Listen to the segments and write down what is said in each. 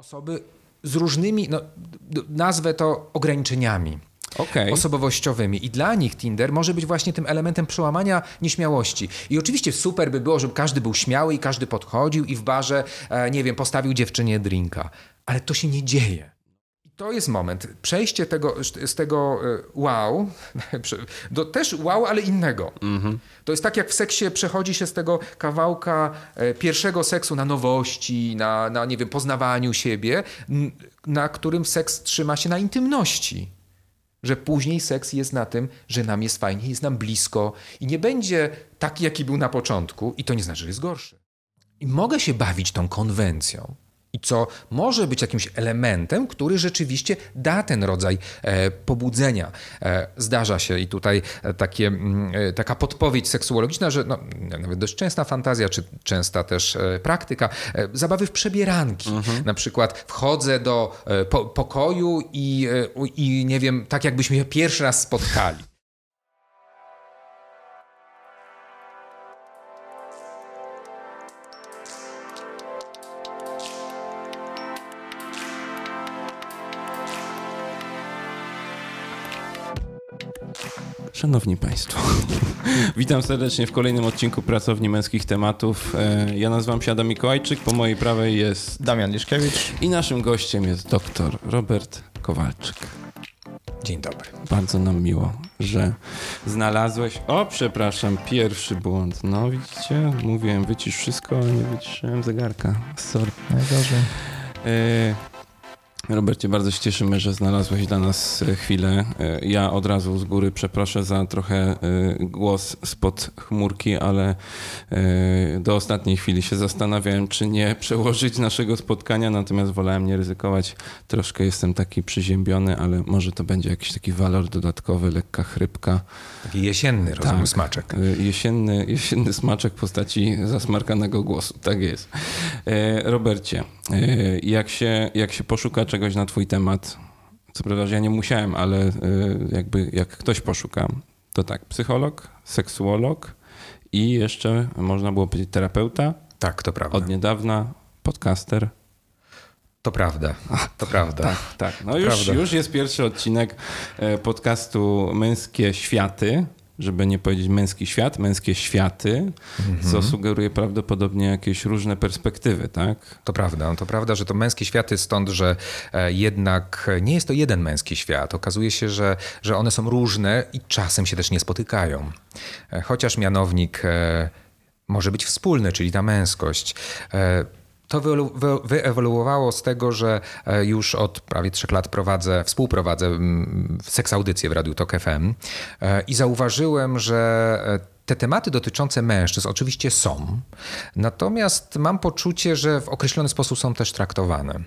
Osoby z różnymi, no, nazwę to ograniczeniami. Okay. osobowościowymi. I dla nich Tinder może być właśnie tym elementem przełamania nieśmiałości. I oczywiście super by było, żeby każdy był śmiały i każdy podchodził i w barze, e, nie wiem, postawił dziewczynie drinka. Ale to się nie dzieje. To jest moment. Przejście tego, z tego e, wow, do też wow, ale innego. Mm-hmm. To jest tak, jak w seksie przechodzi się z tego kawałka e, pierwszego seksu na nowości, na, na nie wiem, poznawaniu siebie, na którym seks trzyma się na intymności. Że później seks jest na tym, że nam jest fajnie, jest nam blisko i nie będzie taki, jaki był na początku, i to nie znaczy, że jest gorszy. I mogę się bawić tą konwencją i co może być jakimś elementem, który rzeczywiście da ten rodzaj e, pobudzenia. E, zdarza się i tutaj e, takie, mm, taka podpowiedź seksuologiczna, że no, nawet dość częsta fantazja, czy częsta też praktyka, zabawy w przebieranki. Mhm. Na przykład wchodzę do po, pokoju i, i nie wiem, tak jakbyśmy się pierwszy raz spotkali. Szanowni Państwo, witam serdecznie w kolejnym odcinku Pracowni Męskich Tematów. E, ja nazywam się Adam Mikołajczyk, po mojej prawej jest Damian Liszkiewicz i naszym gościem jest doktor Robert Kowalczyk. Dzień dobry. Bardzo nam miło, że znalazłeś. O, przepraszam, pierwszy błąd. No widzicie, mówiłem wycisz wszystko, ale nie wyciszyłem zegarka. Sorry. Najgorzej. Robercie, bardzo się cieszymy, że znalazłeś dla nas e, chwilę. E, ja od razu z góry przeproszę za trochę e, głos spod chmurki, ale do ostatniej chwili się zastanawiałem, czy nie przełożyć naszego spotkania, natomiast wolałem nie ryzykować. Troszkę jestem taki przyziębiony, ale może to będzie jakiś taki walor dodatkowy, lekka chrypka. Taki jesienny, rozumiem, tak, smaczek. Jesienny, jesienny smaczek w postaci zasmarkanego głosu, tak jest. Robercie, jak się, jak się poszuka czegoś na twój temat, co prawda, że ja nie musiałem, ale y, jakby jak ktoś poszuka, to tak, psycholog, seksuolog i jeszcze można było powiedzieć terapeuta. Tak, to prawda. Od niedawna podcaster. To prawda, to prawda. Tak, tak. No już, już jest pierwszy odcinek e, podcastu Męskie Światy żeby nie powiedzieć męski świat, męskie światy, mhm. co sugeruje prawdopodobnie jakieś różne perspektywy, tak? To prawda, to prawda, że to męskie światy stąd, że e, jednak nie jest to jeden męski świat. Okazuje się, że, że one są różne i czasem się też nie spotykają. E, chociaż mianownik e, może być wspólny, czyli ta męskość. To wyewoluowało z tego, że e, już od prawie trzech lat prowadzę, współprowadzę mm, seks audycję w Radiu Tok FM e, i zauważyłem, że e, te tematy dotyczące mężczyzn oczywiście są, natomiast mam poczucie, że w określony sposób są też traktowane.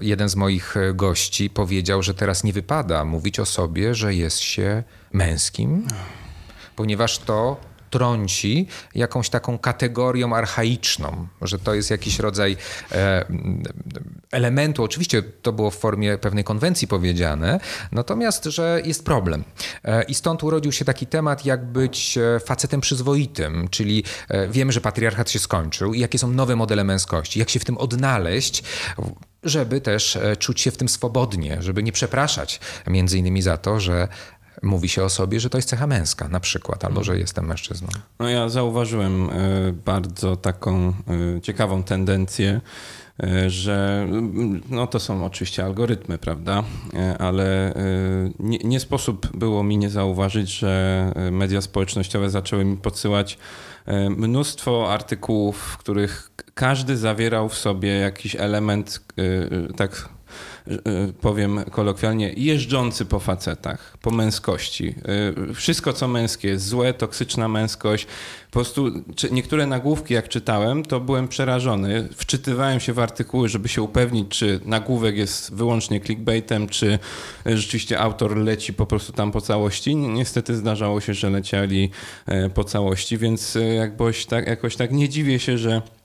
Jeden z moich gości powiedział, że teraz nie wypada mówić o sobie, że jest się męskim, ponieważ to trąci jakąś taką kategorią archaiczną, że to jest jakiś rodzaj e, elementu. Oczywiście to było w formie pewnej konwencji powiedziane, natomiast, że jest problem. E, I stąd urodził się taki temat, jak być e, facetem przyzwoitym, czyli wiemy, że patriarchat się skończył i jakie są nowe modele męskości, jak się w tym odnaleźć żeby też czuć się w tym swobodnie, żeby nie przepraszać między innymi za to, że mówi się o sobie, że to jest cecha męska na przykład, albo że jestem mężczyzną. No ja zauważyłem e, bardzo taką e, ciekawą tendencję, e, że no to są oczywiście algorytmy, prawda, ale nie, nie sposób było mi nie zauważyć, że media społecznościowe zaczęły mi podsyłać mnóstwo artykułów, w których każdy zawierał w sobie jakiś element tak powiem kolokwialnie, jeżdżący po facetach, po męskości. E, wszystko, co męskie jest złe, toksyczna męskość. Po prostu niektóre nagłówki, jak czytałem, to byłem przerażony. Wczytywałem się w artykuły, żeby się upewnić, czy nagłówek jest wyłącznie clickbaitem, czy rzeczywiście autor leci po prostu tam po całości. Niestety zdarzało się, że lecieli e, po całości, więc jakoś tak, jakoś tak nie dziwię się, że E, e,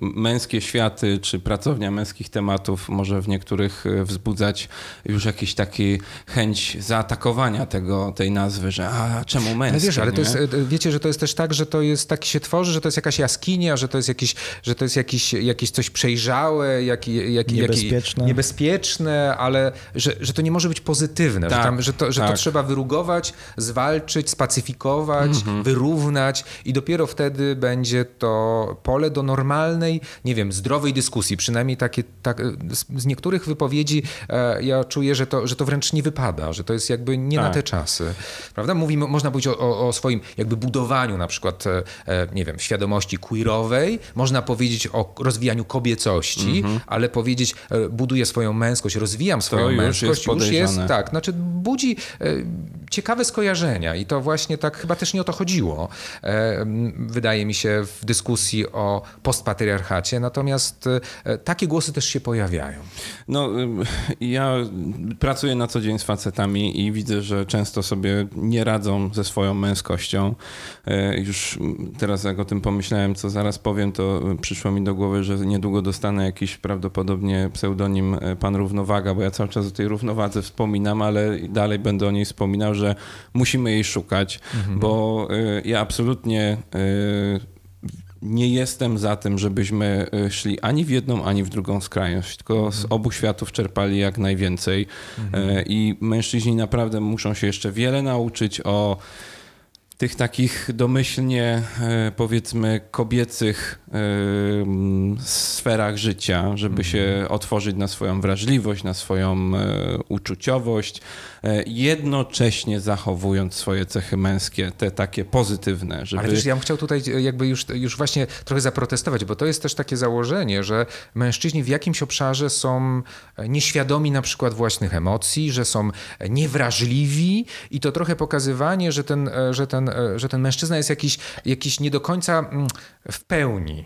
męskie światy, czy pracownia męskich tematów może w niektórych e, wzbudzać już jakiś taki chęć zaatakowania tego, tej nazwy, że a czemu męskie? Ale wiesz, ale to jest, wiecie, że to jest też tak, że to jest tak się tworzy, że to jest jakaś jaskinia, że to jest jakiś, że to jest jakiś, jakieś coś przejrzałe, jak, jak, Niebezpieczne. Jak, niebezpieczne, ale że, że to nie może być pozytywne, Tak, że, tam, że, to, że to tak. trzeba wyrugować, zwalczyć, spacyfikować, Mhm. wyrównać i dopiero wtedy będzie to pole do normalnej, nie wiem, zdrowej dyskusji. Przynajmniej takie, tak, z, z niektórych wypowiedzi e, ja czuję, że to, że to wręcz nie wypada, że to jest jakby nie na Tak. te czasy. Prawda? Mówimy, można powiedzieć o, o, o swoim jakby budowaniu na przykład, e, e, nie wiem, świadomości queerowej, można powiedzieć o rozwijaniu kobiecości, Mhm. ale powiedzieć e, buduję swoją męskość, rozwijam swoją już męskość, jest podejrzane. tak, znaczy budzi e, ciekawe skojarzenia i to właśnie tak chyba też nie o to chodziło. E, wydaje mi się w dyskusji o postpatriarchacie, natomiast e, takie głosy też się pojawiają. No, ym, ja pracuję na co dzień z facetami i widzę, że często sobie nie radzą ze swoją męskością. E, Już teraz jak o tym pomyślałem, co zaraz powiem, to y, przyszło mi do głowy, że niedługo dostanę jakiś prawdopodobnie pseudonim e, Pan Równowaga, bo ja cały czas o tej równowadze wspominam, ale dalej będę o niej wspominał, że musimy jej szukać, bo y, ja absolutnie y, nie jestem za tym, żebyśmy y, szli ani w jedną, ani w drugą skrajność, tylko z obu światów czerpali jak najwięcej. E, I mężczyźni naprawdę muszą się jeszcze wiele nauczyć o tych takich domyślnie, e, powiedzmy, kobiecych e, sferach życia, żeby się otworzyć na swoją wrażliwość, na swoją e, uczuciowość, jednocześnie zachowując swoje cechy męskie, te takie pozytywne, żeby... Ale też ja bym chciał tutaj jakby już, już właśnie trochę zaprotestować, bo to jest też takie założenie, że mężczyźni w jakimś obszarze są nieświadomi na przykład własnych emocji, że są niewrażliwi i to trochę pokazywanie, że ten, że ten, że ten mężczyzna jest jakiś, jakiś nie do końca mm, w pełni.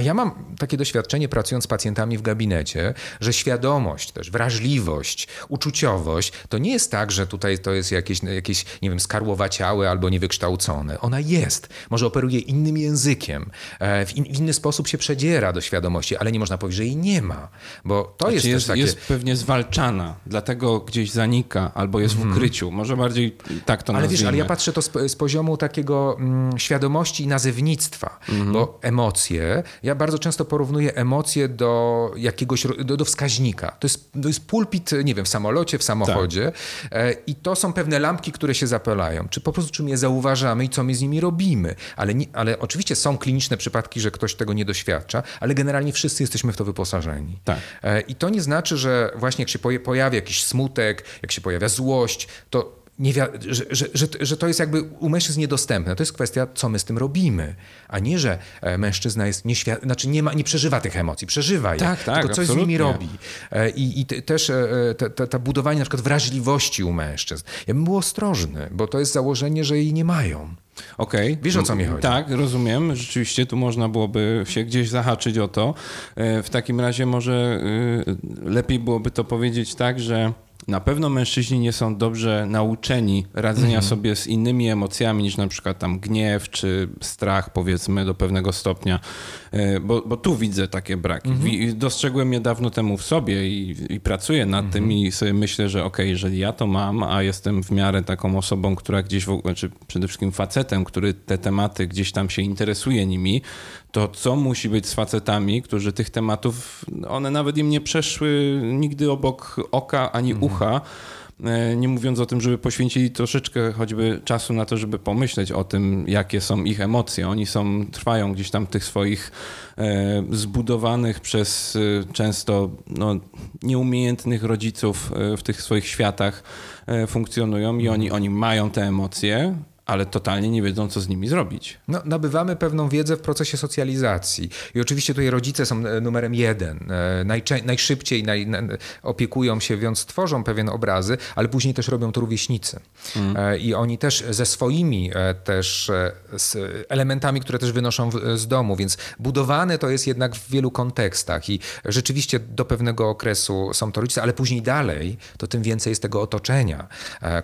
A ja mam takie doświadczenie pracując z pacjentami w gabinecie, że świadomość, też wrażliwość, uczuciowość to nie jest tak, że tutaj to jest jakieś, jakieś nie wiem, skarłowaciałe albo niewykształcone. Ona jest. Może operuje innym językiem, e, w, in, w inny sposób się przedziera do świadomości, ale nie można powiedzieć, że jej nie ma. Bo to jest, Znaczy jest, też takie... jest pewnie zwalczana, dlatego gdzieś zanika albo jest w ukryciu. Może bardziej tak to Mhm. Ale wiesz, nazwijmy. ale ja patrzę to z, z poziomu takiego mm, świadomości i nazewnictwa, Mhm. bo emocje, ja bardzo często porównuję emocje do jakiegoś, do, do wskaźnika. To jest, to jest pulpit, nie wiem, w samolocie, w samochodzie e, i to są pewne lampki, które się zapalają. Czy po prostu, czy my je zauważamy i co my z nimi robimy. Ale, nie, ale oczywiście są kliniczne przypadki, że ktoś tego nie doświadcza, ale generalnie wszyscy jesteśmy w to wyposażeni. Tak. E, I to nie znaczy, że właśnie jak się pojawia jakiś smutek, jak się pojawia złość, to nie że, że, że, że to jest jakby u mężczyzn niedostępne. To jest kwestia, co my z tym robimy, a nie, że e, mężczyzna jest nieświadomy, znaczy nie, ma, nie przeżywa tych emocji, przeżywa je, Tak, tak, tylko coś z nimi robi. E, I, i te- też e, te, te, te budowanie na przykład wrażliwości u mężczyzn. Ja bym był ostrożny, bo to jest założenie, że jej nie mają. Okej. Wiesz, o co mi chodzi? Tak, rozumiem. Rzeczywiście tu można byłoby się gdzieś zahaczyć o to. W takim razie może lepiej byłoby to powiedzieć tak, że na pewno mężczyźni nie są dobrze nauczeni radzenia Mhm. sobie z innymi emocjami niż na przykład tam gniew czy strach, powiedzmy, do pewnego stopnia, bo, bo tu widzę takie braki. Mhm. Dostrzegłem je dawno temu w sobie i, i pracuję nad Mhm. tym i sobie myślę, że okej, jeżeli ja to mam, a jestem w miarę taką osobą, która gdzieś, w, ogóle, znaczy przede wszystkim facetem, który te tematy gdzieś tam się interesuje nimi, to co musi być z facetami, którzy tych tematów, one nawet im nie przeszły nigdy obok oka ani ucha, E, Nie mówiąc o tym, żeby poświęcili troszeczkę choćby czasu na to, żeby pomyśleć o tym, jakie są ich emocje. Oni są, trwają gdzieś tam tych swoich e, zbudowanych przez e, często no, nieumiejętnych rodziców e, w tych swoich światach e, funkcjonują i oni, oni mają te emocje, ale totalnie nie wiedzą, co z nimi zrobić. No, nabywamy pewną wiedzę w procesie socjalizacji. I oczywiście tutaj rodzice są e, numerem jeden. E, Najczę- najszybciej naj, na, opiekują się, więc tworzą pewien obrazy, ale później też robią to rówieśnicy. E, I oni też ze swoimi też elementami, które też wynoszą w, z domu, więc budowane to jest jednak w wielu kontekstach i rzeczywiście do pewnego okresu są to rodzice, ale później dalej to tym więcej jest tego otoczenia,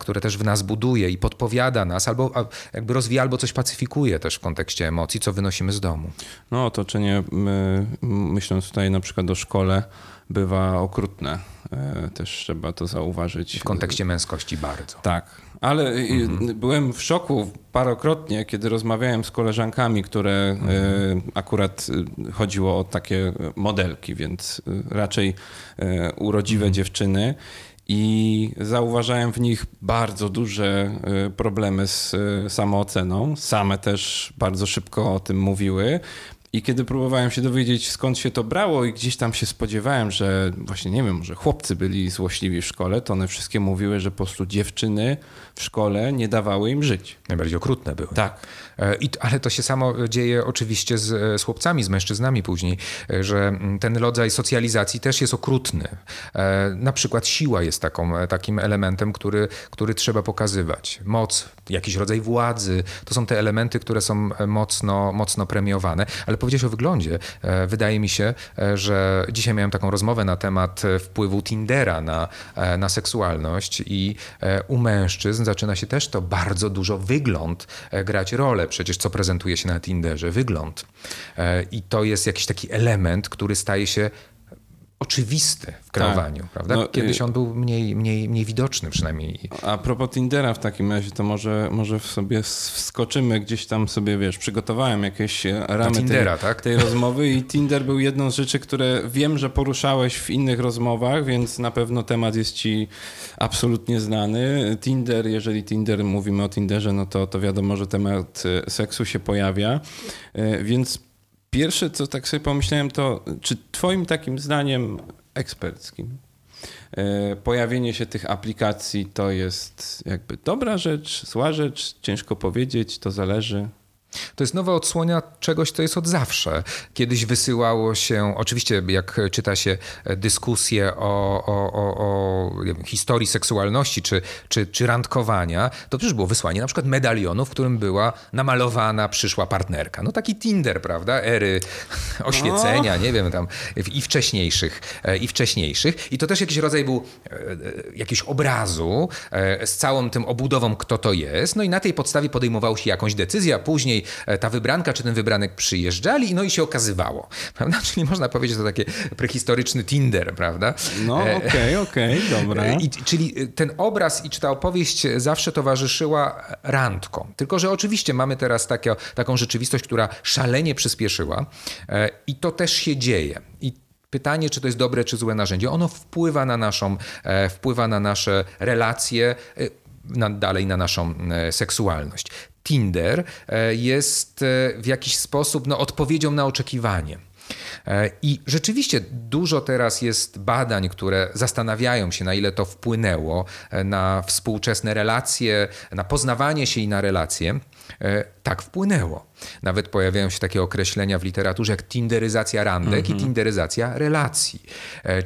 które też w nas buduje i podpowiada nas albo, jakby rozwija, albo coś pacyfikuje też w kontekście emocji, co wynosimy z domu. No otoczenie, my, myśląc tutaj na przykład o szkole, bywa okrutne. E, też trzeba to zauważyć. W kontekście męskości bardzo. Tak, ale mhm. byłem w szoku parokrotnie, kiedy rozmawiałem z koleżankami, które mhm. akurat chodziło o takie modelki, więc raczej urodziwe mhm. dziewczyny i zauważałem w nich bardzo duże y, problemy z y, samooceną. Same też bardzo szybko o tym mówiły. I kiedy próbowałem się dowiedzieć, skąd się to brało, i gdzieś tam się spodziewałem, że właśnie nie wiem, że chłopcy byli złośliwi w szkole, to one wszystkie mówiły, że po prostu dziewczyny w szkole nie dawały im żyć. Najbardziej okrutne były. Tak. E, I, ale to się samo dzieje oczywiście z, z chłopcami, z mężczyznami później, e, że ten rodzaj socjalizacji też jest okrutny. E, na przykład siła jest taką, takim elementem, który, który trzeba pokazywać. Moc, jakiś rodzaj władzy, to są te elementy, które są mocno, mocno premiowane. Ale powiedziałeś o wyglądzie. Wydaje mi się, że dzisiaj miałem taką rozmowę na temat wpływu Tindera na, na seksualność i u mężczyzn zaczyna się też to bardzo dużo wygląd grać rolę przecież co prezentuje się na Tinderze, wygląd. E, I to jest jakiś taki element, który staje się oczywisty w kreowaniu, tak. prawda? No, Kiedyś y- on był mniej, mniej, mniej widoczny przynajmniej. A propos Tindera w takim razie, to może, może sobie wskoczymy gdzieś tam sobie, wiesz, przygotowałem jakieś ramy Tindera, tej, tak? tej rozmowy i Tinder był jedną z rzeczy, które wiem, że poruszałeś w innych rozmowach, więc na pewno temat jest ci absolutnie znany. Tinder, jeżeli Tinder, mówimy o Tinderze, no to, to wiadomo, że temat y, seksu się pojawia, y, więc Pierwsze, co tak sobie pomyślałem, to czy Twoim takim zdaniem eksperckim e, pojawienie się tych aplikacji to jest jakby dobra rzecz, zła rzecz, ciężko powiedzieć, to zależy. To jest nowa odsłonia czegoś, co jest od zawsze. Kiedyś wysyłało się, oczywiście jak czyta się dyskusje o, o, o, o historii seksualności czy, czy, czy randkowania, to przecież było wysłanie na przykład medalionu, w którym była namalowana przyszła partnerka. No taki Tinder, prawda? Ery oświecenia, nie wiem, tam i wcześniejszych, e, i wcześniejszych. I to też jakiś rodzaj był e, e, jakiegoś obrazu z całą tym obudową, kto to jest. No i na tej podstawie podejmowało się jakąś decyzję, a później E, ta wybranka czy ten wybranek przyjeżdżali, no i się okazywało, prawda? Czyli można powiedzieć, że to takie prehistoryczny Tinder, prawda? No e, okej, okay, okej, okay, dobra. E, I, czyli ten obraz i czy ta opowieść zawsze towarzyszyła randkom. Tylko, że oczywiście mamy teraz takie, taką rzeczywistość, która szalenie przyspieszyła i to też się dzieje. I Pytanie, czy to jest dobre, czy złe narzędzie, ono wpływa na naszą, wpływa na nasze relacje, na, dalej na naszą seksualność. Tinder e, jest e, w jakiś sposób no, odpowiedzią na oczekiwanie. E, I rzeczywiście dużo teraz jest badań, które zastanawiają się, na ile to wpłynęło na współczesne relacje, na poznawanie się i na relacje. Tak wpłynęło. Nawet pojawiają się takie określenia w literaturze jak tinderyzacja randek mm -hmm. i mhm. tinderyzacja relacji,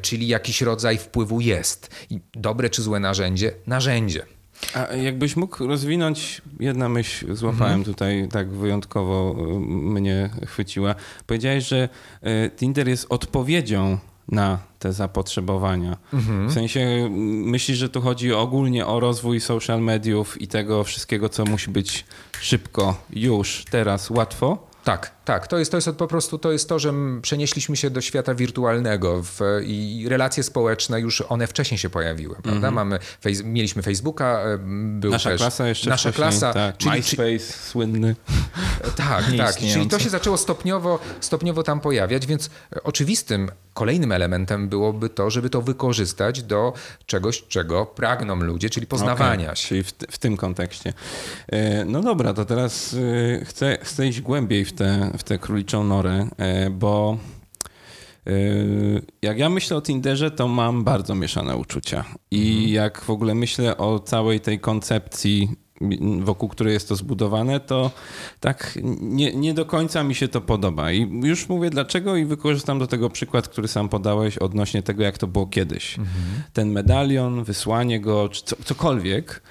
czyli jakiś rodzaj wpływu jest. I dobre czy złe narzędzie? Narzędzie. A jakbyś mógł rozwinąć, jedna myśl złapałem mhm. tutaj, tak wyjątkowo y, mnie chwyciła. Powiedziałeś, że y, Tinder jest odpowiedzią na te zapotrzebowania. Mhm. W sensie myślisz, że tu chodzi ogólnie o rozwój social mediów i tego wszystkiego, co musi być szybko, już, teraz, łatwo? Tak, tak. To jest, to jest po prostu to, jest to że przenieśliśmy się do świata wirtualnego w, i relacje społeczne już one wcześniej się pojawiły, prawda? Mm -hmm. Mamy, face, mieliśmy Facebooka, e, był nasza też, klasa jeszcze nasza klasa, tak. czyli, MySpace słynny. Tak, tak. Czyli to się zaczęło stopniowo, stopniowo tam pojawiać, więc oczywistym kolejnym elementem byłoby to, żeby to wykorzystać do czegoś, czego pragną ludzie, czyli poznawania okay, się. Czyli w, w, tym kontekście. E, no dobra, to teraz e, chcę, chcę iść głębiej w tę w tę króliczą norę, e, bo jak ja myślę o Tinderze, to mam bardzo mieszane uczucia. I mhm. jak w ogóle myślę o całej tej koncepcji wokół której jest to zbudowane, to tak nie, nie do końca mi się to podoba. I już mówię dlaczego i wykorzystam do tego przykład, który sam podałeś odnośnie tego, jak to było kiedyś. Mhm. Ten medalion, wysłanie go, czy co, cokolwiek.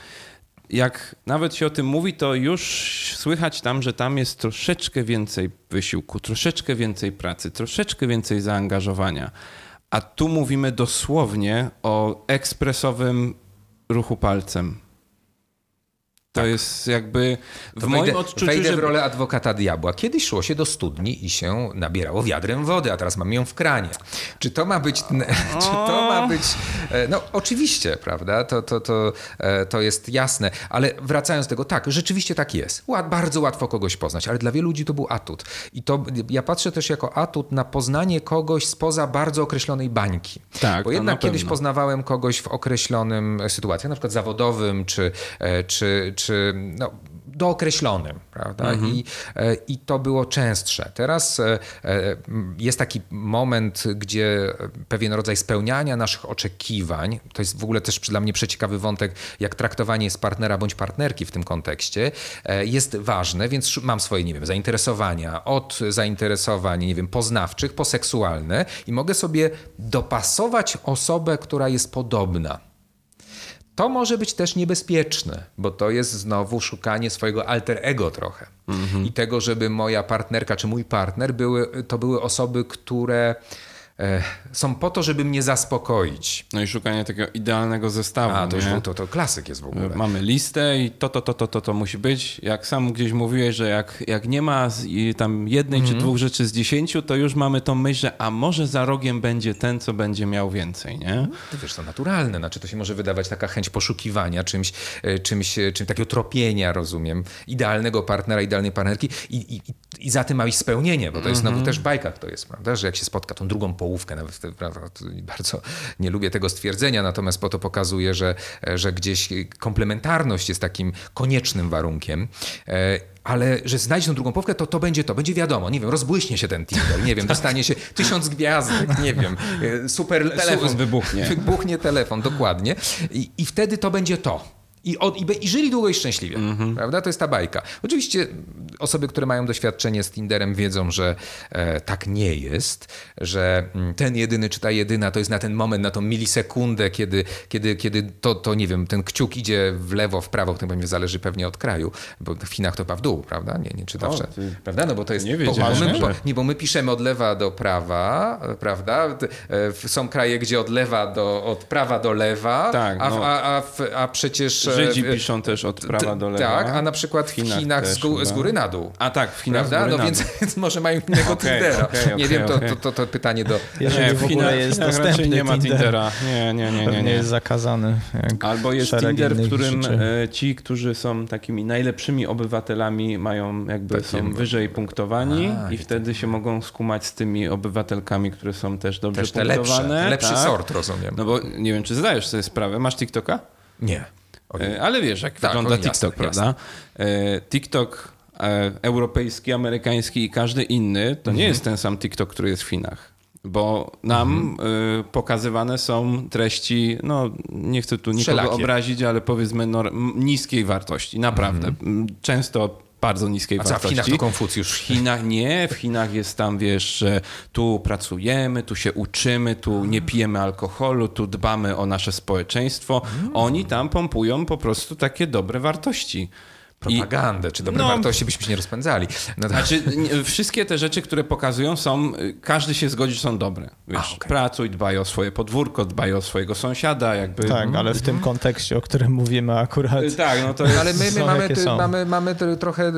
Jak nawet się o tym mówi, to już słychać tam, że tam jest troszeczkę więcej wysiłku, troszeczkę więcej pracy, troszeczkę więcej zaangażowania. A tu mówimy dosłownie o ekspresowym ruchu palcem To jest jakby w To moim wejdę, odczuciu, wejdę że... w rolę adwokata diabła. Kiedyś szło się do studni i się nabierało wiadrem wody, a teraz mamy ją w kranie. Czy to ma być... Czy to ma być... e, No oczywiście, prawda? To, to, to, e, to jest jasne. Ale wracając do tego, tak, rzeczywiście tak jest. Łat, bardzo łatwo kogoś poznać, ale dla wielu ludzi to był atut. I to ja patrzę też jako atut na poznanie kogoś spoza bardzo określonej bańki. Tak, Bo jednak na kiedyś poznawałem kogoś w określonym sytuacjach, na przykład zawodowym, czy, e, czy, czy no, dookreślonym, prawda? I, e, I to było częstsze. Teraz e, e, jest taki moment, gdzie pewien rodzaj spełniania naszych oczekiwań, to jest w ogóle też dla mnie przeciekawy wątek, jak traktowanie jest partnera bądź partnerki w tym kontekście, jest ważne, więc mam swoje, nie wiem, zainteresowania, od zainteresowań, nie wiem, poznawczych po seksualne i mogę sobie dopasować osobę, która jest podobna. To może być też niebezpieczne, bo to jest znowu szukanie swojego alter ego trochę. I tego, żeby moja partnerka czy mój partner były, to były osoby, które są po to, żeby mnie zaspokoić. No i szukanie takiego idealnego zestawu. A, to już to, to klasyk jest w ogóle. Mamy listę i to, to, to, to, to, to musi być. Jak sam gdzieś mówiłeś, że jak, jak nie ma tam jednej Mhm. czy dwóch rzeczy z dziesięciu, to już mamy tą myśl, że a może za rogiem będzie ten, co będzie miał więcej, nie? To wiesz, to naturalne, znaczy to się może wydawać taka chęć poszukiwania czymś, e, czymś, e, czym takiego tropienia, rozumiem, idealnego partnera, idealnej partnerki i, i, i za tym ma iść spełnienie, bo to jest znowu też w bajkach to jest, prawda, że jak się spotka tą drugą połówkę, nawet prawda, bardzo nie lubię tego stwierdzenia, natomiast po to pokazuje, że, że gdzieś komplementarność jest takim koniecznym warunkiem. E, ale że znajdzie tą drugą połówkę, to to będzie to, będzie wiadomo, nie wiem, rozbłyśnie się ten Tinder, nie wiem, dostanie się tysiąc gwiazdek, nie wiem, e, super Telefon su- wybuchnie. Wybuchnie telefon, dokładnie. I, i wtedy to będzie to. I, od, i, I żyli długo i szczęśliwie, prawda? To jest ta bajka. Oczywiście osoby, które mają doświadczenie z Tinderem wiedzą, że e, tak nie jest, że mm, ten jedyny czy ta jedyna to jest na ten moment, na tą milisekundę, kiedy, kiedy, kiedy to, to, nie wiem, ten kciuk idzie w lewo, w prawo, to pewnie zależy pewnie od kraju, bo w Chinach to chyba w dół, prawda? Nie, nie czy zawsze, ty- prawda? No bo to jest... Nie bo, my, bo, nie, bo my piszemy od lewa do prawa, e, prawda? E, Są kraje, gdzie od lewa do, od prawa do lewa, Tak, a, no. a, a, w- a przecież... Żydzi w- piszą też od prawa do lewa. Tak, a na przykład w Chinach Chinach, z, też gó- z góry na dół. A tak, w Chinach Prawda? z góry No na więc, dół. więc może mają innego Okej, Tindera. okej, nie okej, wiem, to, to, to, to pytanie do... Jeżeli nie, w ogóle jest Chinach dostępny raczej nie ma Tinder. Tindera. Nie, nie, nie, nie. Nie. jest zakazany. jak Albo jest Tinder, w którym rzeczy. e, ci, którzy są takimi najlepszymi obywatelami, mają jakby Takie- są wyżej punktowani A, i wtedy się mogą skumać z tymi obywatelkami, które są też dobrze Też te lepsze, punktowane. lepszy tak. sort, rozumiem. No bo nie wiem, czy zdajesz sobie sprawę. Masz TikToka? Nie. E, Ale wiesz, jak Tak, wygląda o, jasne, TikTok, prawda? E, TikTok e, europejski, amerykański i każdy inny to Mhm. nie jest ten sam TikTok, który jest w Chinach. Bo nam Mhm. e, pokazywane są treści, no nie chcę tu nikogo Wszelakie. obrazić, ale powiedzmy niskiej wartości, naprawdę. M, Często bardzo niskiej. A co, a w wartości. Chinach to Konfucjusz? W Chinach nie, w Chinach jest tam, wiesz, że tu pracujemy, tu się uczymy, tu nie pijemy alkoholu, tu dbamy o nasze społeczeństwo. Oni tam pompują po prostu takie dobre wartości. I, Propagandę, czy dobre No. wartości byśmy się nie rozpędzali. No to, znaczy, wszystkie te rzeczy, które pokazują są, y, każdy się zgodzi, że są dobre. Wiesz, A, okej. Pracuj, dbaj o swoje podwórko, dbaj o swojego sąsiada, jakby... Tak, ale w tym kontekście, o którym mówimy akurat. Y, Tak, no to jest... ale my, my mamy, ty, mamy, mamy ty, trochę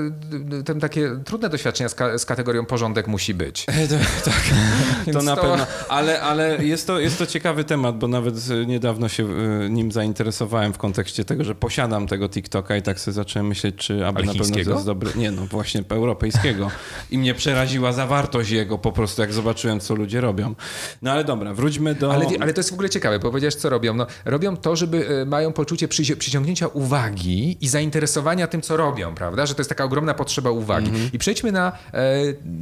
y, tym takie trudne doświadczenia z, ka- z kategorią porządek musi być. tak, to na to- pewno. Ale, ale jest, to, jest to ciekawy temat, bo nawet y, niedawno się y, nim zainteresowałem w kontekście tego, że posiadam tego TikToka i tak sobie zacząłem myśleć, czy aby na pewno to jest dobry. Nie, no właśnie europejskiego. I mnie przeraziła zawartość jego po prostu, jak zobaczyłem, co ludzie robią. No ale dobra, wróćmy do. Ale, ale to jest w ogóle ciekawe, bo powiedziałeś, co robią. No, robią to, żeby e, mają poczucie przyci- przyciągnięcia uwagi i zainteresowania tym, co robią, prawda? Że to jest taka ogromna potrzeba uwagi. I przejdźmy na e,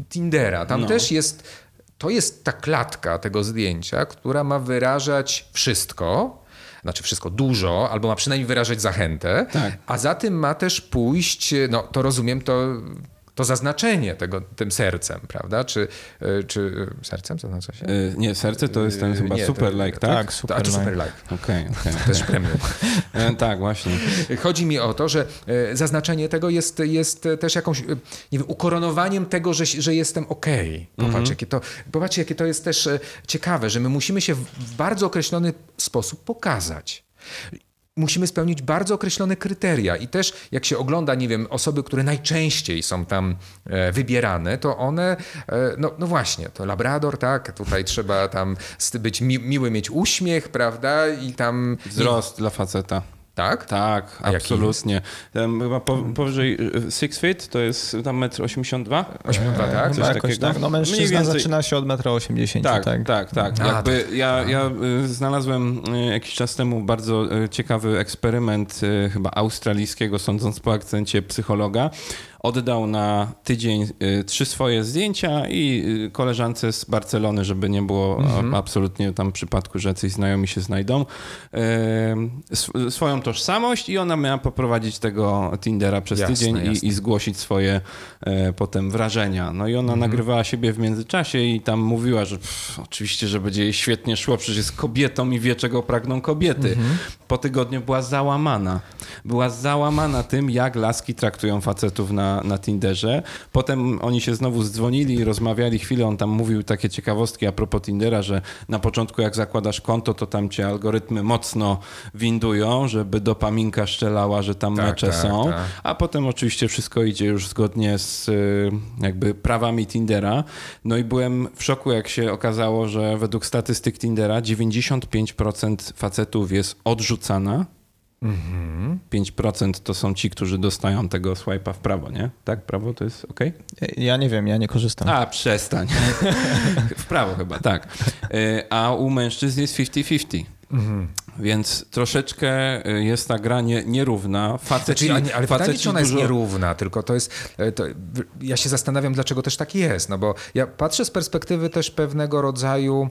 Tindera. Tam No. też jest, to jest ta klatka tego zdjęcia, która ma wyrażać wszystko. Znaczy wszystko dużo, albo ma przynajmniej wyrażać zachętę, Tak. a za tym ma też pójść, no to rozumiem, to, to zaznaczenie tego, tym sercem, prawda? Czy, e, czy sercem to znaczy się? Y, Nie, serce to jest ten chyba Nie, to- super like, tak? Tak, super. A to like. super like. Okej, okej. Też premium. E, Tak, właśnie. Chodzi mi o to, że e, zaznaczenie tego jest, jest też jakąś, e, nie wiem, ukoronowaniem tego, że, że jestem okej. Popatrz, jakie to, popatrzcie, jakie to jest też e, ciekawe, że my musimy się w bardzo określony sposób pokazać. Musimy spełnić bardzo określone kryteria i też jak się ogląda, nie wiem, osoby, które najczęściej są tam e, wybierane, to one, e, no, no właśnie, to labrador, tak, tutaj trzeba tam być mi, miły, mieć uśmiech, prawda, i tam... Wzrost dla faceta. Tak? Tak, A absolutnie. Tam chyba po, powyżej 6 feet to jest tam 1,82 m. 82, tak? Coś jakoś takiego? tak. No Mniej mężczyzna więcej. zaczyna się od 1,80 m, Tak, tak? tak, tak. A, Jakby ja, ja y, znalazłem y, jakiś czas temu bardzo y, ciekawy eksperyment y, chyba australijskiego, sądząc po akcencie psychologa. Oddał na tydzień y, trzy swoje zdjęcia i y, koleżance z Barcelony, żeby nie było a, absolutnie tam przypadku, że jacyś znajomi się znajdą, y, sw- swoją tożsamość i ona miała poprowadzić tego Tindera przez Jasne, tydzień jasne. i, i zgłosić swoje e, potem wrażenia. No i ona nagrywała siebie w międzyczasie i tam mówiła, że pff, oczywiście, że będzie jej świetnie szło, przecież jest kobietą i wie, czego pragną kobiety. Po tygodniu była załamana. Była załamana tym, jak laski traktują facetów na, na Tinderze. Potem oni się znowu zdzwonili i rozmawiali chwilę. On tam mówił takie ciekawostki a propos Tindera, że na początku jak zakładasz konto, to tam cię algorytmy mocno windują, żeby dopaminka szczelała, że tam Tak, mecze tak, są. tak. A potem oczywiście wszystko idzie już zgodnie z y, jakby prawami Tindera. No i byłem w szoku, jak się okazało, że według statystyk Tindera 95% facetów jest odrzucana. 5% to są ci, którzy dostają tego swipe'a w prawo, nie? Tak, prawo to jest ok? Ja nie wiem, ja nie korzystam. A, przestań. w prawo chyba, tak. Y, A u mężczyzn jest 50-50. Więc troszeczkę y, jest ta gra nie, nierówna. Faceci, Znaczy, ale ale pytanie, faceci czy ona jest dużo- nierówna, tylko to jest, e, to, ja się zastanawiam, dlaczego też tak jest, no bo ja patrzę z perspektywy też pewnego rodzaju,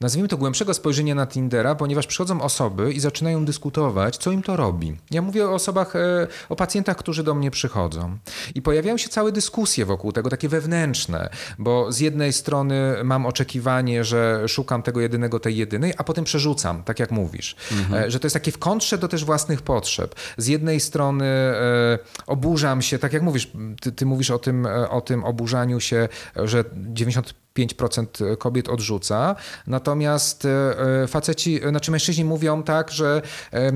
nazwijmy to głębszego spojrzenia na Tindera, ponieważ przychodzą osoby i zaczynają dyskutować, co im to robi. Ja mówię o osobach, e, o pacjentach, którzy do mnie przychodzą i pojawiają się całe dyskusje wokół tego, takie wewnętrzne, bo z jednej strony mam oczekiwanie, że szukam tego jedynego, tej jedynej, a potem przerzucam, tak jak mówisz, e, że to jest takie w kontrze do też własnych potrzeb. Z jednej strony e, oburzam się, tak jak mówisz, ty, ty mówisz o tym, o tym oburzaniu się, że 95% kobiet odrzuca, natomiast e, faceci, znaczy mężczyźni mówią tak, że e, e,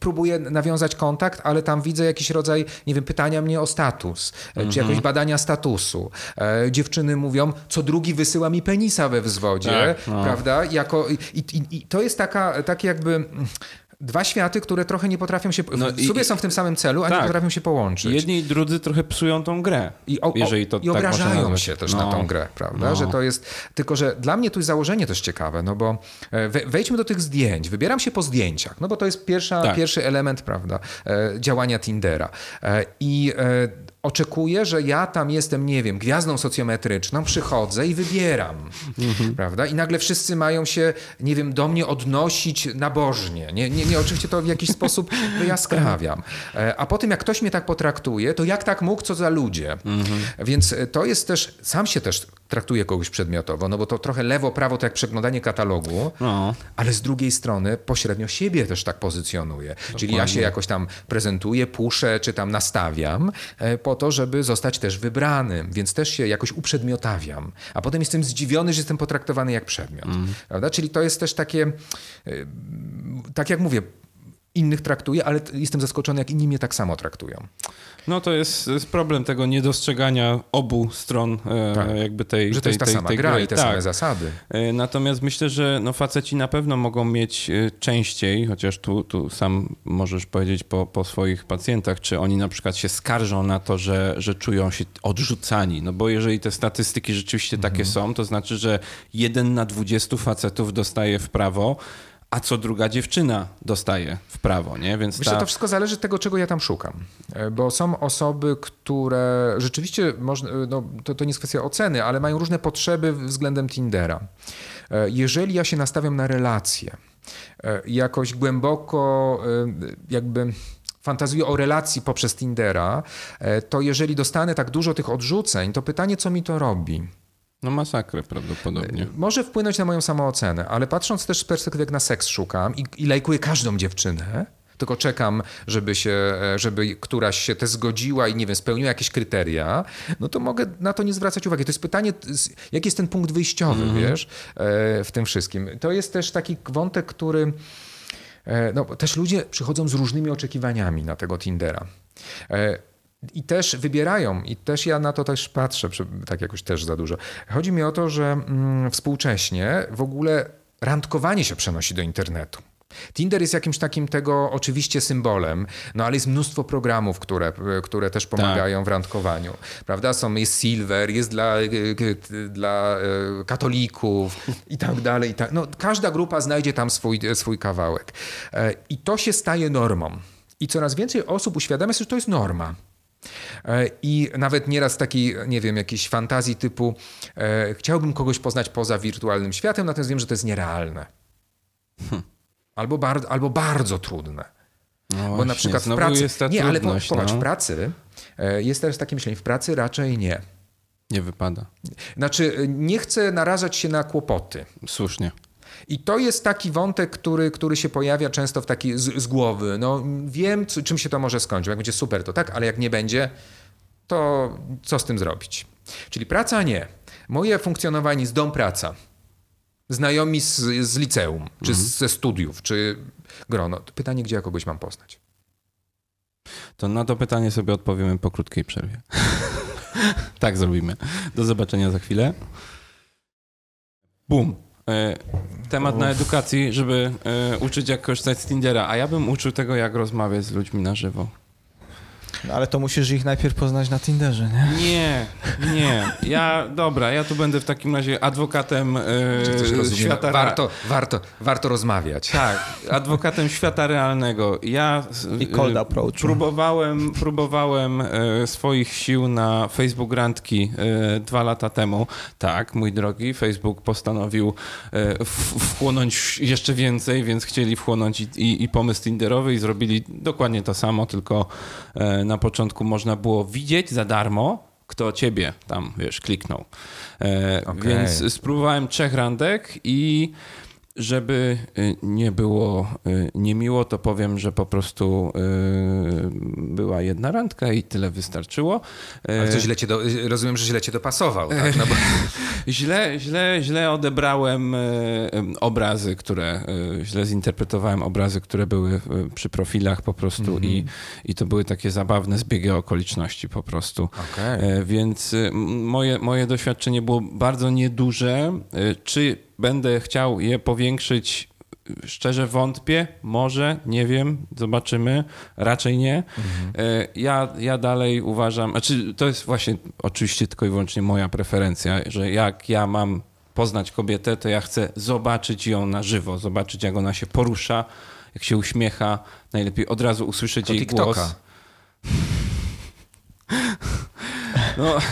próbuję nawiązać kontakt, ale tam widzę jakiś rodzaj, nie wiem, pytania mnie o status, e, czy jakoś badania statusu. E, Dziewczyny mówią, co drugi wysyła mi penisa we wzwodzie, Tak, no. prawda? Jako, i, i, I to jest taka, takie jakby... Dwa światy, które trochę nie potrafią się. No w i- sobie są w tym samym celu, a nie tak. potrafią się połączyć. Jedni i drudzy trochę psują tą grę. I, o, o, jeżeli to i tak obrażają się też No. na tą grę, prawda? No. Że to jest. Tylko, że dla mnie tu jest założenie też ciekawe, no bo e, we, wejdźmy do tych zdjęć. Wybieram się po zdjęciach, no bo to jest pierwsza, Tak. pierwszy element, prawda, e, działania Tindera. E, I e, oczekuję, że ja tam jestem, nie wiem, gwiazdą socjometryczną, przychodzę i wybieram, Mhm. prawda? I nagle wszyscy mają się, nie wiem, do mnie odnosić nabożnie. Nie, nie, nie oczywiście to w jakiś sposób wyjaskrawiam. E, A potem jak ktoś mnie tak potraktuje, to jak tak mógł, co za ludzie? Mhm. Więc e, to jest też, sam się też traktuje kogoś przedmiotowo, no bo to trochę lewo, prawo to jak przeglądanie katalogu, No. ale z drugiej strony pośrednio siebie też tak pozycjonuję. Czyli ja się jakoś tam prezentuję, puszę, czy tam nastawiam e, po to, żeby zostać też wybranym, więc też się jakoś uprzedmiotawiam. A potem jestem zdziwiony, że jestem potraktowany jak przedmiot. Prawda? Czyli to jest też takie, e, tak jak mówię, innych traktuję, ale jestem zaskoczony, jak inni mnie tak samo traktują. No to jest, jest problem tego niedostrzegania obu stron e, Tak. jakby tej Że to tej, jest ta tej, sama tej gra gry. i te tak. same zasady. E, Natomiast myślę, że no faceci na pewno mogą mieć e, częściej, chociaż tu, tu sam możesz powiedzieć po, po swoich pacjentach, czy oni na przykład się skarżą na to, że, że czują się odrzucani. No bo jeżeli te statystyki rzeczywiście takie Mhm. są, to znaczy, że jeden na 20 facetów dostaje w prawo, a co druga dziewczyna dostaje w prawo, nie? Więc Myślę, ta... że to wszystko zależy od tego, czego ja tam szukam. E, Bo są osoby, które rzeczywiście, można, no, to, to nie jest kwestia oceny, ale mają różne potrzeby względem Tindera. E, Jeżeli ja się nastawiam na relacje, e, jakoś głęboko e, jakby fantazuję o relacji poprzez Tindera, e, to jeżeli dostanę tak dużo tych odrzuceń, to pytanie, co mi to robi? No masakrę prawdopodobnie. Może wpłynąć na moją samoocenę, ale patrząc też z perspektywy, jak na seks szukam i, i lajkuję każdą dziewczynę, tylko czekam, żeby, się, e, żeby któraś się te zgodziła i nie wiem, spełniła jakieś kryteria, no to mogę na to nie zwracać uwagi. To jest pytanie, jaki jest ten punkt wyjściowy, wiesz, e, w tym wszystkim. To jest też taki wątek, który E, no, też ludzie przychodzą z różnymi oczekiwaniami na tego Tindera. E, I też wybierają, i też ja na to też patrzę, tak jakoś też za dużo. Chodzi mi o to, że mm, współcześnie w ogóle randkowanie się przenosi do internetu. Tinder jest jakimś takim tego oczywiście symbolem, no ale jest mnóstwo programów, które, które też pomagają tak. w randkowaniu. Prawda? Są, jest Silver, jest dla, dla e, katolików i tak dalej. I tak. No, każda grupa znajdzie tam swój, swój kawałek. E, I to się staje normą. I coraz więcej osób uświadamia sobie, że to jest norma. E, I nawet nieraz takiej, nie wiem, jakiejś fantazji typu e, chciałbym kogoś poznać poza wirtualnym światem, natomiast wiem, że to jest nierealne. Hm. Albo, bar albo bardzo trudne. No Bo właśnie, na przykład w pracy. Nie, ale popatrz, no. w pracy e, jest teraz takie myślenie, w pracy raczej nie. Nie wypada. Znaczy, nie chcę narażać się na kłopoty. Słusznie. I to jest taki wątek, który, który się pojawia często w taki z, z głowy. No, wiem, co, czym się to może skończyć. Jak będzie super, to tak, ale jak nie będzie, to co z tym zrobić? Czyli praca nie. Moje funkcjonowanie z dom praca znajomi z, z liceum, czy mhm. ze studiów, czy grono. Pytanie, gdzie ja kogoś mam poznać? To na to pytanie sobie odpowiemy po krótkiej przerwie. tak zrobimy. Do zobaczenia za chwilę. Bum. E, temat na edukacji, żeby e, uczyć jak korzystać z Tindera, a ja bym uczył tego, jak rozmawiać z ludźmi na żywo. No, ale to musisz ich najpierw poznać na Tinderze, nie? Nie, nie. Ja, dobra, ja tu będę w takim razie adwokatem yy, świata... Warto, warto, warto rozmawiać. Tak, adwokatem świata realnego. Ja I cold approach. próbowałem, próbowałem yy, swoich sił na Facebook Randki yy, dwa lata temu. Tak, mój drogi, Facebook postanowił wchłonąć jeszcze więcej, więc chcieli wchłonąć i, i, i pomysł Tinderowy i zrobili dokładnie to samo, tylko na początku można było widzieć za darmo, kto ciebie tam, wiesz, kliknął. E, okay. Więc spróbowałem trzech randek i żeby y, nie było y, niemiło, to powiem, że po prostu y, była jedna randka i tyle wystarczyło. Ale co źle cię do, rozumiem, że źle cię dopasował. Tak? No bo... źle, źle, źle odebrałem obrazy, które, źle zinterpretowałem obrazy, które były przy profilach po prostu mm -hmm. i, i to były takie zabawne zbiegi okoliczności po prostu. Okay. Więc moje, moje doświadczenie było bardzo nieduże. Czy będę chciał je powiększyć. Szczerze wątpię, może, nie wiem, zobaczymy, raczej nie. Mhm. E, ja, ja dalej uważam, znaczy to jest właśnie oczywiście tylko i wyłącznie moja preferencja, że jak ja mam poznać kobietę, to ja chcę zobaczyć ją na żywo, zobaczyć jak ona się porusza, jak się uśmiecha, najlepiej od razu usłyszeć to jej TikToka. głos. No okej,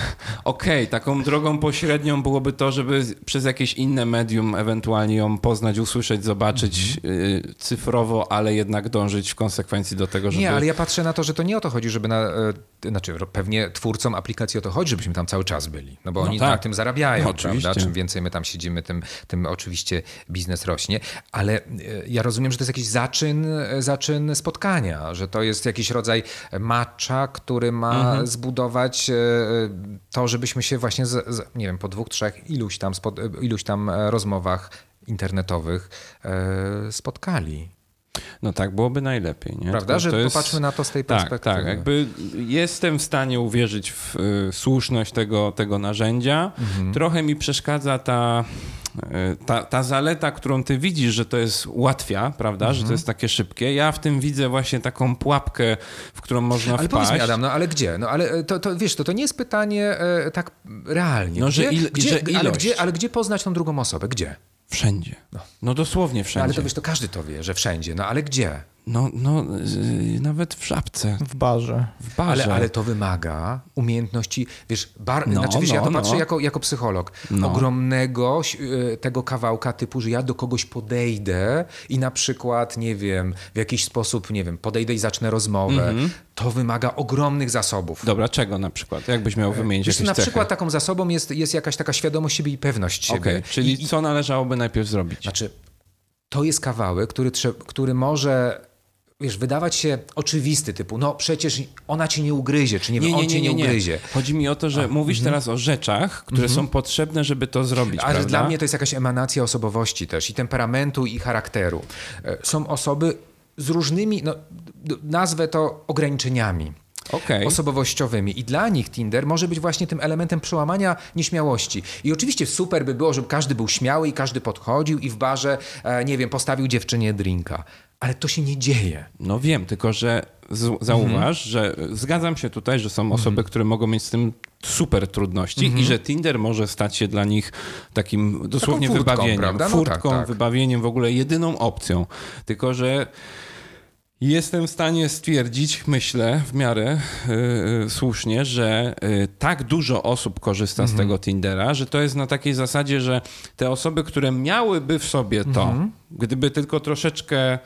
okay, taką drogą pośrednią byłoby to, żeby przez jakieś inne medium ewentualnie ją poznać, usłyszeć, zobaczyć mm-hmm. cyfrowo, ale jednak dążyć w konsekwencji do tego, żeby... Nie, ale ja patrzę na to, że to nie o to chodzi, żeby na... E, znaczy pewnie twórcom aplikacji o to chodzi, żebyśmy tam cały czas byli, no bo no oni tak. na tym zarabiają, no, prawda? Czym więcej my tam siedzimy, tym, tym oczywiście biznes rośnie, ale e, ja rozumiem, że to jest jakiś zaczyn, zaczyn spotkania, że to jest jakiś rodzaj matcha, który ma mm-hmm. zbudować to, żebyśmy się właśnie, z, z, nie wiem, po dwóch, trzech, iluś tam, spod, iluś tam e, rozmowach internetowych e, spotkali. No tak, byłoby najlepiej. Nie? Prawda, to, że to jest... popatrzmy na to z tej perspektywy. Tak, tak. Jakby jestem w stanie uwierzyć w y, słuszność tego, tego narzędzia. Mhm. Trochę mi przeszkadza ta, ta, ta zaleta, którą ty widzisz, że to jest łatwia, prawda, mhm. że to mhm. jest takie szybkie. Ja w tym widzę właśnie taką pułapkę, w którą można ale wpaść. Ale Adam, no ale gdzie? No ale to, to wiesz, to, to nie jest pytanie e, tak realnie. No, gdzie, że, il, gdzie, że ilość. Ale gdzie, ale gdzie poznać tą drugą osobę? Gdzie? Wszędzie. No, no dosłownie wszędzie. No, ale to wiesz, to każdy to wie, że wszędzie. No ale gdzie? No, no nawet w żabce. W barze. W barze. Ale, ale to wymaga umiejętności, wiesz, bar, no, znaczy, wiesz no, ja to no. patrzę jako, jako psycholog, no. ogromnego e, tego kawałka typu, że ja do kogoś podejdę i na przykład, nie wiem, w jakiś sposób, nie wiem, podejdę i zacznę rozmowę. -hmm. To wymaga ogromnych zasobów. Dobra, czego na przykład? Jakbyś miał wymienić wiesz, jakieś Na cechy? przykład taką zasobą jest, jest jakaś taka świadomość siebie i pewność siebie. Okay, czyli I, co należałoby najpierw zrobić? Znaczy, to jest kawałek, który, który może wiesz, wydawać się oczywisty, typu, no przecież ona cię nie ugryzie, czy nie, wiem, on cię nie, ugryzie. Chodzi mi o to, że mówisz teraz o rzeczach, które są potrzebne, żeby to zrobić, Ale prawda? dla mnie to jest jakaś emanacja osobowości też i temperamentu i charakteru. E, Są osoby z różnymi, no, nazwę to ograniczeniami. Okej. Osobowościowymi i dla nich Tinder może być właśnie tym elementem przełamania nieśmiałości. I oczywiście super by było, żeby każdy był śmiały i każdy podchodził i w barze, e, nie wiem, postawił dziewczynie drinka. Ale to się nie dzieje. No wiem, tylko że zauważ, że zgadzam się tutaj, że są osoby, które mogą mieć z tym super trudności i że Tinder może stać się dla nich takim dosłownie furtką, wybawieniem, prawda? No furtką, tak, tak. wybawieniem, w ogóle jedyną opcją. Tylko, że Jestem w stanie stwierdzić, myślę, w miarę y, y, słusznie, że y, tak dużo osób korzysta z tego Tindera, że to jest na takiej zasadzie, że te osoby, które miałyby w sobie to, gdyby tylko troszeczkę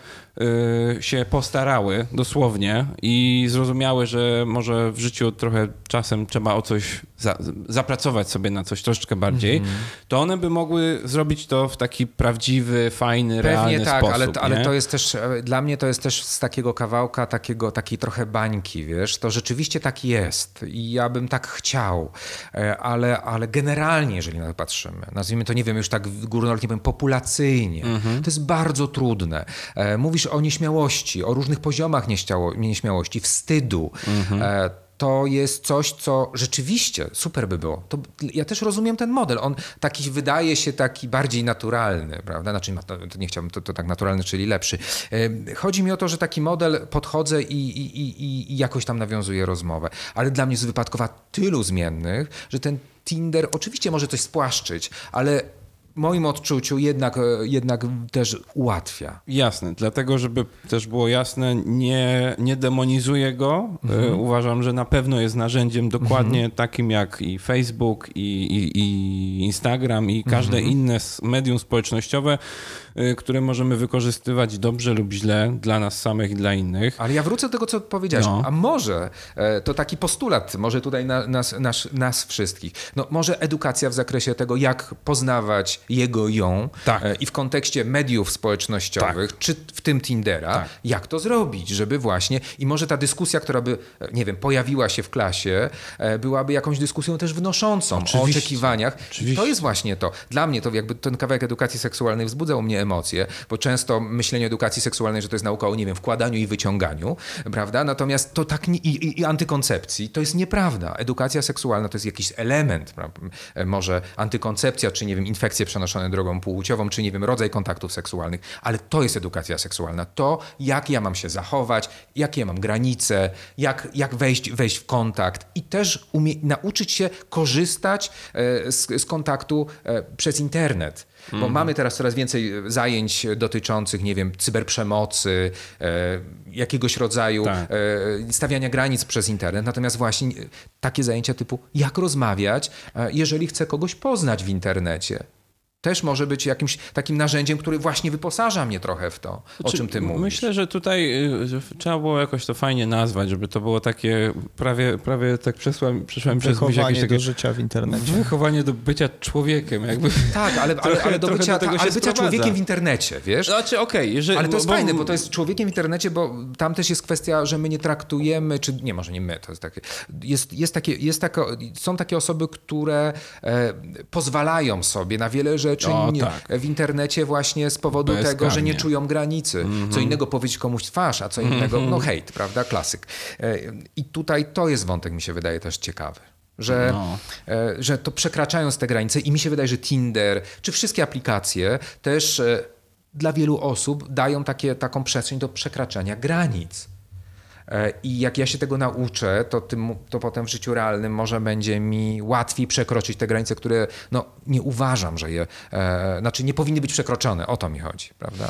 y, się postarały, dosłownie, i zrozumiały, że może w życiu trochę czasem trzeba o coś za, zapracować sobie na coś troszeczkę bardziej, to one by mogły zrobić to w taki prawdziwy, fajny, Pewnie realny tak, sposób. ale, ale nie? to jest też, e, dla mnie to jest też z takiego kawałka, takiego, takiej trochę bańki, wiesz, to rzeczywiście tak jest i ja bym tak chciał, E, ale, ale generalnie, jeżeli na to patrzymy, nazwijmy to, nie wiem, już tak górnolotnie powiem, populacyjnie, Mhm. to jest bardzo trudne. E, Mówisz o nieśmiałości, o różnych poziomach nieśmiało, nieśmiałości, wstydu. Mhm. E, to jest coś, co rzeczywiście super by było. To, ja też rozumiem ten model. On taki wydaje się taki bardziej naturalny, prawda? Znaczy, no, to nie chciałbym, to, to tak naturalny, czyli lepszy. Em, Chodzi mi o to, że taki model podchodzę i, i, i, i- jakoś tam nawiązuję rozmowę. Ale dla mnie jest wypadkowa tylu zmiennych, że ten Tinder oczywiście może coś spłaszczyć, ale moim odczuciu jednak, e, jednak też ułatwia. Jasne, dlatego żeby też było jasne, nie, nie demonizuję go. E, Uważam, że na pewno jest narzędziem dokładnie takim jak i Facebook, i, i, i Instagram, i każde inne s- medium społecznościowe, które możemy wykorzystywać dobrze lub źle dla nas samych i dla innych. Ale ja wrócę do tego, co powiedziałeś. No. A może e, to taki postulat, może tutaj na, nas, nas, nas wszystkich. No, może edukacja w zakresie tego, jak poznawać jego, ją Tak. e, i w kontekście mediów społecznościowych, czy w tym Tindera, Tak. jak to zrobić, żeby właśnie i może ta dyskusja, która by, e, nie wiem, pojawiła się w klasie, byłaby jakąś dyskusją też wnoszącą o Oczywiście. oczekiwaniach. Oczywiście. To jest właśnie to. Dla mnie to jakby ten kawałek edukacji seksualnej wzbudzał mnie emocje, bo często myślenie edukacji seksualnej, że to jest nauka o, nie wiem, wkładaniu i wyciąganiu, prawda? Natomiast to tak nie, i, i, i antykoncepcji to jest nieprawda. Edukacja seksualna to jest jakiś element, prawda? E, może antykoncepcja, czy nie wiem, infekcje przenoszone drogą płciową, czy nie wiem, rodzaj kontaktów seksualnych, ale to jest edukacja seksualna. To, jak ja mam się zachować, jakie ja mam granice, jak, jak wejść, wejść w kontakt i też umie, nauczyć się korzystać e, z, z kontaktu e, przez internet. Bo mamy teraz coraz więcej e, zajęć dotyczących, nie wiem, cyberprzemocy, e, jakiegoś rodzaju Tak. e, stawiania granic przez internet. Natomiast właśnie takie zajęcia typu jak rozmawiać, jeżeli chcę kogoś poznać w internecie. Też może być jakimś takim narzędziem, który właśnie wyposaża mnie trochę w to, o Czy- czym ty mówisz. Myślę, że tutaj y, trzeba było jakoś to fajnie nazwać, żeby to było takie prawie, prawie tak przesłam, przeszłem przez myśl jakieś Wychowanie takie do życia w internecie. wychowanie do bycia człowiekiem, jakby. Tak, ale, Trochę- ale do bycia, do tego ta, się ale bycia człowiekiem w internecie, wiesz? Znaczy, okej, jeżeli. Ale to jest bo- fajne, bo to jest człowiekiem w internecie, bo tam też jest kwestia, że my nie traktujemy, czy nie, może nie my, to jest takie, jest, jest takie, jest taka, są takie osoby, które e, pozwalają sobie na wiele rzeczy O, nie, tak. w internecie właśnie z powodu tego, że nie czują granicy. Co innego powiedzieć komuś twarz, a co innego, no hejt, prawda, klasyk. E, I tutaj to jest wątek, mi się wydaje też ciekawy. Że, No. e, że to przekraczając te granice i mi się wydaje, że Tinder, czy wszystkie aplikacje też e, dla wielu osób dają takie, taką przestrzeń do przekraczania granic. E, I jak ja się tego nauczę, to, tym, to potem w życiu realnym może będzie mi łatwiej przekroczyć te granice, które no, nie uważam, że je, e, znaczy nie powinny być przekroczone. O to mi chodzi, prawda?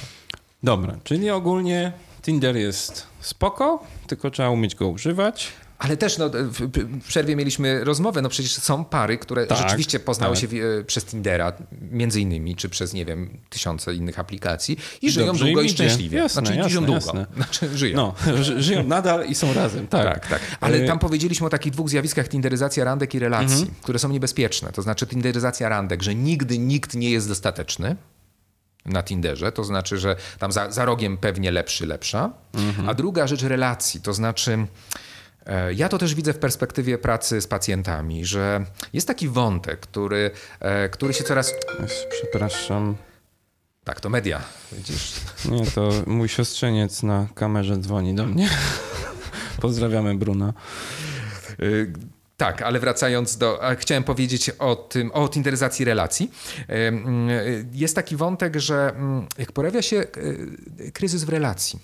Dobra, czyli ogólnie Tinder jest spoko, tylko trzeba umieć go używać. Ale też no, w, przerwie mieliśmy rozmowę, no przecież są pary, które Tak, rzeczywiście poznały tak. się w, e, przez Tindera, między innymi, czy przez, nie wiem, tysiące innych aplikacji i żyją dobrze długo i szczęśliwie. Jasne, znaczy jasne, żyją długo. jasne. Znaczy żyją. No, ży- żyją nadal i są razem, tak. Tak, tak. Ale tam powiedzieliśmy o takich dwóch zjawiskach, tinderyzacja randek i relacji, Mhm. które są niebezpieczne. To znaczy tinderyzacja randek, że nigdy nikt nie jest dostateczny. na Tinderze, to znaczy, że tam za, za rogiem pewnie lepszy, lepsza. A druga rzecz relacji, to znaczy ja to też widzę w perspektywie pracy z pacjentami, że jest taki wątek, który, e, który się coraz... Przepraszam. Tak, to media, widzisz. Nie, to mój siostrzeniec na kamerze dzwoni do mnie. Pozdrawiamy Bruna. Y, Tak, ale wracając do. Chciałem powiedzieć o tym, o tinderyzacji relacji. Jest taki wątek, że mm, jak pojawia się kryzys w relacji,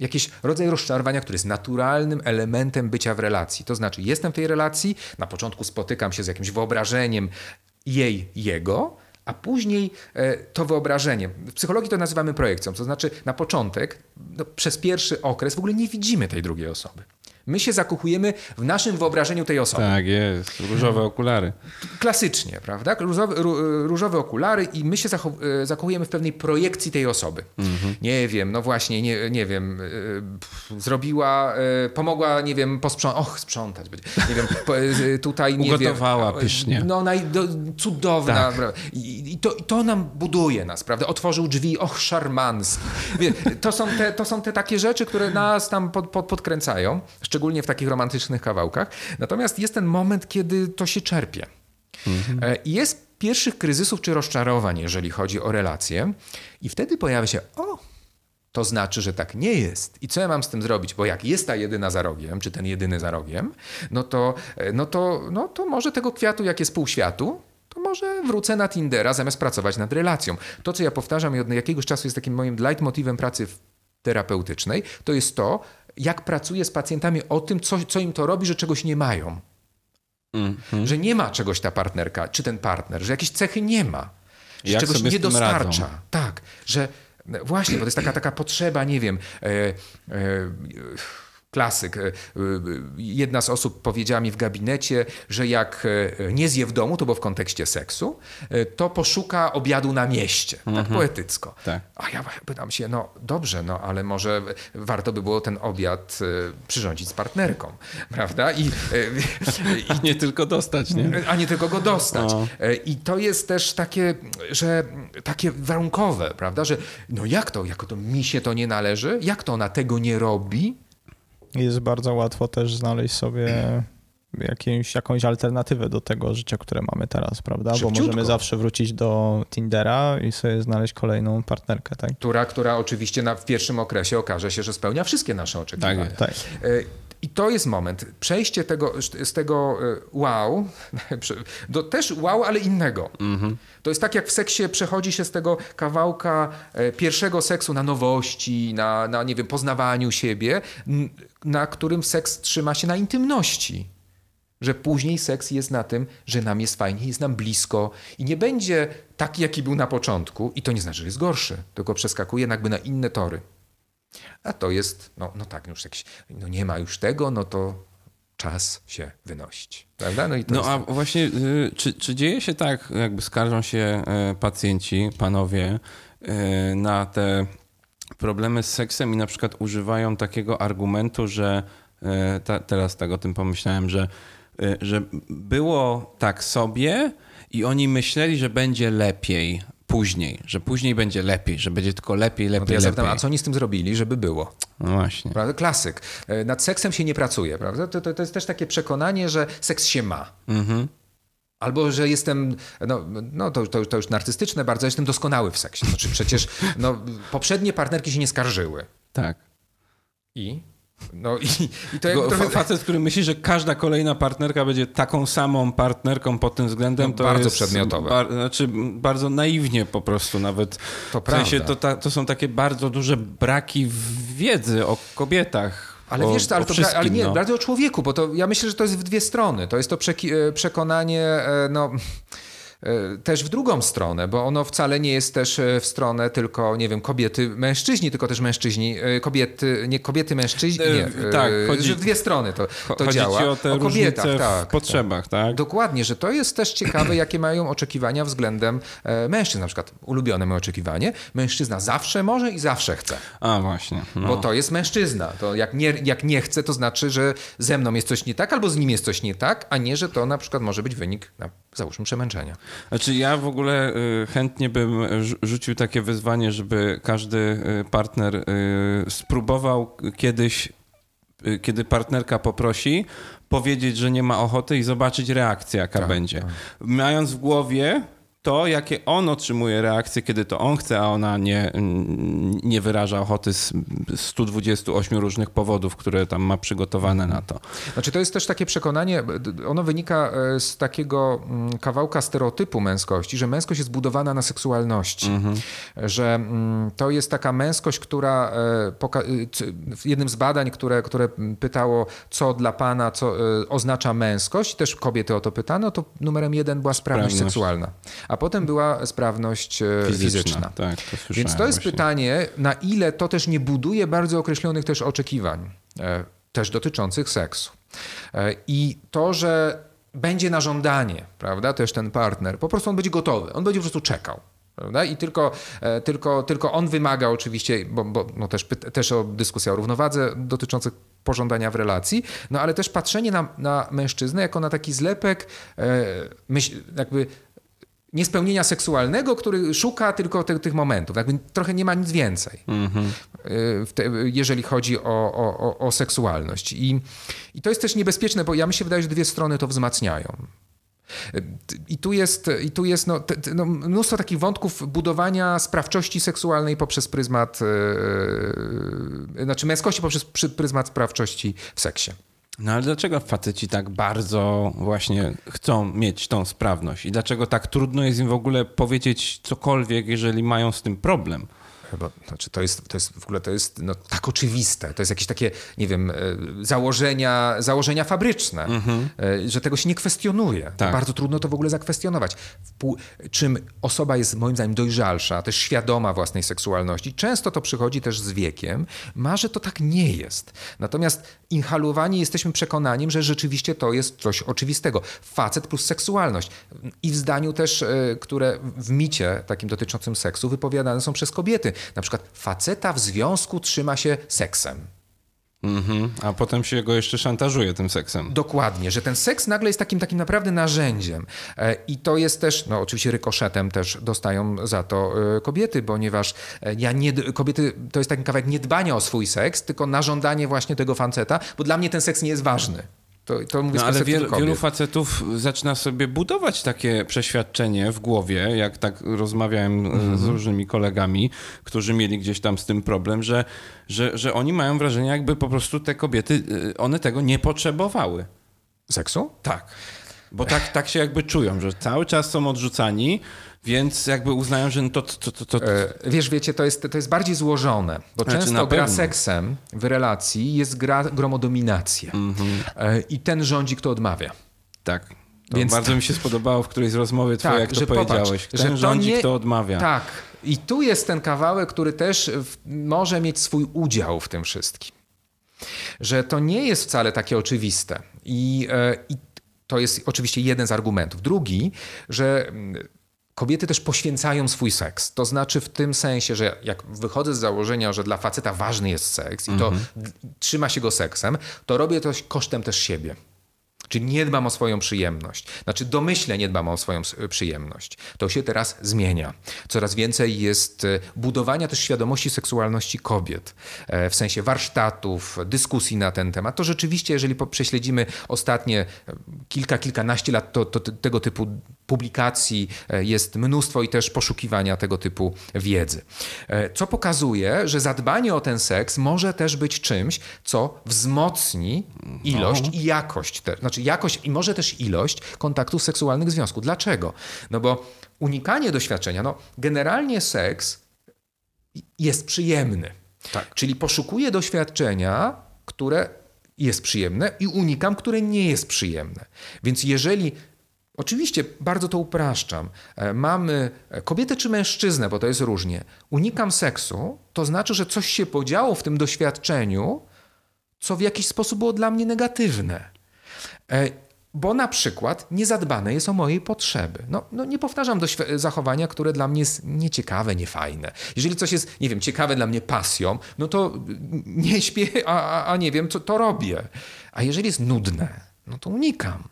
jakiś rodzaj rozczarowania, który jest naturalnym elementem bycia w relacji. To znaczy, jestem w tej relacji, na początku spotykam się z jakimś wyobrażeniem jej, jego, a później e, to wyobrażenie. W psychologii to nazywamy projekcją, to znaczy na początek, no, przez pierwszy okres w ogóle nie widzimy tej drugiej osoby. My się zakochujemy w naszym wyobrażeniu tej osoby. Tak, jest. Różowe okulary. Klasycznie, prawda? Różowe, ró- różowe okulary i my się zacho- e, zakochujemy w pewnej projekcji tej osoby. Nie wiem, no właśnie, nie, nie wiem, e, zrobiła, e, pomogła, nie wiem, posprzątać, och, sprzątać będzie, nie wiem, tutaj, nie Ugotowała wiem. pysznie. No, naj, do, cudowna, Tak. I, i, to, to nam buduje nas, prawda? Otworzył drzwi, och, szarmanski. To są te, to są te takie rzeczy, które nas tam pod, pod, podkręcają, szczególnie w takich romantycznych kawałkach. Natomiast jest ten moment, kiedy to się czerpie. E, I jest pierwszych kryzysów czy rozczarowań, jeżeli chodzi o relacje, i wtedy pojawia się, o, to znaczy, że tak nie jest. I co ja mam z tym zrobić? Bo jak jest ta jedyna za rogiem, czy ten jedyny za rogiem, no to, e, no to, no to może tego kwiatu, jak jest pół światu, to może wrócę na Tindera zamiast pracować nad relacją. To, co ja powtarzam i od jakiegoś czasu jest takim moim leitmotivem pracy terapeutycznej, to jest to, jak pracuję z pacjentami o tym, co, co im to robi, że czegoś nie mają. Mhm. Że nie ma czegoś ta partnerka, czy ten partner, że jakieś cechy nie ma. Że Jak czegoś nie dostarcza. radzą. Tak, że właśnie, bo to jest taka, taka potrzeba, nie wiem. E, e, Klasyk. E, e, Jedna z osób powiedziała mi w gabinecie, że jak e, nie zje w domu, to było w kontekście seksu, to poszuka obiadu na mieście. Tak poetycko. Tak. A ja pytam się, no dobrze, no ale może warto by było ten obiad przyrządzić z partnerką, prawda? I, i nie tylko dostać, nie? a nie tylko go dostać. No. E, I to jest też takie, że takie warunkowe, prawda, że no jak to, jak to mi się to nie należy, jak to ona tego nie robi, Jest bardzo łatwo też znaleźć sobie jakąś, jakąś alternatywę do tego życia, które mamy teraz, prawda? Bo możemy zawsze wrócić do Tindera i sobie znaleźć kolejną partnerkę, tak? która, która oczywiście na, w pierwszym okresie okaże się, że spełnia wszystkie nasze oczekiwania. jest. Tak. I to jest moment. Przejście tego, z tego e, wow, do też wow, ale innego. To jest tak, jak w seksie przechodzi się z tego kawałka e, pierwszego seksu na nowości, na, na nie wiem, poznawaniu siebie, na którym seks trzyma się na intymności. Że później seks jest na tym, że nam jest fajnie, jest nam blisko i nie będzie taki, jaki był na początku. I to nie znaczy, że jest gorszy, tylko przeskakuje jakby na inne tory. A to jest, no, no tak, już jakiś, no nie ma już tego, no to czas się wynosić. Prawda? No i to No jest a właśnie, y, czy, czy dzieje się tak, jakby skarżą się e, pacjenci, panowie, e, na te problemy z seksem i na przykład używają takiego argumentu, że e, ta, teraz tak o tym pomyślałem, że, że było tak sobie i oni myśleli, że będzie lepiej później, że później będzie lepiej, że będzie tylko lepiej, no lepiej, ja zapytam, lepiej. a co oni z tym zrobili, żeby było? No właśnie. Prawda? Klasyk. E, Nad seksem się nie pracuje, prawda? To, to, to jest też takie przekonanie, że seks się ma. Mhm. Albo, że jestem, no, no to, to, to już narcystyczne bardzo, jestem doskonały w seksie. Znaczy przecież no, poprzednie partnerki się nie skarżyły. Tak. I? No i, i to jak trochę... fa- Facet, który myśli, że każda kolejna partnerka będzie taką samą partnerką pod tym względem, No, to bardzo jest przedmiotowe. Bar, znaczy bardzo naiwnie po prostu nawet. To w sensie to, ta, to są takie bardzo duże braki w wiedzy o kobietach. Ale o, wiesz, ale, to, ale nie, no. bardziej o człowieku, bo to ja myślę, że to jest w dwie strony. To jest to e, przekonanie, e, no. E, Też w drugą stronę, bo ono wcale nie jest też e, w stronę tylko, nie wiem, kobiety, mężczyźni, tylko też mężczyźni, e, kobiety, nie kobiety, mężczyźni, nie, tak, chodzi- że w dwie strony to, to Chodzi działa. o te o kobietach, tak. w potrzebach, tak? Dokładnie, że to jest też ciekawe, jakie mają oczekiwania względem mężczyzn. Na przykład ulubione moje oczekiwanie, mężczyzna zawsze może i zawsze chce. A właśnie. No. Bo to jest mężczyzna. To jak nie, jak nie chce, to znaczy, że ze mną jest coś nie tak, albo z nim jest coś nie tak, a nie, że to na przykład może być wynik na załóżmy przemęczenia. Znaczy ja w ogóle y, chętnie bym rzucił takie wyzwanie, żeby każdy y, partner y, spróbował kiedyś, kiedy partnerka poprosi, powiedzieć, że nie ma ochoty i zobaczyć reakcję, jaka tak, będzie. Tak. Mając w głowie to, jakie on otrzymuje reakcje, kiedy to on chce, a ona nie, nie wyraża ochoty z 128 różnych powodów, które tam ma przygotowane na to. Znaczy to jest też takie przekonanie, ono wynika e, z takiego mm, kawałka stereotypu męskości, że męskość jest budowana na seksualności. Mhm. Że mm, to jest taka męskość, która e, w jednym z badań, które, które pytało, co dla pana, co e, oznacza męskość, też kobiety o to pytano, to numerem jeden była sprawność, sprawność. seksualna a potem była sprawność e, fizyczna. fizyczna. Tak, to Więc to jest właśnie. pytanie, na ile to też nie buduje bardzo określonych też oczekiwań, e, też dotyczących seksu. E, I to, że będzie na żądanie, prawda, też ten partner, po prostu on będzie gotowy, on będzie po prostu czekał. Prawda? I tylko, tylko, tylko on wymaga oczywiście, bo, bo no też, też o dyskusja o równowadze dotyczących pożądania w relacji, no ale też patrzenie na, na mężczyznę jako na taki zlepek myśl, jakby niespełnienia seksualnego, który szuka tylko te, tych momentów. Jakby trochę nie ma nic więcej, mm-hmm. te, jeżeli chodzi o, o, o, seksualność. I, I to jest też niebezpieczne, bo ja mi się wydaje, że dwie strony to wzmacniają. I tu jest, i tu jest no, te, no, mnóstwo takich wątków budowania sprawczości seksualnej poprzez pryzmat, yy, znaczy męskości poprzez pryzmat sprawczości w seksie. No ale dlaczego faceci tak bardzo właśnie chcą mieć tą sprawność i dlaczego tak trudno jest im w ogóle powiedzieć cokolwiek, jeżeli mają z tym problem? Chyba, znaczy to jest, to jest w ogóle to jest no, tak oczywiste. To jest jakieś takie, nie wiem, e, założenia, założenia fabryczne, mhm. E, że tego się nie kwestionuje. Tak. Bardzo trudno to w ogóle zakwestionować. Czym osoba jest moim zdaniem dojrzalsza, też świadoma własnej seksualności, często to przychodzi też z wiekiem, ma, że to tak nie jest. Natomiast inhalowani jesteśmy przekonaniem, że rzeczywiście to jest coś oczywistego. Facet plus seksualność. I w zdaniu też, e, które w micie takim dotyczącym seksu wypowiadane są przez kobiety. Na przykład faceta w związku trzyma się seksem. Mm-hmm. A potem się go jeszcze szantażuje tym seksem. Dokładnie, że ten seks nagle jest takim, takim naprawdę narzędziem. E, I to jest też, no oczywiście rykoszetem też dostają za to e, kobiety, ponieważ e, ja nie, kobiety to jest taki kawałek niedbania o swój seks, tylko na żądanie właśnie tego faceta, bo dla mnie ten seks nie jest ważny. To, to mówię no, ale wielu, wielu facetów zaczyna sobie budować takie przeświadczenie w głowie, jak tak rozmawiałem mm -hmm. z różnymi kolegami, którzy mieli gdzieś tam z tym problem, że, że, że oni mają wrażenie, jakby po prostu te kobiety, y, one tego nie potrzebowały. Seksu? Tak. Bo tak, tak się jakby czują, że cały czas są odrzucani, więc jakby uznają, że to... to, to, to... E, wiesz, wiecie, to jest, to jest bardziej złożone, bo znaczy, często gra seksem w relacji jest gra, grą o dominację. Mm-hmm. I ten rządzi, kto odmawia. Tak. Więc bardzo mi się spodobało w którejś z rozmowy twojej, tak, jak to powiedziałeś. Popatrz, ten że rządzi, nie... kto odmawia. Tak. I tu jest ten kawałek, który też w, może mieć swój udział w tym wszystkim. Że to nie jest wcale takie oczywiste. I, e, i to jest oczywiście jeden z argumentów. Drugi, że mm, kobiety też poświęcają swój seks. To znaczy w tym sensie, że jak wychodzę z założenia, że dla faceta ważny jest seks i to -hmm. trzyma się go seksem, to robię to kosztem też siebie. Czyli nie dbam o swoją przyjemność. Znaczy domyślnie nie dbam o swoją przyjemność. To się teraz zmienia. Coraz więcej jest e, budowania też świadomości seksualności kobiet. E, w sensie warsztatów, dyskusji na ten temat. To rzeczywiście, jeżeli prześledzimy ostatnie e, kilka, kilkanaście lat, to, to tego typu publikacji jest mnóstwo i też poszukiwania tego typu wiedzy. Co pokazuje, że zadbanie o ten seks może też być czymś, co wzmocni ilość no. i jakość. Te, znaczy jakość i może też ilość kontaktów seksualnych w związku. Dlaczego? No bo unikanie doświadczenia, no generalnie seks jest przyjemny. Tak. Czyli poszukuję doświadczenia, które jest przyjemne i unikam, które nie jest przyjemne. Więc jeżeli Oczywiście bardzo to upraszczam. E, mamy kobietę czy mężczyznę, bo to jest różnie. Unikam seksu, to znaczy, że coś się podziało w tym doświadczeniu, co w jakiś sposób było dla mnie negatywne. E, bo na przykład niezadbane jest o moje potrzeby. No, no nie powtarzam zachowania, które dla mnie jest nieciekawe, niefajne. Jeżeli coś jest, nie wiem, ciekawe dla mnie pasją, no to nie śpię, a, a, a nie wiem, co to robię. A jeżeli jest nudne, no to unikam.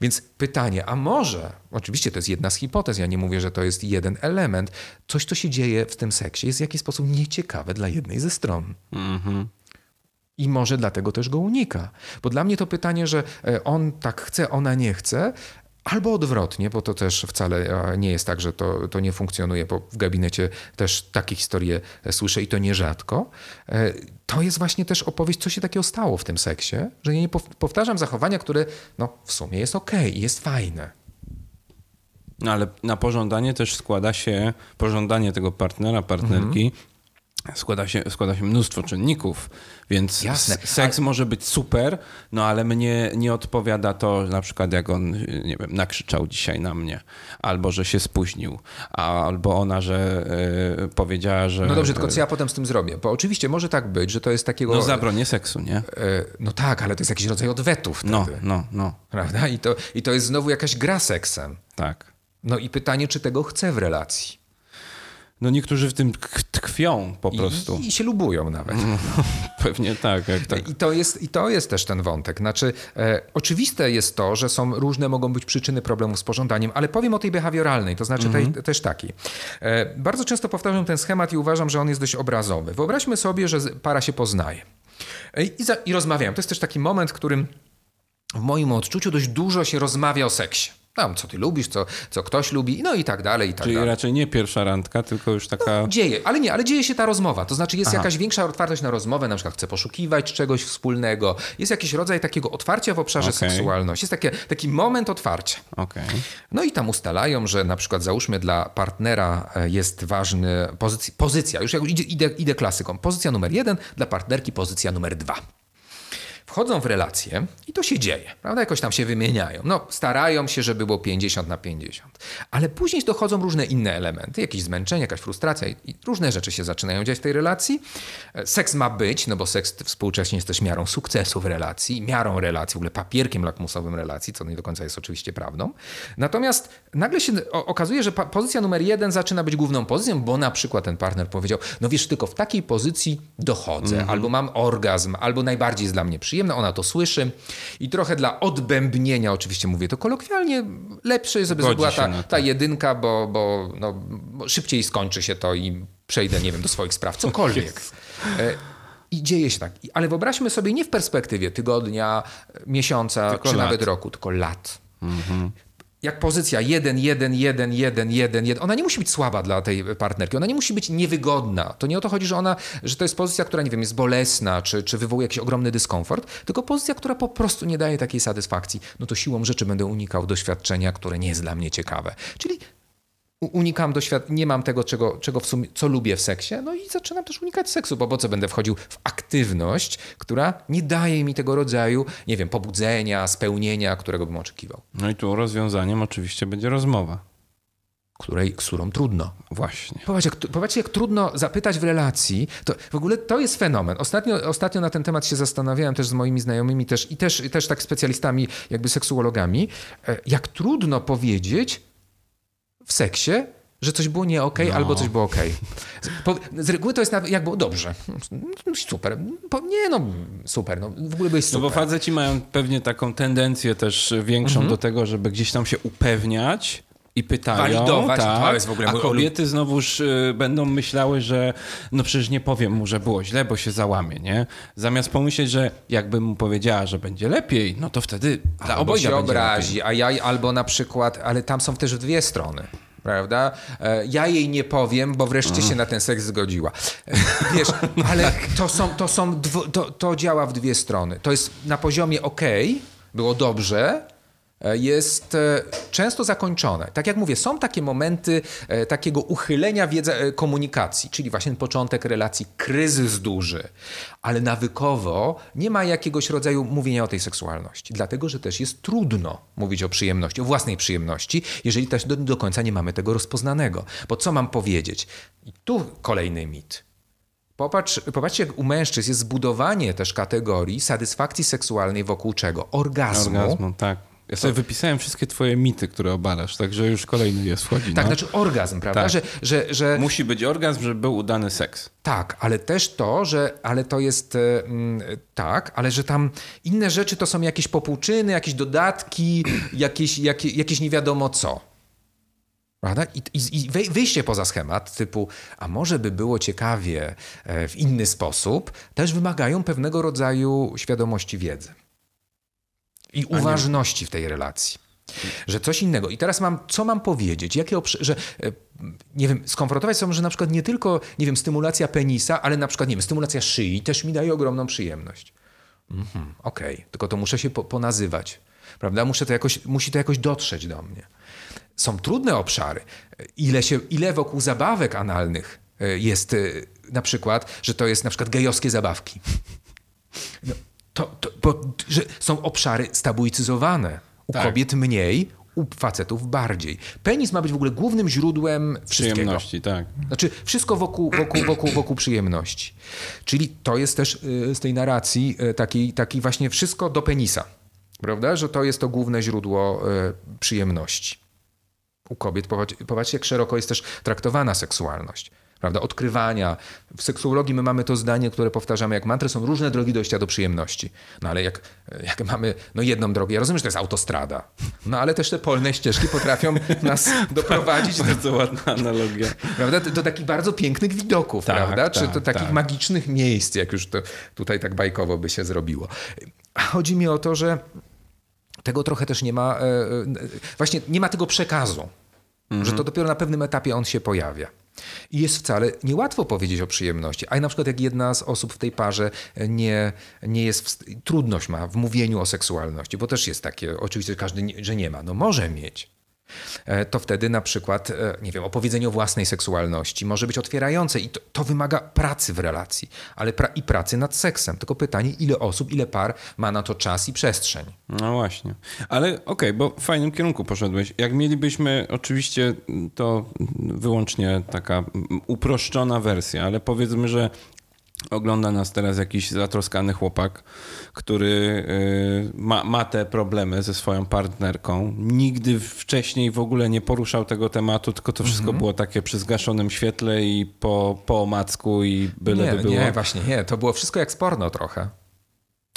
Więc pytanie, a może, oczywiście to jest jedna z hipotez, ja nie mówię, że to jest jeden element, coś, co się dzieje w tym seksie, jest w jakiś sposób nieciekawe dla jednej ze stron. I może dlatego też go unika. Bo dla mnie to pytanie, że e, on tak chce, ona nie chce, albo odwrotnie, bo to też wcale e, nie jest tak, że to, to nie funkcjonuje, bo w gabinecie też takie historie e, słyszę i to nierzadko. To jest właśnie też opowieść, co się takiego stało w tym seksie, że ja nie pow- powtarzam zachowania, które no, w sumie jest okej i jest fajne. No ale na pożądanie też składa się, pożądanie tego partnera, partnerki, Mhm. Składa, się, składa się mnóstwo czynników, więc Jasne. seks może być super, no ale mnie nie odpowiada to na przykład jak on, nie wiem, nakrzyczał dzisiaj na mnie, albo że się spóźnił, albo ona, że y, powiedziała, że... No dobrze, tylko co ja potem z tym zrobię? Bo oczywiście może tak być, że to jest takiego... No zabronię seksu, nie? e, no tak, ale to jest jakiś rodzaj odwetu wtedy. No, no, no, Prawda? I to, I to jest znowu jakaś gra seksem. tak. No i pytanie, czy tego chce w relacji. No niektórzy w tym tkw- tkwią po prostu. I, I się lubują nawet. Pewnie tak, jak tak. I, to jest, I to jest też ten wątek. Znaczy, e, oczywiste jest to, że są różne mogą być przyczyny problemów z pożądaniem, ale powiem o tej behawioralnej, to znaczy tej, też takiej. E, bardzo często powtarzam ten schemat i uważam, że on jest dość obrazowy. Wyobraźmy sobie, że para się poznaje e, i, za, i rozmawiają. To jest też taki moment, w którym w moim odczuciu dość dużo się rozmawia o seksie. Tam, co ty lubisz, co, co ktoś lubi, no i tak dalej, i tak Czyli dalej. raczej nie pierwsza randka, tylko już taka... Dzieje, ale nie, ale dzieje się ta rozmowa. To znaczy jest jakaś większa otwartość na rozmowę, na przykład chce poszukiwać czegoś wspólnego. Jest jakiś rodzaj takiego otwarcia w obszarze Okej. seksualności. Jest takie, taki moment otwarcia. Okej. No i tam ustalają, że na przykład załóżmy dla partnera e, jest ważny pozycja, pozycja już jak idę, idę klasyką. Pozycja numer jeden, dla partnerki pozycja numer dwa. Wchodzą w relacje i to się dzieje, prawda? Jakoś tam się wymieniają. No, starają się, żeby było 50 na 50. Ale później dochodzą różne inne elementy, jakieś zmęczenie, jakaś frustracja i, i różne rzeczy się zaczynają dziać w tej relacji. E, Seks ma być, no bo seks współcześnie jest też miarą sukcesu w relacji, miarą relacji, w ogóle papierkiem lakmusowym relacji, co nie do końca jest oczywiście prawdą. Natomiast nagle się okazuje, że pozycja numer jeden zaczyna być główną pozycją, bo na przykład ten partner powiedział, no wiesz, tylko w takiej pozycji dochodzę, albo mam orgazm, albo najbardziej jest dla mnie ona to słyszy i trochę dla odbębnienia, oczywiście mówię to kolokwialnie, lepsze jest, żeby była ta, ta jedynka, bo, bo, no, bo szybciej skończy się to i przejdę, nie wiem, do swoich spraw, cokolwiek. E, I dzieje się tak. Ale wyobraźmy sobie nie w perspektywie tygodnia, e, miesiąca, Tylko czy lat. nawet roku, tylko lat. Jak pozycja 1, 1, 1, 1, 1, 1. Ona nie musi być słaba dla tej partnerki, ona nie musi być niewygodna. To nie o to chodzi, że ona, że to jest pozycja, która, nie wiem, jest bolesna, czy, czy wywołuje jakiś ogromny dyskomfort, tylko pozycja, która po prostu nie daje takiej satysfakcji. No to siłą rzeczy będę unikał doświadczenia, które nie jest dla mnie ciekawe. Czyli unikam doświadczenia, nie mam tego, czego, czego w sumie, co lubię w seksie, no i zaczynam też unikać seksu, bo po co będę wchodził w aktywność, która nie daje mi tego rodzaju, nie wiem, pobudzenia, spełnienia, którego bym oczekiwał, No i tu rozwiązaniem oczywiście będzie rozmowa. której, którą trudno. Właśnie. Popatrz jak, popatrzcie, jak trudno zapytać w relacji. To w ogóle to jest fenomen. Ostatnio, ostatnio na ten temat się zastanawiałem też z moimi znajomymi też, i też, też tak specjalistami, jakby seksuologami, e, jak trudno powiedzieć w seksie, że coś było nie okej, albo coś było okej. Z- po- Z reguły to jest nawet, jak było dobrze. No, Super. Po- Nie no, super. No, w ogóle byłeś No super. bo faceci mają pewnie taką tendencję też większą do tego, żeby gdzieś tam się upewniać i pytają. Walidować. Tak, To jest w ogóle a kobiety znowuż y, będą myślały, że no przecież nie powiem mu, że było źle, bo się załamie, nie? Zamiast pomyśleć, że jakbym mu powiedziała, że będzie lepiej, no to wtedy dla Albo się będzie lepiej. obrazi, a ja albo na przykład, ale tam są też dwie strony. Prawda? E, Ja jej nie powiem, bo wreszcie się na ten seks zgodziła. E, Wiesz, ale to są, to są, dwu, to, to działa w dwie strony. To jest na poziomie ok, było dobrze, jest e, często zakończone. Tak jak mówię, są takie momenty e, takiego uchylenia wiedzy, e, komunikacji, czyli właśnie początek relacji, kryzys duży, ale nawykowo nie ma jakiegoś rodzaju mówienia o tej seksualności, dlatego że też jest trudno mówić o przyjemności, o własnej przyjemności, jeżeli też do, do końca nie mamy tego rozpoznanego. Bo co mam powiedzieć? I tu kolejny mit. Popatrz, popatrzcie, jak u mężczyzn jest zbudowanie też kategorii satysfakcji seksualnej wokół czego? Orgazmu. Orgazmu, tak. Ja sobie wypisałem wszystkie twoje mity, które obalasz, także już kolejny jest wchodzi. Tak, no. znaczy orgazm, prawda? Tak. Że, że, że Musi być orgazm, żeby był udany seks. tak, ale też to, że ale to jest e, mm, tak, ale że tam inne rzeczy to są jakieś popłuczyny, jakieś dodatki, jakieś, jakie, jakieś nie wiadomo co. Prawda? I, i, I wyjście poza schemat typu, a może by było ciekawie e, w inny sposób, też wymagają pewnego rodzaju świadomości wiedzy i uważności w tej relacji. Że coś innego. I teraz mam, co mam powiedzieć? Jakie że, e, nie wiem, skonfrontować sobie, że na przykład nie tylko, nie wiem, stymulacja penisa, ale na przykład, nie wiem, stymulacja szyi też mi daje ogromną przyjemność. Mhm, Okej, tylko to muszę się po, ponazywać, prawda? Muszę to jakoś, musi to jakoś dotrzeć do mnie. Są trudne obszary. Ile, się, ile wokół zabawek analnych e, jest e, na przykład, że to jest na przykład gejowskie zabawki. No, to, to, bo, że są obszary stabilizowane. U Tak. kobiet mniej, u facetów bardziej. Penis ma być w ogóle głównym źródłem wszystkiego. Przyjemności, tak. Znaczy wszystko wokół, wokół, wokół, wokół przyjemności. Czyli to jest też y, z tej narracji y, takiej, takiej właśnie wszystko do penisa. Prawda? Że to jest to główne źródło y, przyjemności. U kobiet, popatrz- jak szeroko jest też traktowana seksualność. Prawda? Odkrywania. W seksuologii my mamy to zdanie, które powtarzamy jak mantrę, są różne drogi dojścia do przyjemności. No ale jak, jak mamy no jedną drogę, ja rozumiem, że to jest autostrada, no ale też te polne ścieżki potrafią nas doprowadzić do Bardzo ładna analogia. Prawda? Do, do takich bardzo pięknych widoków, Tak, prawda? Czy tak, to takich tak. magicznych miejsc, jak już to tutaj tak bajkowo by się zrobiło. A Chodzi mi o to, że tego trochę też nie ma, e, e, właśnie nie ma tego przekazu, że to dopiero na pewnym etapie on się pojawia. I jest wcale niełatwo powiedzieć o przyjemności. A na przykład jak jedna z osób w tej parze nie, nie jest, w, trudność ma w mówieniu o seksualności, bo też jest takie, oczywiście każdy, nie, że nie ma, no może mieć. E, To wtedy na przykład, e, nie wiem, opowiedzenie o własnej seksualności może być otwierające i to, to wymaga pracy w relacji, ale pra, i pracy nad seksem. Tylko pytanie, ile osób, ile par ma na to czas i przestrzeń. No właśnie. Ale okej, bo w fajnym kierunku poszedłeś. Jak mielibyśmy, oczywiście to wyłącznie taka mm, uproszczona wersja, ale powiedzmy, że ogląda nas teraz jakiś zatroskany chłopak, który y, ma, ma te problemy ze swoją partnerką. Nigdy wcześniej w ogóle nie poruszał tego tematu, tylko to wszystko było takie przy zgaszonym świetle i po, po omacku i byle nie, by było. nie, właśnie nie. To było wszystko jak z porno trochę.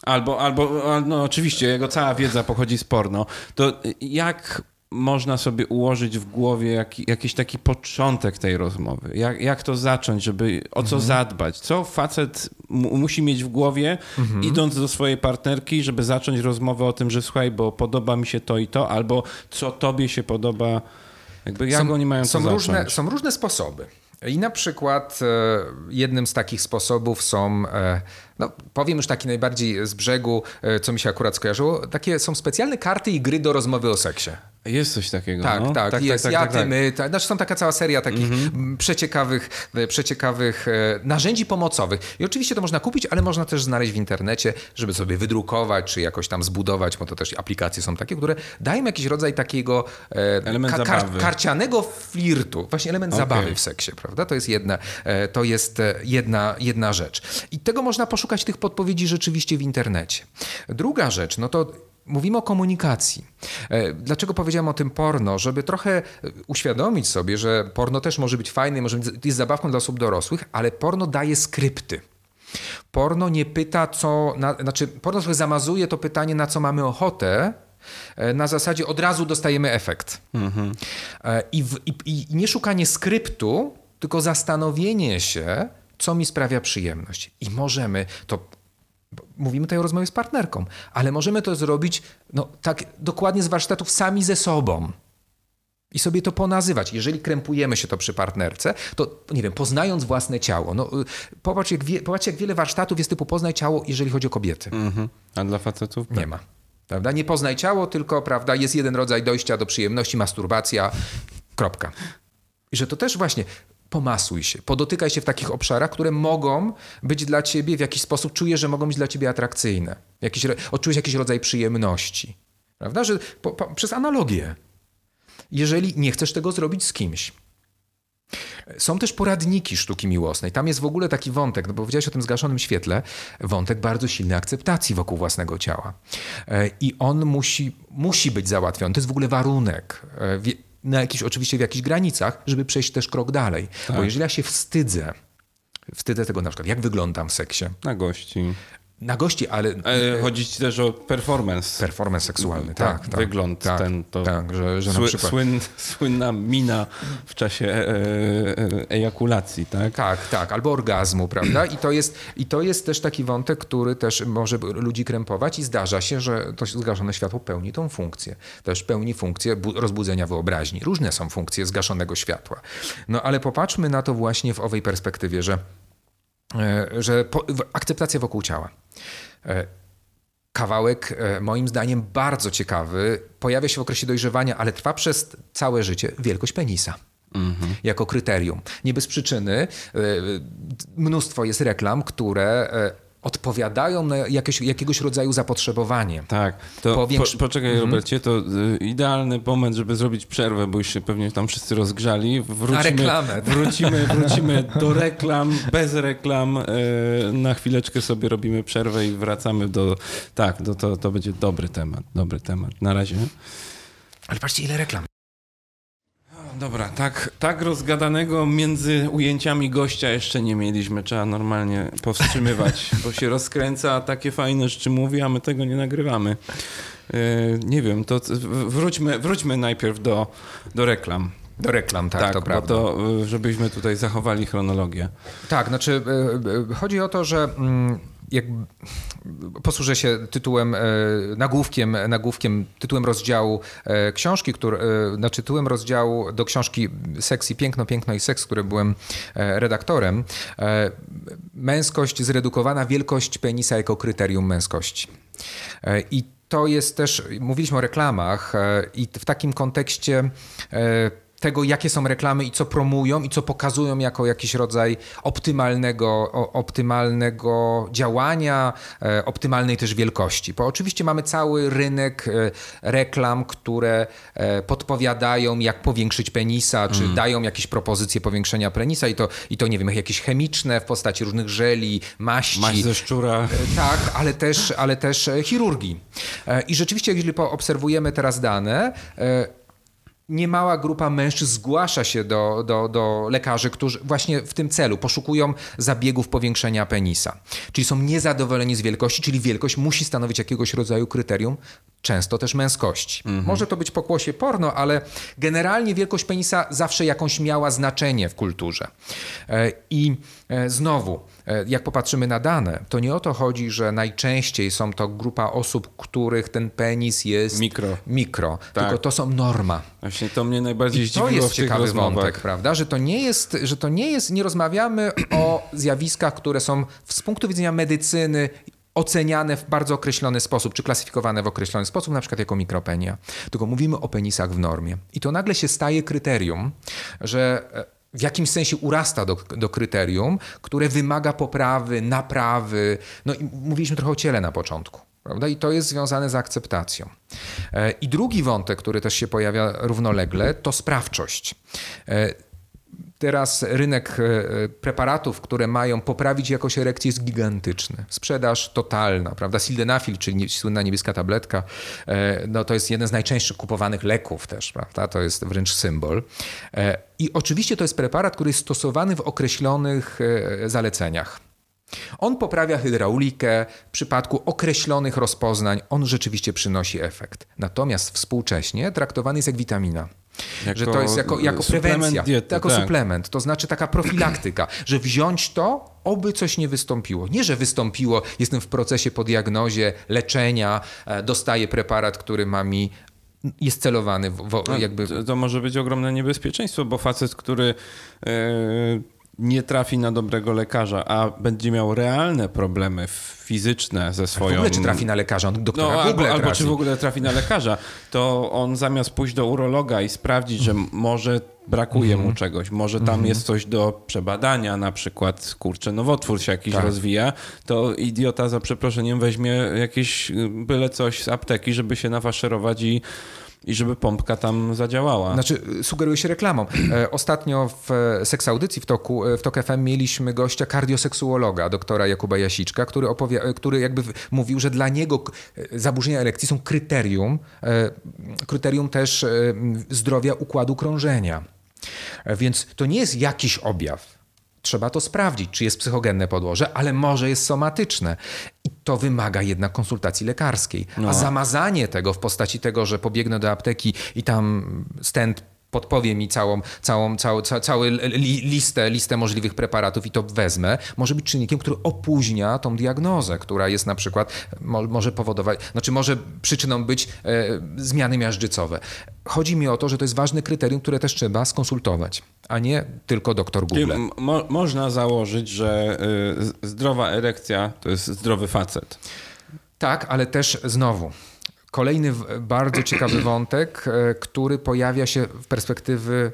Albo, albo no oczywiście, jego cała wiedza pochodzi z porno. To jak można sobie ułożyć w głowie jak, jakiś taki początek tej rozmowy? Jak, jak to zacząć, żeby o co zadbać? Co facet mu, musi mieć w głowie, idąc do swojej partnerki, żeby zacząć rozmowę o tym, że słuchaj, bo podoba mi się to i to, albo co tobie się podoba? Jakby jak oni mają są to różne, zacząć? są różne sposoby. I na przykład e, jednym z takich sposobów są, e, no powiem już taki najbardziej z brzegu, e, co mi się akurat skojarzyło, takie są specjalne karty i gry do rozmowy o seksie. Jest coś takiego. Tak, no? tak, jest. tak, ja, tak, ty, tak. my. Tak, znaczy są taka cała seria takich mm, przeciekawych, e, przeciekawych e, narzędzi pomocowych. I oczywiście to można kupić, ale można też znaleźć w internecie, żeby sobie wydrukować, czy jakoś tam zbudować, bo to też aplikacje są takie, które dają jakiś rodzaj takiego e, Element zabawy. karcianego flirtu. Właśnie element Okej. zabawy w seksie, prawda? To jest jedna, e, to jest e, jedna, jedna rzecz. I tego można poszukać tych podpowiedzi rzeczywiście w internecie. Druga rzecz, no to Mówimy o komunikacji. E, Dlaczego powiedziałem o tym porno? Żeby trochę e, uświadomić sobie, że porno też może być fajne, może być, jest zabawką dla osób dorosłych, ale porno daje skrypty. Porno nie pyta, co. Na, znaczy, porno trochę zamazuje to pytanie, na co mamy ochotę. e, Na zasadzie od razu dostajemy efekt. E, I, w, i, I nie szukanie skryptu, tylko zastanowienie się, co mi sprawia przyjemność. I możemy to mówimy tutaj o rozmowie z partnerką, ale możemy to zrobić no, tak dokładnie z warsztatów sami ze sobą. I sobie to ponazywać. Jeżeli krępujemy się to przy partnerce, to nie wiem, poznając własne ciało. No, y, popatrz, jak wie, popatrz, jak wiele warsztatów jest typu poznaj ciało, jeżeli chodzi o kobiety. Mhm. A dla facetów? Nie ma. Prawda? Nie poznaj ciało, tylko prawda, jest jeden rodzaj dojścia do przyjemności, masturbacja, kropka. I że to też właśnie pomasuj się, podotykaj się w takich obszarach, które mogą być dla ciebie w jakiś sposób, czujesz, że mogą być dla ciebie atrakcyjne. Jakiś, odczułeś jakiś rodzaj przyjemności. Prawda? Że po, po, przez analogię. Jeżeli nie chcesz tego zrobić z kimś. Są też poradniki sztuki miłosnej. Tam jest w ogóle taki wątek, no bo powiedziałeś o tym zgaszonym świetle, wątek bardzo silnej akceptacji wokół własnego ciała. E, I on musi, musi być załatwiony. To jest w ogóle warunek. Na jakiś, oczywiście w jakichś granicach, żeby przejść też krok dalej. Tak. Bo jeżeli ja się wstydzę, wstydzę tego na przykład, jak wyglądam w seksie. Na gości. Na gości, ale... E, chodzi ci też o performance. Performance seksualny, tak. tak, tak wygląd tak, ten, to tak, że, że na przykład... Słyn, słynna mina w czasie e, e, ejakulacji, tak? Tak, tak, albo orgazmu, prawda? I to, jest, I to jest też taki wątek, który też może ludzi krępować i zdarza się, że to zgaszone światło pełni tą funkcję. Też pełni funkcję rozbudzenia wyobraźni. Różne są funkcje zgaszonego światła. No ale popatrzmy na to właśnie w owej perspektywie, że E, że po, akceptacja wokół ciała. E, kawałek, e, moim zdaniem, bardzo ciekawy, pojawia się w okresie dojrzewania, ale trwa przez całe życie wielkość penisa. Mhm. Jako kryterium. Nie bez przyczyny mnóstwo jest reklam, które odpowiadają na jakieś, jakiegoś rodzaju zapotrzebowanie. Tak, to Powiększ... po, poczekaj mhm. Robercie, to y, idealny moment, żeby zrobić przerwę, bo już się pewnie tam wszyscy rozgrzali. Wrócimy, na reklamę. Wrócimy, wrócimy do reklam, bez reklam. Y, na chwileczkę sobie robimy przerwę i wracamy do... Tak, do, to, to będzie dobry temat, dobry temat. Na razie. Ale patrzcie, ile reklam. Dobra, tak, tak rozgadanego między ujęciami gościa jeszcze nie mieliśmy. Trzeba normalnie powstrzymywać, bo się rozkręca, takie fajne rzeczy mówi, a my tego nie nagrywamy. Yy, nie wiem, to wróćmy, wróćmy najpierw do, do reklam. Do reklam, tak, tak to prawda. to, e, żebyśmy tutaj zachowali chronologię. Tak, znaczy e, chodzi o to, że mm, jak posłużę się tytułem, e, nagłówkiem, nagłówkiem, tytułem rozdziału e, książki, który, znaczy tytułem rozdziału do książki Sekcji Piękno, Piękno i Seks, którym byłem redaktorem. Męskość zredukowana, wielkość penisa jako kryterium męskości. I to jest też, mówiliśmy o reklamach i w takim kontekście tego, jakie są reklamy i co promują i co pokazują jako jakiś rodzaj optymalnego, optymalnego działania, e, optymalnej też wielkości. Bo oczywiście mamy cały rynek e, reklam, które e, podpowiadają, jak powiększyć penisa, czy mm. dają jakieś propozycje powiększenia penisa i to, i to, nie wiem, jakieś chemiczne w postaci różnych żeli, maści. Maść ze szczura. Tak, ale też, ale też chirurgii. I rzeczywiście, jeżeli obserwujemy teraz dane, niemała grupa mężczyzn zgłasza się do, do, do lekarzy, którzy właśnie w tym celu poszukują zabiegów powiększenia penisa. Czyli są niezadowoleni z wielkości, czyli wielkość musi stanowić jakiegoś rodzaju kryterium, często też męskości. Mhm. Może to być pokłosie porno, ale generalnie wielkość penisa zawsze jakąś miała znaczenie w kulturze. E, I znowu, e, jak popatrzymy na dane, to nie o to chodzi, że najczęściej są to grupa osób, których ten penis jest mikro, mikro tak. tylko to są norma. Właśnie to mnie najbardziej I to jest ciekawy rozmowach. wątek, prawda? Że to nie jest, że to nie jest, nie rozmawiamy o zjawiskach, które są z punktu widzenia medycyny oceniane w bardzo określony sposób, czy klasyfikowane w określony sposób, na przykład jako mikropenia. Tylko mówimy o penisach w normie. I to nagle się staje kryterium, że e, w jakimś sensie urasta do, do kryterium, które wymaga poprawy, naprawy. No i mówiliśmy trochę o ciele na początku. Prawda? I to jest związane z akceptacją. E, I drugi wątek, który też się pojawia równolegle, to sprawczość. E, Teraz rynek e, preparatów, które mają poprawić jakość erekcji jest gigantyczny. Sprzedaż totalna, prawda? Sildenafil, czyli słynna niebieska tabletka, e, no to jest jeden z najczęstszych kupowanych leków też, prawda? To jest wręcz symbol. E, I oczywiście to jest preparat, który jest stosowany w określonych zaleceniach. On poprawia hydraulikę, w przypadku określonych rozpoznań on rzeczywiście przynosi efekt. Natomiast współcześnie traktowany jest jak witamina. Jako że to jest jako, jako prewencja, diety, jako tak. suplement, to znaczy taka profilaktyka, że wziąć to, oby coś nie wystąpiło. Nie, że wystąpiło, jestem w procesie po diagnozie, leczenia, e, dostaję preparat, który ma mi jest celowany w, w, no, jakby... To, to, może być ogromne niebezpieczeństwo, bo facet, który yy nie trafi na dobrego lekarza, a będzie miał realne problemy fizyczne ze swoją... W ogóle czy trafi na lekarza, doktora no, albo, albo czy w ogóle trafi na lekarza, to on zamiast pójść do urologa i sprawdzić, że może brakuje mm -hmm. mu czegoś, może tam mm -hmm. jest coś do przebadania, na przykład, kurczę, nowotwór się jakiś tak. rozwija, to idiota za przeproszeniem weźmie jakieś byle coś z apteki, żeby się nafaszerować i i żeby pompka tam zadziałała. Znaczy, sugeruje się reklamą. E, ostatnio w e, seks audycji w, toku, e, w TOK FM mieliśmy gościa kardioseksuologa, doktora Jakuba Jasiczka, który, opowia- który jakby mówił, że dla niego zaburzenia erekcji są kryterium, kryterium też zdrowia układu krążenia. Więc to nie jest jakiś objaw. Trzeba to sprawdzić, czy jest psychogenne podłoże, ale może jest somatyczne. I to wymaga jednak konsultacji lekarskiej. No. A zamazanie tego w postaci tego, że pobiegnę do apteki i tam stent podpowie mi całą, całą, całą, całą listę, listę możliwych preparatów i to wezmę, może być czynnikiem, który opóźnia tą diagnozę, która jest na przykład, może powodować, znaczy może przyczyną być e, zmiany miażdżycowe. Chodzi mi o to, że to jest ważne kryterium, które też trzeba skonsultować, a nie tylko doktor Google. Mo można założyć, że y, zdrowa erekcja to jest zdrowy facet. Tak, ale też znowu, Kolejny bardzo ciekawy wątek, e, który pojawia się w perspektywy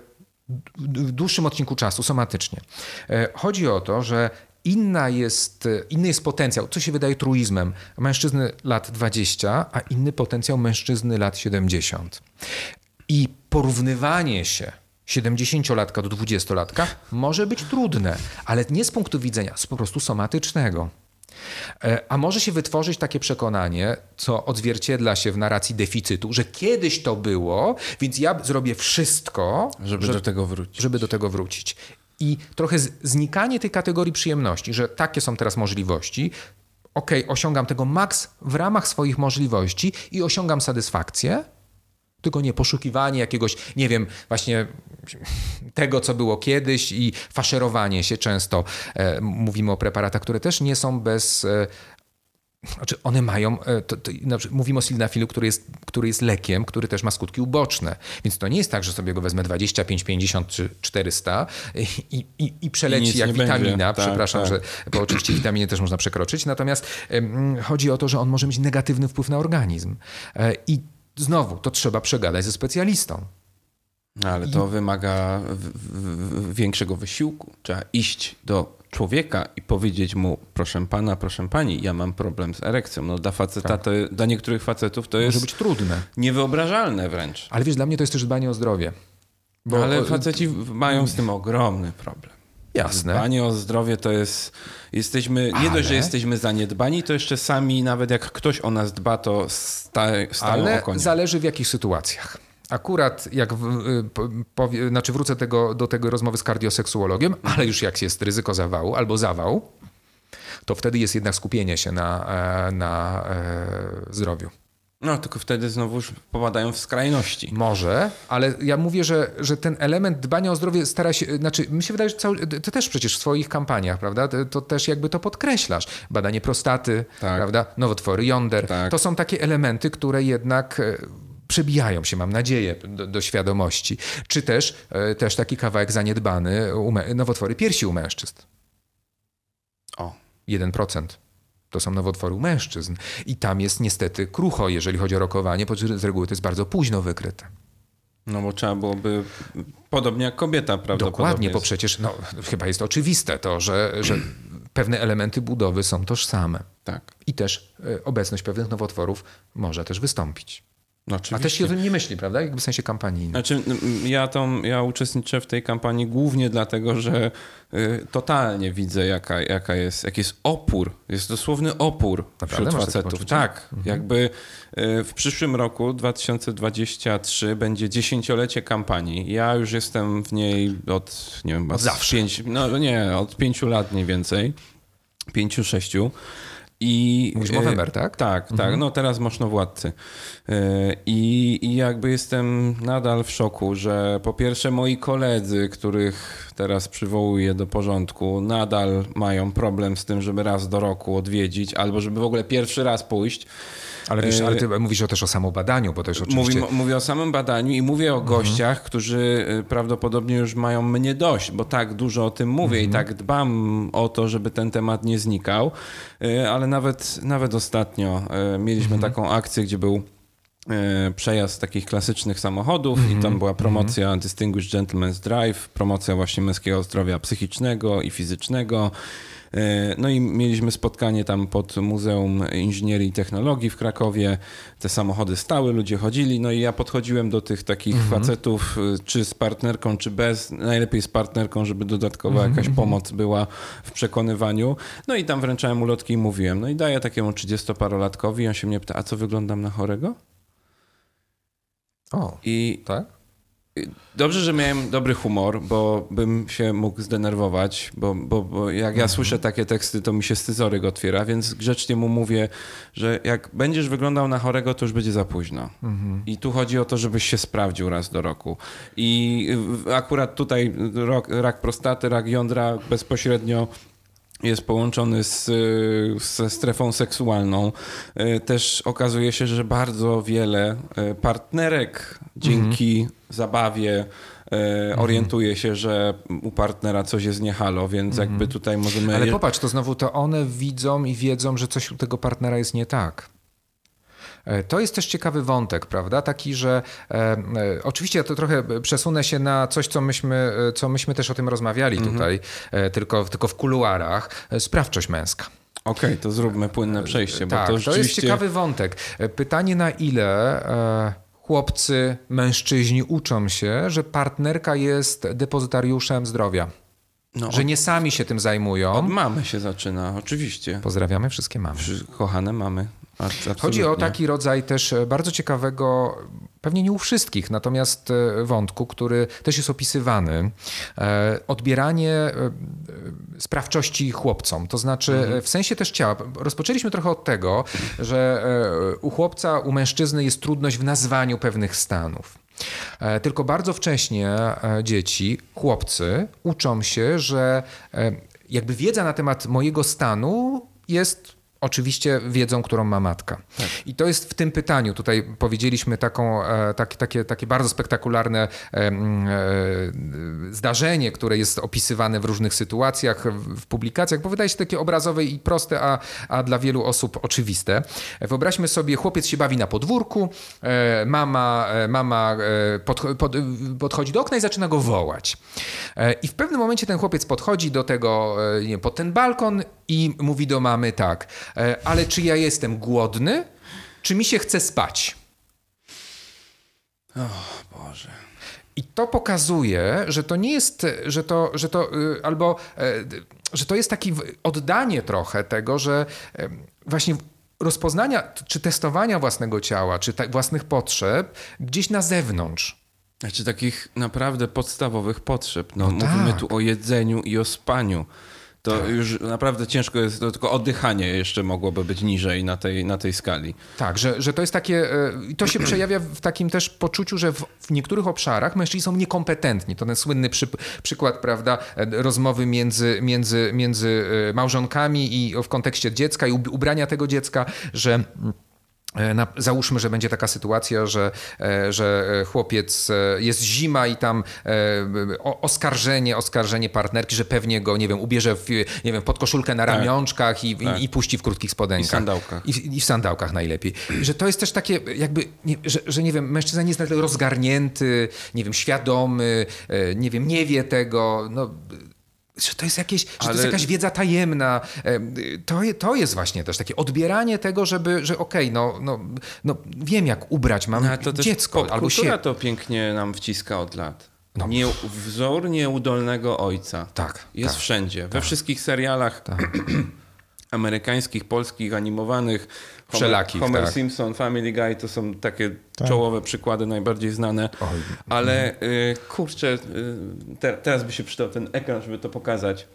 w dłuższym odcinku czasu, somatycznie. E, chodzi o to, że inna jest, inny jest potencjał, co się wydaje truizmem, mężczyzny lat 20, a inny potencjał mężczyzny lat 70. I porównywanie się 70-latka do 20-latka może być trudne, ale nie z punktu widzenia, z po prostu somatycznego. E, a może się wytworzyć takie przekonanie, co odzwierciedla się w narracji deficytu, że kiedyś to było, więc ja zrobię wszystko, żeby, do, tego wrócić. żeby do tego wrócić. I trochę znikanie tej kategorii przyjemności, że takie są teraz możliwości, ok, osiągam tego maks w ramach swoich możliwości i osiągam satysfakcję, tylko nie poszukiwanie jakiegoś, nie wiem, właśnie tego, co było kiedyś i faszerowanie się często. E, mówimy o preparatach, które też nie są bez e, znaczy one mają, e, to, to, mówimy o sildenafilu, który jest, który jest lekiem, który też ma skutki uboczne. Więc to nie jest tak, że sobie go wezmę 25, 50 czy 400 i, i, i przeleci I jak witamina. Tak, Przepraszam, tak. że bo oczywiście witaminy też można przekroczyć. Natomiast um, chodzi o to, że on może mieć negatywny wpływ na organizm. I Znowu, to trzeba przegadać ze specjalistą. No, ale to I... wymaga większego wysiłku. Trzeba iść do człowieka i powiedzieć mu, proszę pana, proszę pani, ja mam problem z erekcją. No dla faceta, tak. to, dla niektórych facetów to jest... Może być trudne. Niewyobrażalne wręcz. Ale wiesz, dla mnie to jest też dbanie o zdrowie. Bo... Ale faceci mają z tym ogromny problem. Jasne. Dbanie o zdrowie to jest. Jesteśmy. Nie Ale... dość, że jesteśmy zaniedbani, to jeszcze sami, nawet jak ktoś o nas dba, to sta, stają Ale zależy w jakich sytuacjach. Akurat jak w, y, powie, znaczy wrócę tego, do tego rozmowy z kardioseksuologiem, ale już jak jest ryzyko zawału albo zawał, to wtedy jest jednak skupienie się na, e, na e, zdrowiu. No, tylko wtedy znowu już popadają w skrajności. Może, ale ja mówię, że, że ten element dbania o zdrowie stara się, znaczy mi się wydaje, że cały, ty też przecież w swoich kampaniach, prawda, to, to też jakby to podkreślasz. Badanie prostaty, tak. prawda, nowotwory jąder. Tak. To są takie elementy, które jednak e, przebijają się, mam nadzieję, do, do świadomości. Czy też, e, też taki kawałek zaniedbany, nowotwory piersi u mężczyzn. O. 1% to są nowotwory u mężczyzn. I tam jest niestety krucho, jeżeli chodzi o rokowanie, bo z reguły to jest bardzo późno wykryte. No bo trzeba byłoby, podobnie jak kobieta, prawda? Dokładnie, bo przecież no, chyba jest oczywiste to, że, że pewne elementy budowy są tożsame. Tak. I też e, obecność pewnych nowotworów może też wystąpić. No, A też się o tym nie myśli, prawda? Jakby w sensie kampanii. Znaczy, ja, tą, ja uczestniczę w tej kampanii głównie dlatego, że y, totalnie widzę, jaka, jaka jest, jaki jest opór. Jest dosłowny opór Naprawdę? wśród facetów. Tak, mhm. jakby y, w przyszłym roku, 2023, będzie dziesięciolecie kampanii. Ja już jestem w niej od, nie wiem, od zawsze. Pięć, no nie, od pięciu lat mniej więcej. Pięciu, sześciu. I, Mówisz Movember, tak? Tak, tak. Mhm. No teraz mocno władcy. E, I, I jakby jestem nadal w szoku, że po pierwsze moi koledzy, których teraz przywołuję do porządku, nadal mają problem z tym, żeby raz do roku odwiedzić albo żeby w ogóle pierwszy raz pójść. Ale wiesz, ale ty mówisz o też o samym badaniu, bo też oczywiście... Mówię, mówię o samym badaniu i mówię o mhm. gościach, którzy y, prawdopodobnie już mają mnie dość, bo tak dużo o tym mówię mhm. i tak dbam o to, żeby ten temat nie znikał, y, ale nawet, nawet ostatnio y, mieliśmy mhm. taką akcję, gdzie był e, przejazd takich klasycznych samochodów i tam była promocja Distinguished Gentleman's Drive, promocja właśnie męskiego zdrowia psychicznego i fizycznego. E, No i mieliśmy spotkanie tam pod Muzeum Inżynierii i Technologii w Krakowie. Te samochody stały, ludzie chodzili. No i ja podchodziłem do tych takich facetów, y, czy z partnerką, czy bez. Najlepiej z partnerką, żeby dodatkowa jakaś pomoc była w przekonywaniu. No i tam wręczałem ulotki i mówiłem. No i daję takiemu 30-parolatkowi i on się mnie pyta, a co wyglądam na chorego? O, I tak? Dobrze, że miałem dobry humor, bo bym się mógł zdenerwować, bo, bo, bo jak ja słyszę takie teksty, to mi się scyzoryk otwiera, więc grzecznie mu mówię, że jak będziesz wyglądał na chorego, to już będzie za późno. I tu chodzi o to, żebyś się sprawdził raz do roku. I akurat tutaj rak, rak prostaty, rak jądra bezpośrednio jest połączony z, ze strefą seksualną. Y, Też okazuje się, że bardzo wiele y, partnerek dzięki zabawie y, orientuje się, że u partnera coś jest niehalo, więc jakby tutaj możemy... Ale popatrz, to znowu to one widzą i wiedzą, że coś u tego partnera jest nie tak. E, To jest też ciekawy wątek, prawda? Taki, że e, e, oczywiście ja to trochę przesunę się na coś, co myśmy, e, co myśmy też o tym rozmawiali tutaj, e, tylko, tylko w kuluarach. Sprawczość męska. Okej, to zróbmy płynne przejście, bo tak, to to, rzeczywiście... jest ciekawy wątek. Pytanie na ile e, chłopcy, mężczyźni uczą się, że partnerka jest depozytariuszem zdrowia. No, Że nie sami się tym zajmują. Od mamy się zaczyna, oczywiście. Pozdrawiamy wszystkie mamy. Kochane mamy. A- Chodzi o absolutnie. taki rodzaj też e, bardzo ciekawego, pewnie nie u wszystkich, natomiast e, wątku, który też jest opisywany. E, Odbieranie sprawczości chłopcom, to znaczy e, w sensie też ciała. Rozpoczęliśmy trochę od tego, że u chłopca, u mężczyzny jest trudność w nazwaniu pewnych stanów. Tylko bardzo wcześnie dzieci, chłopcy uczą się, że jakby wiedza na temat mojego stanu jest oczywiście wiedzą, którą ma matka. I to jest w tym pytaniu. Tutaj powiedzieliśmy taką, e, tak, takie, takie bardzo spektakularne e, zdarzenie, które jest opisywane w różnych sytuacjach, w, publikacjach, bo wydaje się takie obrazowe i proste, a, a dla wielu osób oczywiste. Wyobraźmy sobie, chłopiec się bawi na podwórku, e, mama, mama pod, pod, podchodzi do okna i zaczyna go wołać. I w pewnym momencie ten chłopiec podchodzi do tego, nie pod ten balkon i mówi do mamy tak, e, ale czy ja jestem głodny, czy mi się chce spać? Boże. I to pokazuje, że to nie jest, że to, że to y, albo, e, że to jest takie oddanie trochę tego, że e, właśnie rozpoznania czy testowania własnego ciała, czy ta- własnych potrzeb gdzieś na zewnątrz. Znaczy takich naprawdę podstawowych potrzeb. No, No mówimy tak. tu o jedzeniu i o spaniu. To już naprawdę ciężko jest, to tylko oddychanie jeszcze mogłoby być niżej na tej, na tej skali. Tak, że, że to jest takie, e, i to się przejawia w takim też poczuciu, że w, w niektórych obszarach mężczyźni są niekompetentni. To ten słynny przy, przykład, prawda, e, rozmowy między, między, między e, małżonkami i w kontekście dziecka i ub- ubrania tego dziecka, że e, na, załóżmy, że będzie taka sytuacja, że, e, że e, chłopiec, e, jest zima i tam e, oskarżenie, oskarżenie partnerki, że pewnie go, nie wiem, ubierze w, nie wiem, pod koszulkę na ramionczkach i, i, i puści w krótkich spodenkach. I sandałkach. I, w- I w sandałkach najlepiej. Że to jest też takie jakby, nie, że, że nie wiem, mężczyzna nie jest na tyle rozgarnięty, nie wiem, świadomy, e, nie wiem, nie wie tego, no... Że to jest, jakieś, że to jest Ale- jakaś wiedza tajemna. To, to jest właśnie też takie odbieranie tego, żeby, że okej, no, no, no wiem jak ubrać, mam No, ale to dziecko albo się. to pięknie nam wciska od lat. No. Nie, wzór nieudolnego ojca. Tak, Jest tak, wszędzie. We wszystkich serialach amerykańskich, polskich, animowanych. Wszelakich, Homer tak. Simpson, Family Guy to są takie Tak. czołowe przykłady, najbardziej znane. Oj. Ale y, kurczę, y, te, teraz by się przydał ten ekran, żeby to pokazać.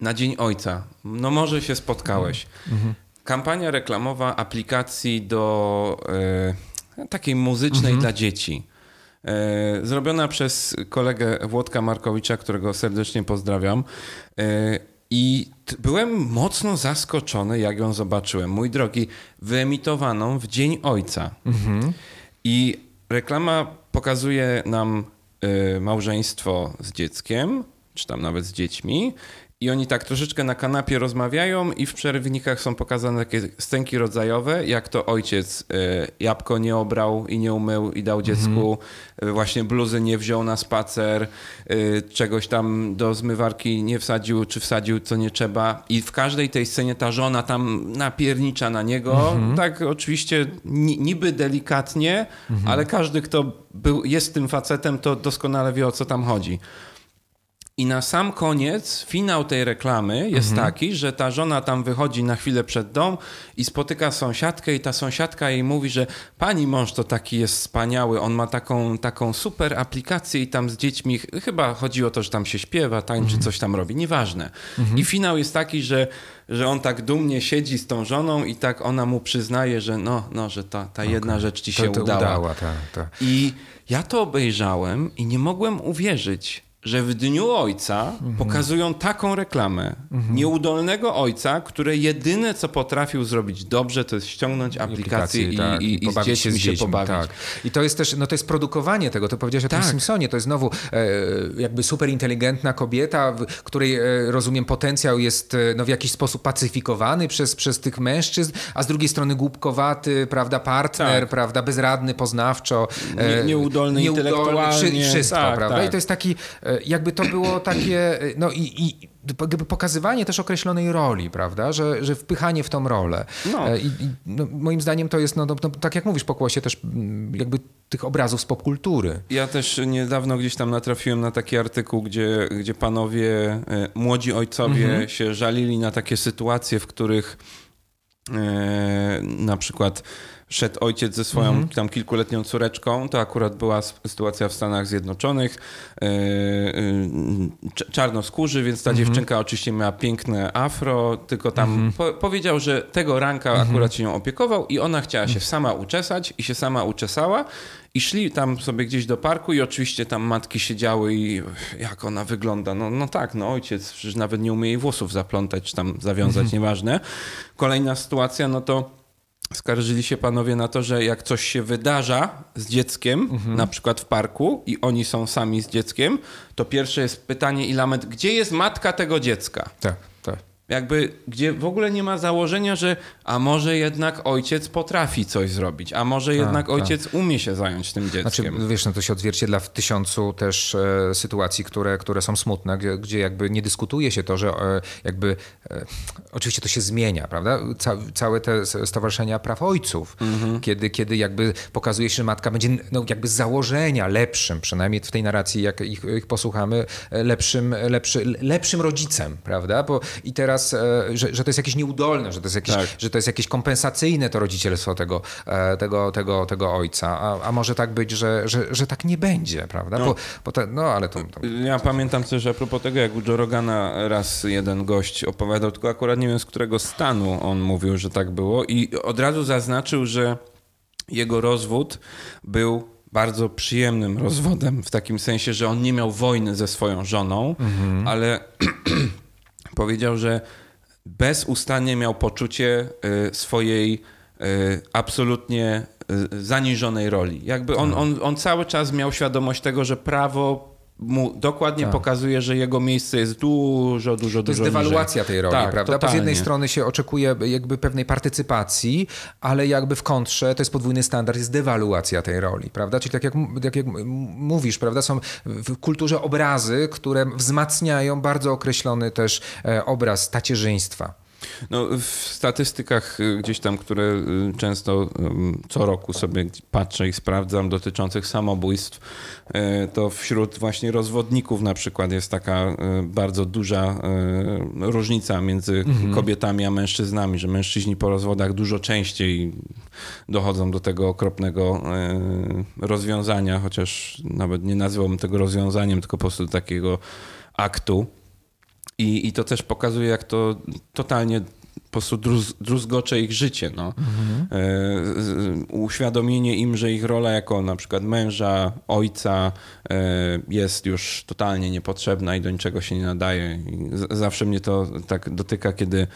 Na Dzień Ojca. No może się spotkałeś. Kampania reklamowa aplikacji do y, takiej muzycznej dla dzieci. E, Zrobiona przez kolegę Włodka Markowicza, którego serdecznie pozdrawiam. E, I byłem mocno zaskoczony, jak ją zobaczyłem. Mój drogi, wyemitowaną w Dzień Ojca. I reklama pokazuje nam y, małżeństwo z dzieckiem, czy tam nawet z dziećmi. I oni tak troszeczkę na kanapie rozmawiają i w przerwnikach są pokazane takie scenki rodzajowe, jak to ojciec e, jabłko nie obrał i nie umył i dał dziecku, e, właśnie bluzy nie wziął na spacer, e, czegoś tam do zmywarki nie wsadził, czy wsadził, co nie trzeba. I w każdej tej scenie ta żona tam napiernicza na niego, tak oczywiście ni- niby delikatnie, ale każdy, kto był, jest tym facetem, to doskonale wie, o co tam chodzi. I na sam koniec, finał tej reklamy jest Mhm. taki, że ta żona tam wychodzi na chwilę przed dom i spotyka sąsiadkę i ta sąsiadka jej mówi, że pani mąż to taki jest wspaniały, on ma taką, taką super aplikację i tam z dziećmi, ch- chyba chodzi o to, że tam się śpiewa, tańczy, Mhm. coś tam robi, nieważne. I finał jest taki, że, że on tak dumnie siedzi z tą żoną i tak ona mu przyznaje, że no, no że ta, ta jedna rzecz ci się to, to udała. udała tak, tak. I ja to obejrzałem i nie mogłem uwierzyć, że w Dniu Ojca Mhm. pokazują taką reklamę nieudolnego ojca, które jedyne, co potrafił zrobić dobrze, to jest ściągnąć aplikację i, tak, i, i z pobawić dziećmi się, pobawić. Tak. I to jest też, no to jest produkowanie tego, to powiedziałeś o tym Tak. Simpsonie, to jest znowu e, jakby super inteligentna kobieta, w której e, rozumiem potencjał jest e, no, w jakiś sposób pacyfikowany przez, przez tych mężczyzn, a z drugiej strony głupkowaty, prawda, partner, Tak. prawda, bezradny poznawczo. e, Nie- nieudolny intelektualnie. wszy- Wszystko, Tak, prawda? tak. I to jest taki, e, jakby to było takie, e, no i, i jakby pokazywanie też określonej roli, prawda, że, że wpychanie w tą rolę. No. E, I, i no, moim zdaniem to jest, no, no, no, tak jak mówisz, pokłosie też mm, jakby tych obrazów z popkultury. Ja też niedawno gdzieś tam natrafiłem na taki artykuł, gdzie, gdzie panowie, e, młodzi ojcowie Mhm. się żalili na takie sytuacje, w których e, na przykład szedł ojciec ze swoją Mhm. tam kilkuletnią córeczką, to akurat była sytuacja w Stanach Zjednoczonych, e, e, cz- czarnoskórzy, więc ta Mhm. dziewczynka oczywiście miała piękne afro, tylko tam po, powiedział, że tego ranka Mhm. akurat się nią opiekował i ona chciała się sama uczesać i się sama uczesała i szli tam sobie gdzieś do parku i oczywiście tam matki siedziały i jak ona wygląda, no, no tak, no ojciec przecież nawet nie umie jej włosów zaplątać czy tam zawiązać, nieważne. Kolejna sytuacja, no to Skarżyli się panowie na to, że jak coś się wydarza z dzieckiem, na przykład w parku, i oni są sami z dzieckiem, to pierwsze jest pytanie i lament, gdzie jest matka tego dziecka? Tak. Jakby, gdzie w ogóle nie ma założenia, że a może jednak ojciec potrafi coś zrobić, a może jednak tak. ojciec umie się zająć tym Znaczy, dzieckiem. wiesz, no to się odzwierciedla w tysiącu też e, sytuacji, które, które są smutne, gdzie, gdzie jakby nie dyskutuje się to, że e, jakby, e, oczywiście to się zmienia, prawda? Ca, całe te stowarzyszenia praw ojców, Mhm. kiedy, kiedy jakby pokazuje się, że matka będzie no, jakby z założenia lepszym, przynajmniej w tej narracji, jak ich, ich posłuchamy, e, lepszym, lepszy, lepszym rodzicem, prawda? Bo, I teraz, e, że, że to jest jakieś nieudolne, że to jest jakieś, Tak. że to jest jakieś kompensacyjne to rodzicielstwo tego, e, tego, tego, tego ojca. A, a może tak być, że, że, że tak nie będzie, prawda? Bo, bo te, no ale to, to Ja pamiętam też a propos tego, jak u Joe Rogana raz jeden gość opowiadał, tylko akurat nie wiem z którego stanu on mówił, że tak było i od razu zaznaczył, że jego rozwód był bardzo przyjemnym rozwodem, w takim sensie, że on nie miał wojny ze swoją żoną, ale powiedział, że bezustannie miał poczucie y, swojej y, absolutnie y, zaniżonej roli. Jakby on, on, on cały czas miał świadomość tego, że prawo mu dokładnie Tak. pokazuje, że jego miejsce jest dużo, dużo, To jest dużo dewaluacja niżej. tej roli, Tak, prawda? Bo z jednej totalnie. strony się oczekuje jakby pewnej partycypacji, ale jakby w kontrze to jest podwójny standard, jest dewaluacja tej roli, prawda? Czyli tak jak, tak jak mówisz, prawda, są w kulturze obrazy, które wzmacniają bardzo określony też e, obraz tacierzyństwa. No, w statystykach y, gdzieś tam, które y, często co roku sobie patrzę i sprawdzam dotyczących samobójstw, y, to wśród właśnie rozwodników na przykład jest taka bardzo duża różnica między kobietami a mężczyznami, że mężczyźni po rozwodach dużo częściej dochodzą do tego okropnego rozwiązania, chociaż nawet nie nazywałbym tego rozwiązaniem, tylko po prostu takiego aktu. I, I to też pokazuje, jak to totalnie po prostu druz, druzgocze ich życie. No. E, z- uświadomienie im, że ich rola jako na przykład męża, ojca e, jest już totalnie niepotrzebna i do niczego się nie nadaje. Z, zawsze mnie to tak dotyka, kiedy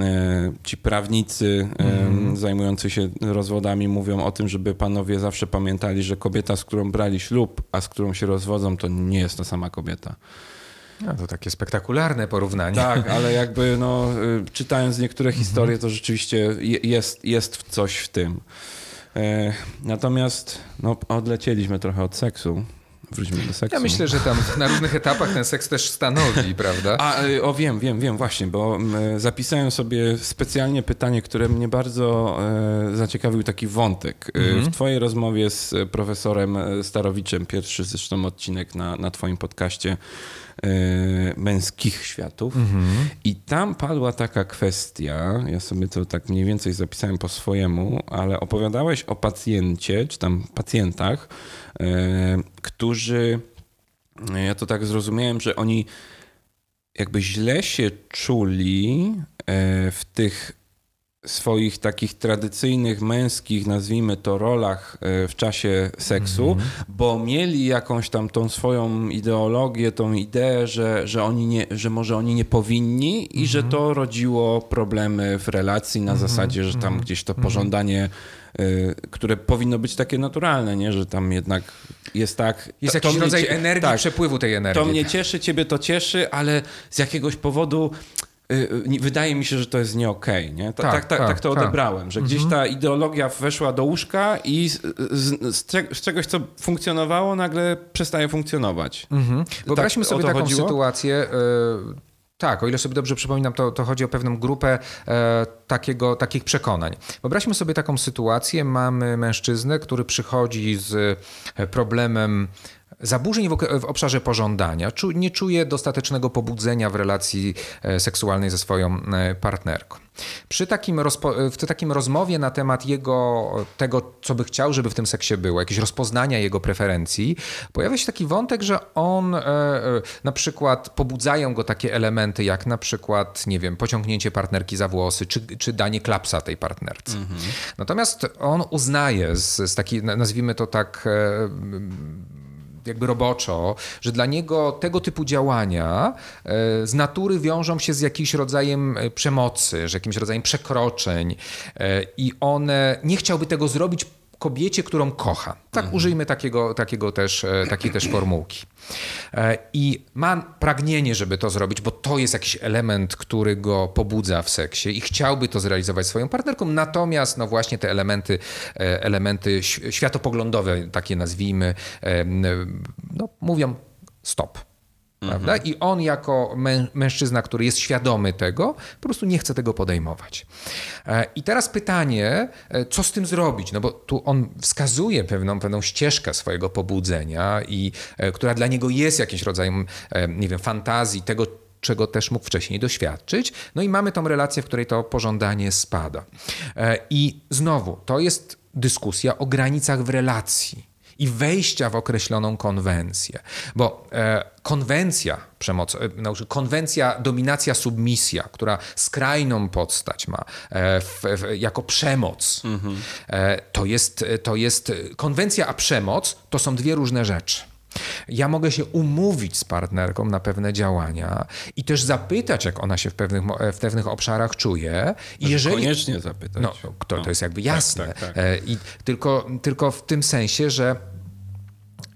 e, ci prawnicy e, zajmujący się rozwodami mówią o tym, żeby panowie zawsze pamiętali, że kobieta, z którą brali ślub, a z którą się rozwodzą, to nie jest ta sama kobieta. No to takie spektakularne porównanie. Tak, ale jakby no, y, czytając niektóre Mhm. historie, to rzeczywiście je- jest, jest coś w tym. E, Natomiast no, odlecieliśmy trochę od seksu. Wróćmy do seksu. Ja myślę, że tam na różnych etapach ten seks też stanowi, prawda? A, y, o wiem, wiem, wiem, właśnie, bo mm, zapisałem sobie specjalnie pytanie, które mnie bardzo e, zaciekawił taki wątek. Mhm. W twojej rozmowie z profesorem Starowiczem, pierwszy zresztą odcinek na, na twoim podcaście męskich światów Mhm. i tam padła taka kwestia, ja sobie to tak mniej więcej zapisałem po swojemu, ale opowiadałeś o pacjencie, czy tam pacjentach, e, którzy, ja to tak zrozumiałem, że oni jakby źle się czuli e, w tych swoich takich tradycyjnych męskich, nazwijmy to, rolach e, w czasie seksu, bo mieli jakąś tam tą swoją ideologię, tą ideę, że, że, oni nie, że może oni nie powinni i że to rodziło problemy w relacji na zasadzie, że tam gdzieś to pożądanie, e, które powinno być takie naturalnie, nie? że tam jednak jest tak... Jest to- to jakiś mnie rodzaj energii, tak, przepływu tej energii. to mnie cieszy, ciebie to cieszy, ale z jakiegoś powodu wydaje mi się, że to jest nie okej, nie? Ta- Tak, Tak, tak, tak, to tak. odebrałem, że gdzieś ta ideologia weszła do łóżka i z, z, z, cze- z czegoś, co funkcjonowało, nagle przestaje funkcjonować. Mhm. Wyobraźmy Tak, sobie o to taką chodziło? sytuację. e, tak, o ile sobie dobrze przypominam, to, to chodzi o pewną grupę e, takiego, takich przekonań. Wyobraźmy sobie taką sytuację. Mamy mężczyznę, który przychodzi z e, problemem zaburzeń w, obszarze pożądania. Nie czuje dostatecznego pobudzenia w relacji e, seksualnej ze swoją e, partnerką. Przy takim, rozpo, w takim rozmowie na temat jego, tego, co by chciał, żeby w tym seksie było, jakieś rozpoznania jego preferencji, pojawia się taki wątek, że on e, e, na przykład pobudzają go takie elementy, jak na przykład, nie wiem, pociągnięcie partnerki za włosy, czy, czy danie klapsa tej partnerce. Natomiast on uznaje z, z takiej, nazwijmy to tak, e, jakby roboczo, że dla niego tego typu działania e, z natury wiążą się z jakimś rodzajem e, przemocy, że jakimś rodzajem przekroczeń e, i one nie chciałby tego zrobić kobiecie, którą kocha. Tak, użyjmy takiego, takiego też, e, takiej też formułki. E, I ma pragnienie, żeby to zrobić, bo to jest jakiś element, który go pobudza w seksie i chciałby to zrealizować swoją partnerką, natomiast no właśnie te elementy, e, elementy światopoglądowe, takie nazwijmy, no, mówią stop. Prawda? I on jako mę- mężczyzna, który jest świadomy tego, po prostu nie chce tego podejmować. E, I teraz pytanie, e, co z tym zrobić? No bo tu on wskazuje pewną, pewną ścieżkę swojego pobudzenia, i, e, która dla niego jest jakimś rodzajem, nie wiem, fantazji, tego, czego też mógł wcześniej doświadczyć. No i mamy tą relację, w której to pożądanie spada. I znowu, to jest dyskusja o granicach w relacji i wejścia w określoną konwencję. Bo e, konwencja przemocy, znaczy konwencja dominacja submisja, która skrajną podstać ma e, w, w, jako przemoc, e, to, jest, to jest konwencja a przemoc to są dwie różne rzeczy. Ja mogę się umówić z partnerką na pewne działania i też zapytać, jak ona się w pewnych, w pewnych obszarach czuje. I jeżeli, Koniecznie zapytać. no, to, to jest jakby jasne. tak, tak. E, I tylko, tylko w tym sensie, że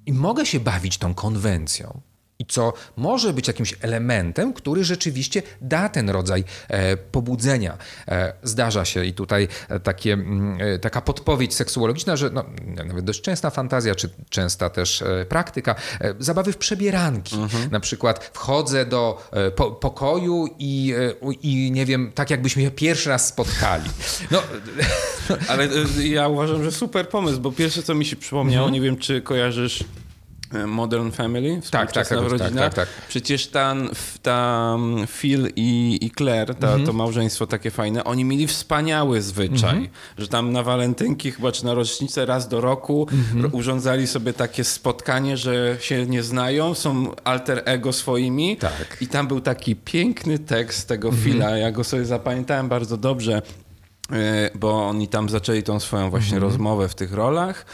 i mogę się bawić tą konwencją. I co może być jakimś elementem, który rzeczywiście da ten rodzaj e, pobudzenia. E, zdarza się i tutaj e, takie, mm, taka podpowiedź seksuologiczna, że no, nawet dość częsta fantazja, czy częsta też praktyka, zabawy w przebieranki. Na przykład wchodzę do po, pokoju i, i nie wiem, tak jakbyśmy się pierwszy raz spotkali. No, Ale y, ja uważam, że super pomysł, bo pierwsze, co mi się przypomniało, nie wiem, czy kojarzysz Modern Family, współczesna tak, tak, rodzina. tak, tak. Przecież tam, tam Phil i, i Claire, ta, Mhm. to małżeństwo takie fajne, oni mieli wspaniały zwyczaj, Mhm. że tam na walentynki chyba, czy na rocznicę raz do roku Mhm. urządzali sobie takie spotkanie, że się nie znają, są alter ego swoimi Tak. i tam był taki piękny tekst tego Mhm. Phila, ja go sobie zapamiętałem bardzo dobrze, bo oni tam zaczęli tą swoją właśnie rozmowę w tych rolach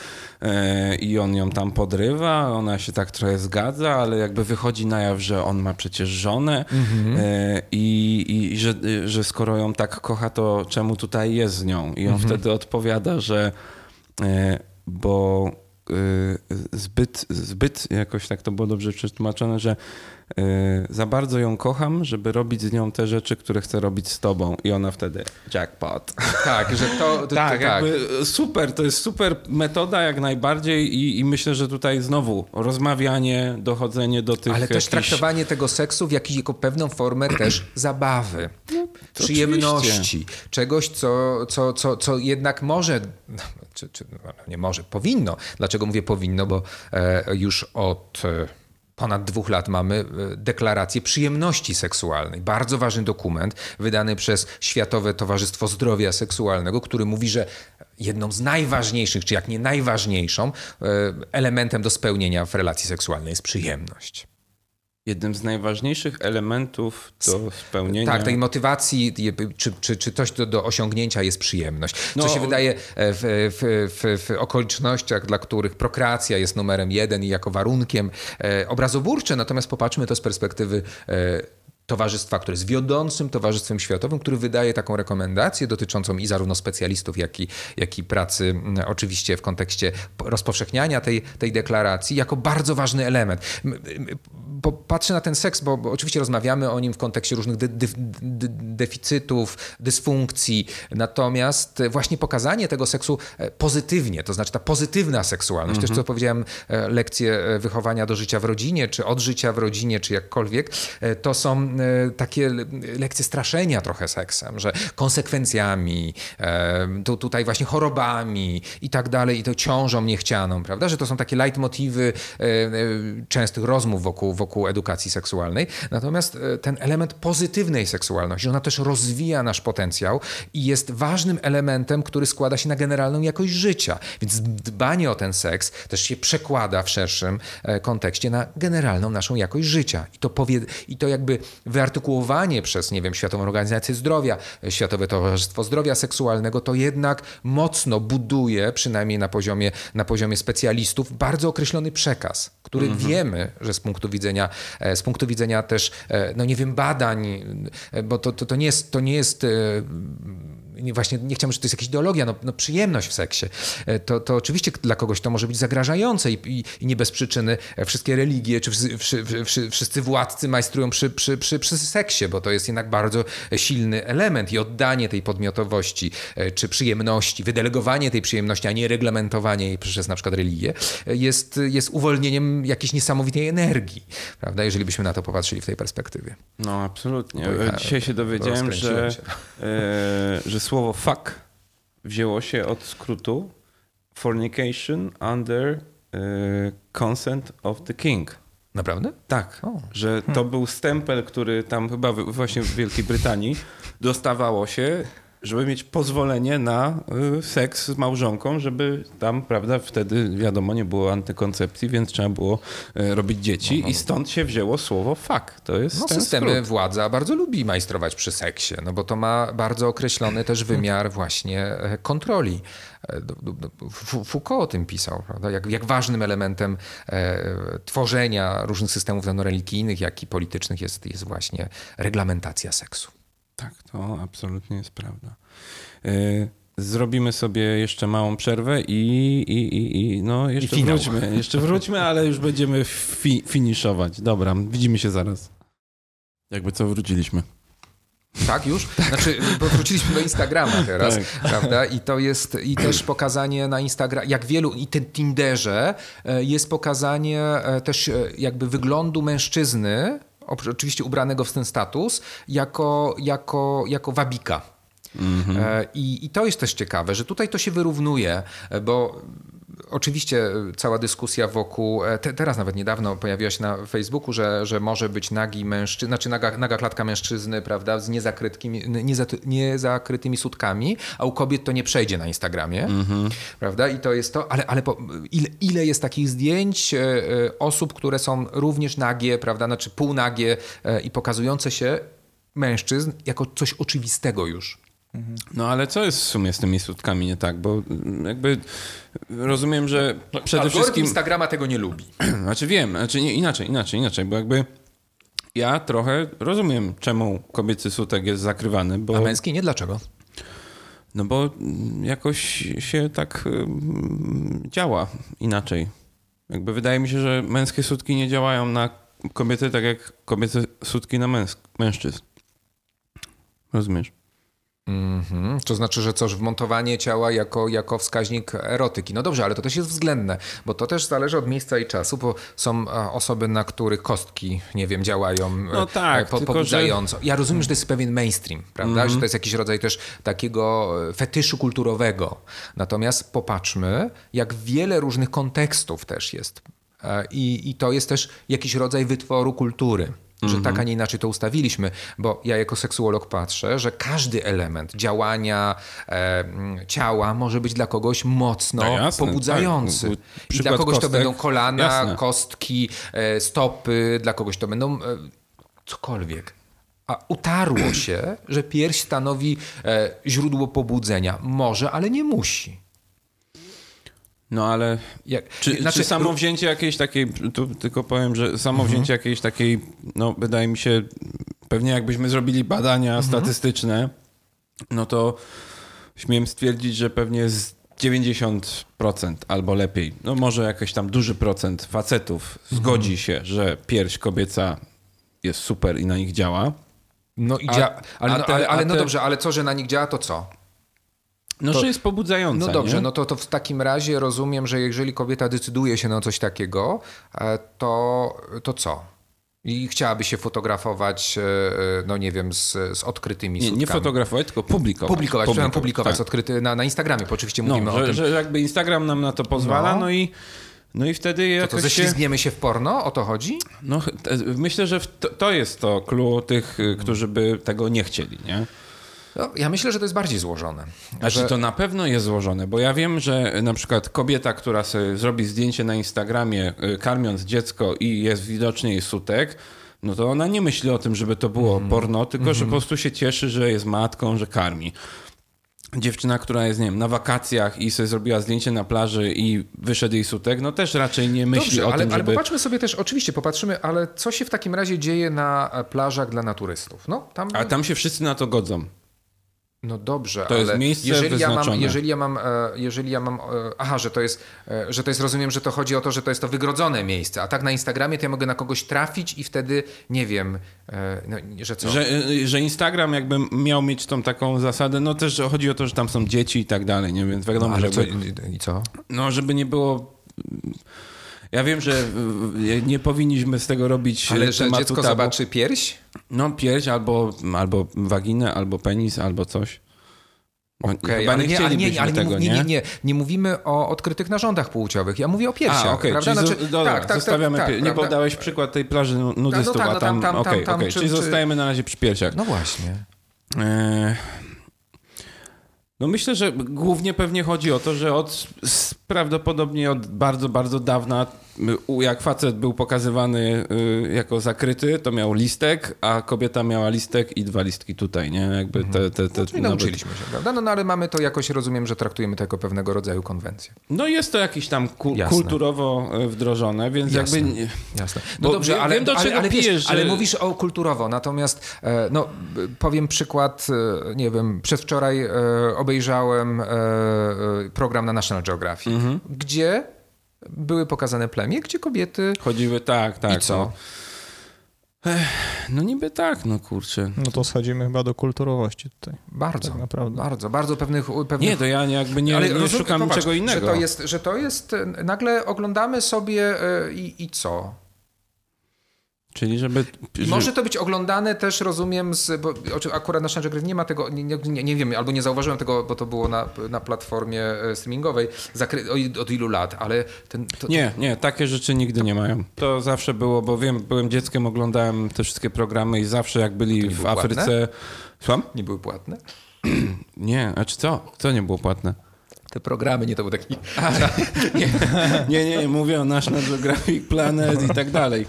e, i on ją tam podrywa, ona się tak trochę zgadza, ale jakby wychodzi na jaw, że on ma przecież żonę e, i, i że, że skoro ją tak kocha, to czemu tutaj jest z nią? I on wtedy odpowiada, że e, bo zbyt, zbyt jakoś tak to było dobrze przetłumaczone, że za bardzo ją kocham, żeby robić z nią te rzeczy, które chcę robić z tobą. I ona wtedy jackpot. Tak, że to... to tak, to, tak. super, to jest super metoda jak najbardziej i, i, myślę, że tutaj znowu rozmawianie, dochodzenie do tych Ale jakichś... też traktowanie tego seksu w jakiś, jako pewną formę też zabawy, no, przyjemności, oczywiście. czegoś, co, co, co, co jednak może, czy, czy no, nie może, powinno. Dlaczego mówię powinno? Bo e, już od e, ponad dwóch lat mamy e, deklarację przyjemności seksualnej. Bardzo ważny dokument wydany przez Światowe Towarzystwo Zdrowia Seksualnego, który mówi, że jedną z najważniejszych, czy jak nie najważniejszą elementem do spełnienia w relacji seksualnej jest przyjemność. Jednym z najważniejszych elementów do spełnienia. Tak, tej motywacji, czy, czy, czy coś do, do osiągnięcia jest przyjemność. Co no, się wydaje e, w, w, w, okolicznościach, dla których prokreacja jest numerem jeden i jako warunkiem e, obrazoburcze, natomiast popatrzmy to z perspektywy e, towarzystwa, które jest wiodącym towarzystwem światowym, który wydaje taką rekomendację dotyczącą i zarówno specjalistów, jak i, jak i pracy oczywiście w kontekście rozpowszechniania tej, tej deklaracji jako bardzo ważny element. Patrzę na ten seks, bo, oczywiście rozmawiamy o nim w kontekście różnych de, de, de, deficytów, dysfunkcji, natomiast właśnie pokazanie tego seksu e, pozytywnie, to znaczy ta pozytywna seksualność, mhm. też co powiedziałem, e, lekcje e, wychowania do życia w rodzinie, czy od życia w rodzinie, czy jakkolwiek, to są takie lekcje straszenia trochę seksem, że konsekwencjami, e, tu, tutaj właśnie chorobami i tak dalej, i to ciążą niechcianą, prawda? Że to są takie leitmotywy e, częstych rozmów wokół, wokół edukacji seksualnej. Natomiast ten element pozytywnej seksualności, ona też rozwija nasz potencjał i jest ważnym elementem, który składa się na generalną jakość życia. Więc dbanie o ten seks też się przekłada w szerszym kontekście na generalną naszą jakość życia. I to, powie, i to jakby wyartykułowanie przez, nie wiem, Światową Organizację Zdrowia, Światowe Towarzystwo Zdrowia Seksualnego, to jednak mocno buduje, przynajmniej na poziomie, na poziomie specjalistów, bardzo określony przekaz, który mhm. wiemy, że z punktu widzenia, e, z punktu widzenia też, e, no nie wiem, badań, e, bo to, to, to nie jest, to nie jest właśnie nie chciałbym, że to jest jakaś ideologia, no, no przyjemność w seksie, e, to, to oczywiście dla kogoś to może być zagrażające i, i, i nie bez przyczyny e, wszystkie religie czy wszyscy, wszyscy władcy majstrują przy, przy, przy, przy seksie, bo to jest jednak bardzo silny element i oddanie tej podmiotowości e, czy przyjemności, wydelegowanie tej przyjemności, a nie reglamentowanie jej przez na przykład religię, jest, jest uwolnieniem jakiejś niesamowitej energii, prawda, jeżeli byśmy na to popatrzyli w tej perspektywie. No absolutnie. Dzisiaj się dowiedziałem, że, się. że słowo fuck wzięło się od skrótu fornication under y, consent of the king. Naprawdę? Tak, o. że to hmm. był stempel, który tam chyba właśnie w Wielkiej Brytanii dostawało się żeby mieć pozwolenie na y, seks z małżonką, żeby tam, prawda, wtedy wiadomo, nie było antykoncepcji, więc trzeba było y, robić dzieci no, no. i stąd się wzięło słowo fuck. To jest no, systemy skrót. władza bardzo lubi majstrować przy seksie, no bo to ma bardzo określony też wymiar właśnie e, kontroli. E, Foucault o tym pisał, prawda? Jak, jak ważnym elementem e, tworzenia różnych systemów religijnych, jak i politycznych jest, jest właśnie reglamentacja seksu. Tak, to absolutnie jest prawda. E, zrobimy sobie jeszcze małą przerwę i, i, i, i no jeszcze I wróćmy. Jeszcze wróćmy, ale już będziemy fi finiszować. Dobra, widzimy się zaraz. Jakby co wróciliśmy. Tak, już? Znaczy, bo wróciliśmy do Instagrama teraz, tak. prawda? I to jest, i też pokazanie na Instagram, jak wielu, i ten Tinderze e, jest pokazanie e, też jakby wyglądu mężczyzny, oczywiście ubranego w ten status, jako, jako, jako wabika. Mm -hmm. I, I to jest też ciekawe, że tutaj to się wyrównuje, bo Oczywiście cała dyskusja wokół, e, te, teraz nawet niedawno pojawiła się na Facebooku, że, że może być nagi mężczyzna, znaczy naga, naga klatka mężczyzny, prawda, z niezakrytymi, niezakrytymi sutkami, a u kobiet to nie przejdzie na Instagramie, mm-hmm. prawda, i to jest to, ale, ale po, ile, ile jest takich zdjęć e, e, osób, które są również nagie, prawda, znaczy półnagie i pokazujące się mężczyzn jako coś oczywistego już. No ale co jest w sumie z tymi sutkami nie tak? Bo jakby rozumiem, że no, przede wszystkim... Instagrama tego nie lubi. Znaczy wiem, znaczy nie, inaczej, inaczej, inaczej, bo jakby ja trochę rozumiem, czemu kobiecy sutek jest zakrywany, bo... A męski nie? Dlaczego? No bo mm, jakoś się tak mm, działa inaczej. Jakby wydaje mi się, że męskie sutki nie działają na kobiety tak jak kobiece sutki na męsk- mężczyzn. Rozumiesz? Mhm. To znaczy, że coś wmontowanie ciała jako, jako wskaźnik erotyki. No dobrze, ale to też jest względne, bo to też zależy od miejsca i czasu, bo są e, osoby, na których kostki, nie wiem, działają e, No tak, po, tylko pobudzająco. Ja rozumiem, że to jest pewien mainstream, prawda? Mhm. Że to jest jakiś rodzaj też takiego e, fetyszu kulturowego. Natomiast popatrzmy, jak wiele różnych kontekstów też jest. E, I, I to jest też jakiś rodzaj wytworu kultury. Że tak, a nie inaczej to ustawiliśmy, bo ja jako seksuolog patrzę, że każdy element działania e, ciała może być dla kogoś mocno No jasne, pobudzający. tak. I dla kogoś kostek. to będą kolana, Jasne. kostki, e, stopy, dla kogoś to będą e, cokolwiek. A utarło się, że pierś stanowi e, źródło pobudzenia. Może, ale nie musi. No ale Jak, Czy, znaczy, czy samo wzięcie jakiejś takiej, tu tylko powiem, że samo wzięcie jakiejś takiej, no wydaje mi się, pewnie jakbyśmy zrobili badania statystyczne, no to śmiem stwierdzić, że pewnie z 90% albo lepiej, no może jakiś tam duży procent facetów zgodzi się, że pierś kobieca jest super i na nich działa. No i A- dzia- ale, no, ale, ale a no te- dobrze, ale co, że na nich działa, to co? No, To- że jest pobudzająca, No dobrze, nie? no to, to w takim razie rozumiem, że jeżeli kobieta decyduje się na coś takiego, e, to, to co? I chciałaby się fotografować, e, e, no nie wiem, z, z odkrytymi Nie, nie fotografować, tylko publikować. Publikować, publikować, publikować tak. odkryty na, na Instagramie, bo oczywiście mówimy No, o że, tym. że jakby Instagram nam na to pozwala, No. no, i, no i wtedy To, jakoś to się... ześlizgniemy się w porno? O to chodzi? No, myślę, że to, to jest to clue tych, y, którzy by tego nie chcieli, nie? No, ja myślę, że to jest bardziej złożone. Znaczy, że... to na pewno jest złożone, bo ja wiem, że na przykład kobieta, która sobie zrobi zdjęcie na Instagramie y, karmiąc dziecko i jest widocznie jej sutek, no to ona nie myśli o tym, żeby to było Mhm. porno, tylko że po prostu się cieszy, że jest matką, że karmi. Dziewczyna, która jest, nie wiem, na wakacjach i sobie zrobiła zdjęcie na plaży i wyszedł jej sutek, no też raczej nie myśli Dobrze, o ale, tym, ale żeby... popatrzmy sobie też, oczywiście popatrzymy, ale co się w takim razie dzieje na e, plażach dla naturystów? No, tam, A tam się wszyscy na to godzą. No dobrze, to ale jest miejsce jeżeli ja mam, jeżeli ja mam, e, jeżeli ja mam, e, aha, że to jest, e, że to jest, rozumiem, że to chodzi o to, że to jest to wygrodzone miejsce, a tak na Instagramie to ja mogę na kogoś trafić i wtedy, nie wiem, no, że co? Że, że Instagram jakby miał mieć tą taką zasadę, no też chodzi o to, że tam są dzieci i tak dalej, nie? Więc wiadomo, No, żeby, co, i co? no, żeby nie było... Ja wiem, że nie powinniśmy z tego robić Ale że dziecko tabu. zobaczy pierś? No pierś albo, albo waginę, albo penis, albo coś. No, Chyba ale nie nie, ale nie, ale nie, tego, nie, nie, nie, nie mówimy o odkrytych narządach płciowych. Ja mówię o piersiach, A, okej, prawda? Znaczy, zo- dobra, tak, tak, zostawiamy tak, pie- tak, Nie podałeś przykład tej plaży nu- nudystów, tak, a no tam, tam- tam- tam- czyli czy- czy- zostajemy na razie przy piersiach. No właśnie. E, No myślę, że głównie pewnie chodzi o to, że od prawdopodobnie od bardzo, bardzo dawna, jak facet był pokazywany y, jako zakryty, to miał listek, a kobieta miała listek i dwa listki tutaj, nie? Jakby te, te, te, Czyli nawet- nauczyliśmy się, prawda? No, no ale mamy to jakoś, rozumiem, że traktujemy to jako pewnego rodzaju konwencję. No jest to jakieś tam ku- Jasne. kulturowo y, wdrożone, więc Jasne. jakby... nie- Jasne. No Bo dobrze, ale, wiem, do ale, czego ale, wiesz, pijesz, ale że- mówisz o kulturowo, natomiast e, no, powiem przykład, e, nie wiem, przedwczoraj e, obejrzałem program na National Geographic, Mhm. gdzie były pokazane plemię, gdzie kobiety... Chodziły tak, tak. I co? No. Ech, no niby tak, no kurczę. No to schodzimy chyba do kulturowości tutaj. Bardzo, Tak naprawdę. bardzo, bardzo pewnych... pewnych Nie, to ja nie, jakby nie, Ale nie rozum- szukam popatrz, niczego innego. Że to jest, że to jest nagle oglądamy sobie e, i, i co? Czyli żeby... Może to być oglądane też, rozumiem, z, bo akurat na Geographic nie ma tego, nie, nie, nie, wiem, albo nie zauważyłem tego, bo to było na, na platformie e, streamingowej od, od ilu lat, ale ten... To, Nie, nie, takie rzeczy nigdy nie mają. To zawsze było, bo wiem, byłem dzieckiem, oglądałem te wszystkie programy i zawsze jak byli w Afryce... Słucham? Nie były płatne? Nie, a czy co? Co nie było płatne? Te programy, nie to był taki... Nie, nie, nie, mówię o National Geographic Planet i tak dalej.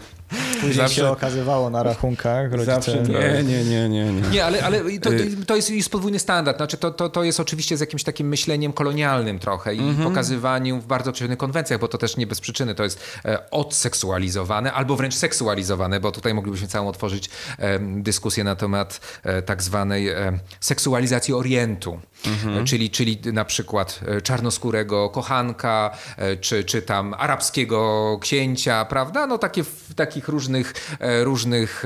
Później Zawsze- się okazywało na rachunkach. Rodzice, Zawsze nie, nie, nie, nie, nie. Nie, ale, ale to, Y- to jest, jest podwójny standard. Znaczy to, to, to jest oczywiście z jakimś takim myśleniem kolonialnym trochę i Mhm. pokazywaniem w bardzo określonych konwencjach, bo to też nie bez przyczyny. To jest e, odseksualizowane albo wręcz seksualizowane, bo tutaj moglibyśmy całą otworzyć dyskusję na temat e, tak zwanej e, seksualizacji Orientu. Mhm. E, Czyli, czyli na przykład e, czarnoskórego kochanka, e, czy, czy tam arabskiego księcia, prawda? No takie w takich różnych, różnych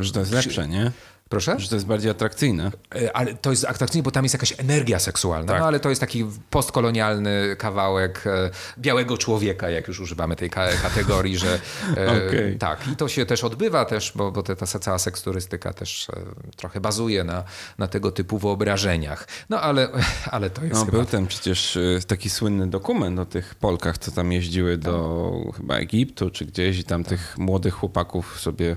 Że to jest lepsze, nie? Proszę? Że to jest bardziej atrakcyjne. E, Ale to jest atrakcyjne, bo tam jest jakaś energia seksualna. Tak. No ale to jest taki postkolonialny kawałek e, białego człowieka, jak już używamy tej ka- kategorii, że e, Okej. tak. I to się też odbywa też, bo, bo ta cała seksturystyka też trochę bazuje na, na tego typu wyobrażeniach. No ale, ale to jest No, chyba... był ten przecież taki słynny dokument o tych Polkach, co tam jeździły do chyba Egiptu czy gdzieś i tam tych młodych chłopaków sobie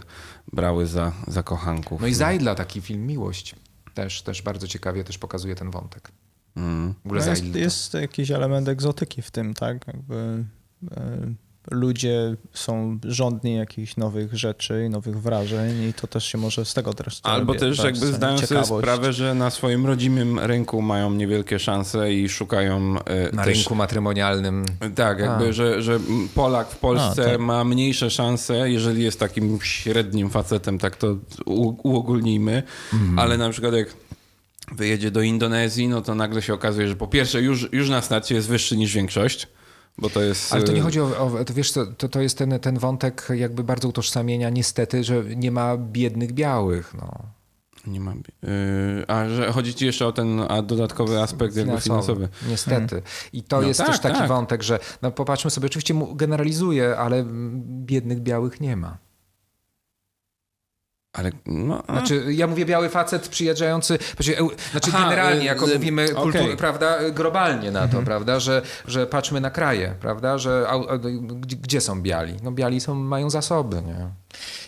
brały za, za kochanków. No i Zajdla, taki film Miłość. Też, też bardzo ciekawie też pokazuje ten wątek. Mm. W ogóle No jest, jest jakiś element egzotyki w tym, tak? Jakby, e, ludzie są żądni jakichś nowych rzeczy i nowych wrażeń i to też się może z tego też Albo czerpie, też tak? jakby zdają sobie sprawę, że na swoim rodzimym rynku mają niewielkie szanse i szukają y, Na też... rynku matrymonialnym. Tak, jakby, A. że, że Polak w Polsce A, tak. ma mniejsze szanse, jeżeli jest takim średnim facetem, tak to uogólnijmy, Mhm. ale na przykład jak wyjedzie do Indonezji, no to nagle się okazuje, że po pierwsze już, już na starcie jest wyższy niż większość, bo to jest... Ale to nie y, chodzi o, o to wiesz to, to jest ten, ten wątek jakby bardzo utożsamienia niestety, że nie ma biednych białych. No. Nie mam... Yy, a że chodzi ci jeszcze o ten a dodatkowy aspekt jakby finansowy. Niestety. I to No jest tak, też taki tak. wątek, że no popatrzmy sobie, oczywiście generalizuję, ale mm, biednych białych nie ma. Ale no... a- Znaczy, ja mówię biały facet przyjeżdżający, znaczy, znaczy Aha, generalnie, y, jako y, mówimy okej. kultur, prawda, globalnie na to, prawda, że, że patrzmy na kraje, prawda, że a- gdzie, gdzie są biali? No biali są, mają zasoby, nie?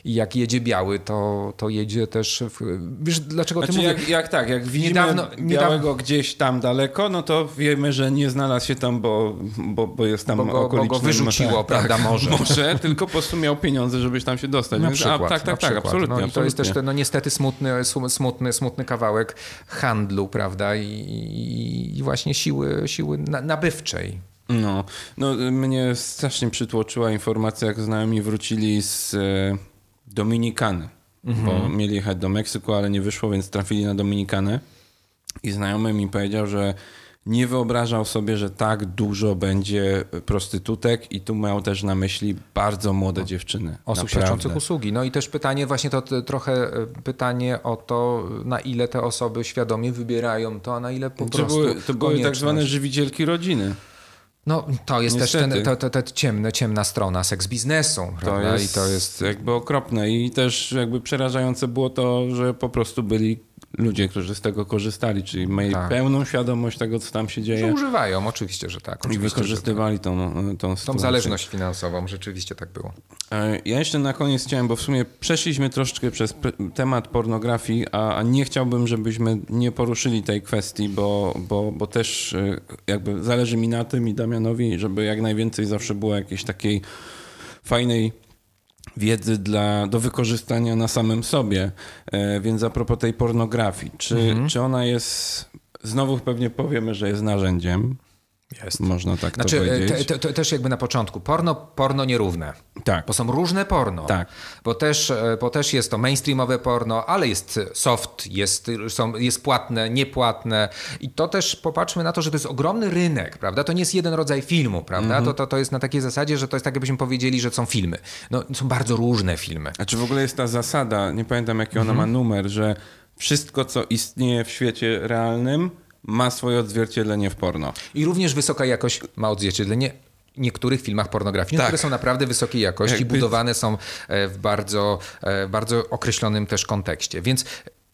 I jak jedzie biały, to, to jedzie też, w, wiesz, dlaczego Znaczy mówię? jak, jak tak, jak widzimy Niedawno- białego gdzieś tam daleko, no to wiemy, że nie znalazł się tam, bo, bo, bo jest tam Bo go- bo go wyrzuciło, prawda, morze. Może, tylko po prostu miał pieniądze, żebyś tam się dostać. Na Więc- przykład, a, tak, tak, tak, absolutnie. No, i to jest też ten, no niestety smutny, smu- smutny, smutny kawałek handlu, prawda, i, i, właśnie siły, siły na- nabywczej. No, no, mnie strasznie przytłoczyła informacja, jak znajomi wrócili z e, Dominikany, bo mieli jechać do Meksyku, ale nie wyszło, więc trafili na Dominikanę i znajomy mi powiedział, że nie wyobrażał sobie, że tak dużo będzie prostytutek i tu miał też na myśli bardzo młode dziewczyny. Osób Naprawdę. świadczących usługi. No i też pytanie, właśnie to trochę e, pytanie o to, na ile te osoby świadomie wybierają to, a na ile po To prostu były, to były tak zwane żywicielki rodziny. No to jest też Niestety. ten, to, to, to ciemne, ciemna strona seks biznesu, To jest, I to jest jakby okropne i też jakby przerażające było to, że po prostu byli ludzie, którzy z tego korzystali, czyli mieli Tak. pełną świadomość tego, co tam się że dzieje używają, oczywiście, że tak. i Oczywiście, że tak. wykorzystywali tą, tą Tą sytuację. zależność finansową, rzeczywiście tak było. E, Ja jeszcze na koniec chciałem, bo w sumie przeszliśmy troszeczkę przez temat pornografii, a, a nie chciałbym, żebyśmy nie poruszyli tej kwestii, bo, bo, bo też e, jakby zależy mi na tym i Damianowi, żeby jak najwięcej zawsze było jakiejś takiej fajnej wiedzy dla, do wykorzystania na samym sobie. E, Więc a propos tej pornografii, czy, czy ona jest, znowu pewnie powiemy, że jest narzędziem, Jest. można tak to Znaczy, e, powiedzieć. te, te, te, też jakby na początku, porno, porno nierówne. tak. Bo są różne porno. Tak. Bo też, e, bo też jest to mainstreamowe porno, ale jest soft, jest, są, jest płatne, niepłatne. I to też popatrzmy na to, że to jest ogromny rynek, prawda? To nie jest jeden rodzaj filmu, prawda? Mhm. To, to, to jest na takiej zasadzie, że to jest tak, jakbyśmy powiedzieli, że są filmy. No, są bardzo różne filmy. A czy w ogóle jest ta zasada, nie pamiętam jaki ona ma numer, że wszystko, co istnieje w świecie realnym, ma swoje odzwierciedlenie w porno. I również wysoka jakość ma odzwierciedlenie w niektórych filmach pornograficznych, Tak. które są naprawdę wysokiej jakości, Jakby- budowane są e, w bardzo, e, bardzo określonym też kontekście. Więc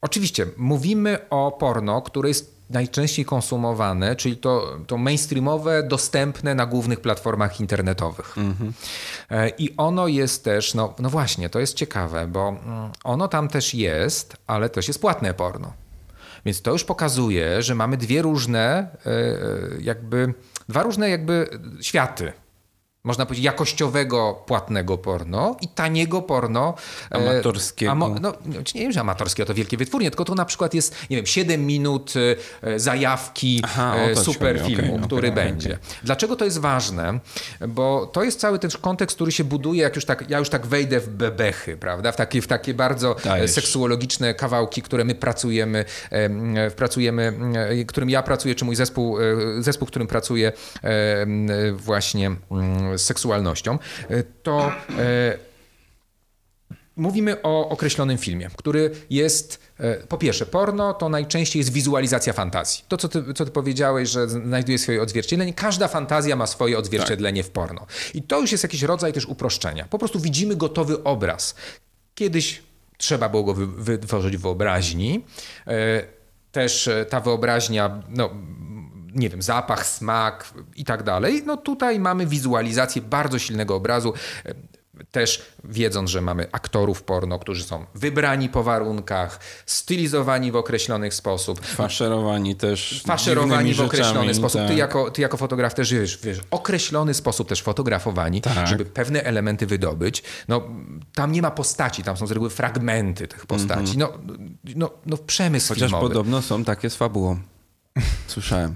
oczywiście mówimy o porno, które jest najczęściej konsumowane, czyli to, to mainstreamowe, dostępne na głównych platformach internetowych. E, I ono jest też, no, no właśnie, to jest ciekawe, bo mm, ono tam też jest, ale też jest płatne porno. Więc to już pokazuje, że mamy dwie różne, e, e, jakby, dwa różne jakby światy. Można powiedzieć, jakościowego, płatnego porno i taniego porno. e, Amatorskiego. Amo, no, nie wiem, że amatorskiego to wielkie wytwórnie, tylko to na przykład jest, nie wiem, 7 minut e, zajawki Aha, e, super filmu, Okej, który okej, będzie. Dlaczego to jest ważne? Bo to jest cały ten kontekst, który się buduje, jak już tak, ja już tak wejdę w bebechy, prawda? W takie, w takie bardzo Dajesz. seksuologiczne kawałki, które my pracujemy, em, pracujemy, którym ja pracuję, czy mój zespół, zespół, w którym pracuję właśnie mm, z seksualnością, e, to e, mówimy o określonym filmie, który jest, e, po pierwsze, porno to najczęściej jest wizualizacja fantazji. To, co ty, co ty powiedziałeś, że znajduje swoje odzwierciedlenie, każda fantazja ma swoje odzwierciedlenie w porno. I to już jest jakiś rodzaj też uproszczenia. Po prostu widzimy gotowy obraz. Kiedyś trzeba było go wy- wytworzyć w wyobraźni. Też ta wyobraźnia, no, nie wiem, zapach, smak i tak dalej. No tutaj mamy wizualizację bardzo silnego obrazu. e, Też wiedząc, że mamy aktorów porno, którzy są wybrani po warunkach, stylizowani w określony sposób, Faszerowani też. faszerowani w określony rzeczami, sposób. Ty tak. jako, ty jako fotograf też wiesz, wiesz, określony sposób też fotografowani, Tak. żeby pewne elementy wydobyć. No, tam nie ma postaci, tam są z reguły fragmenty tych postaci. No, no, no przemysł Chociaż filmowy. podobno są takie z fabułą. Słyszałem.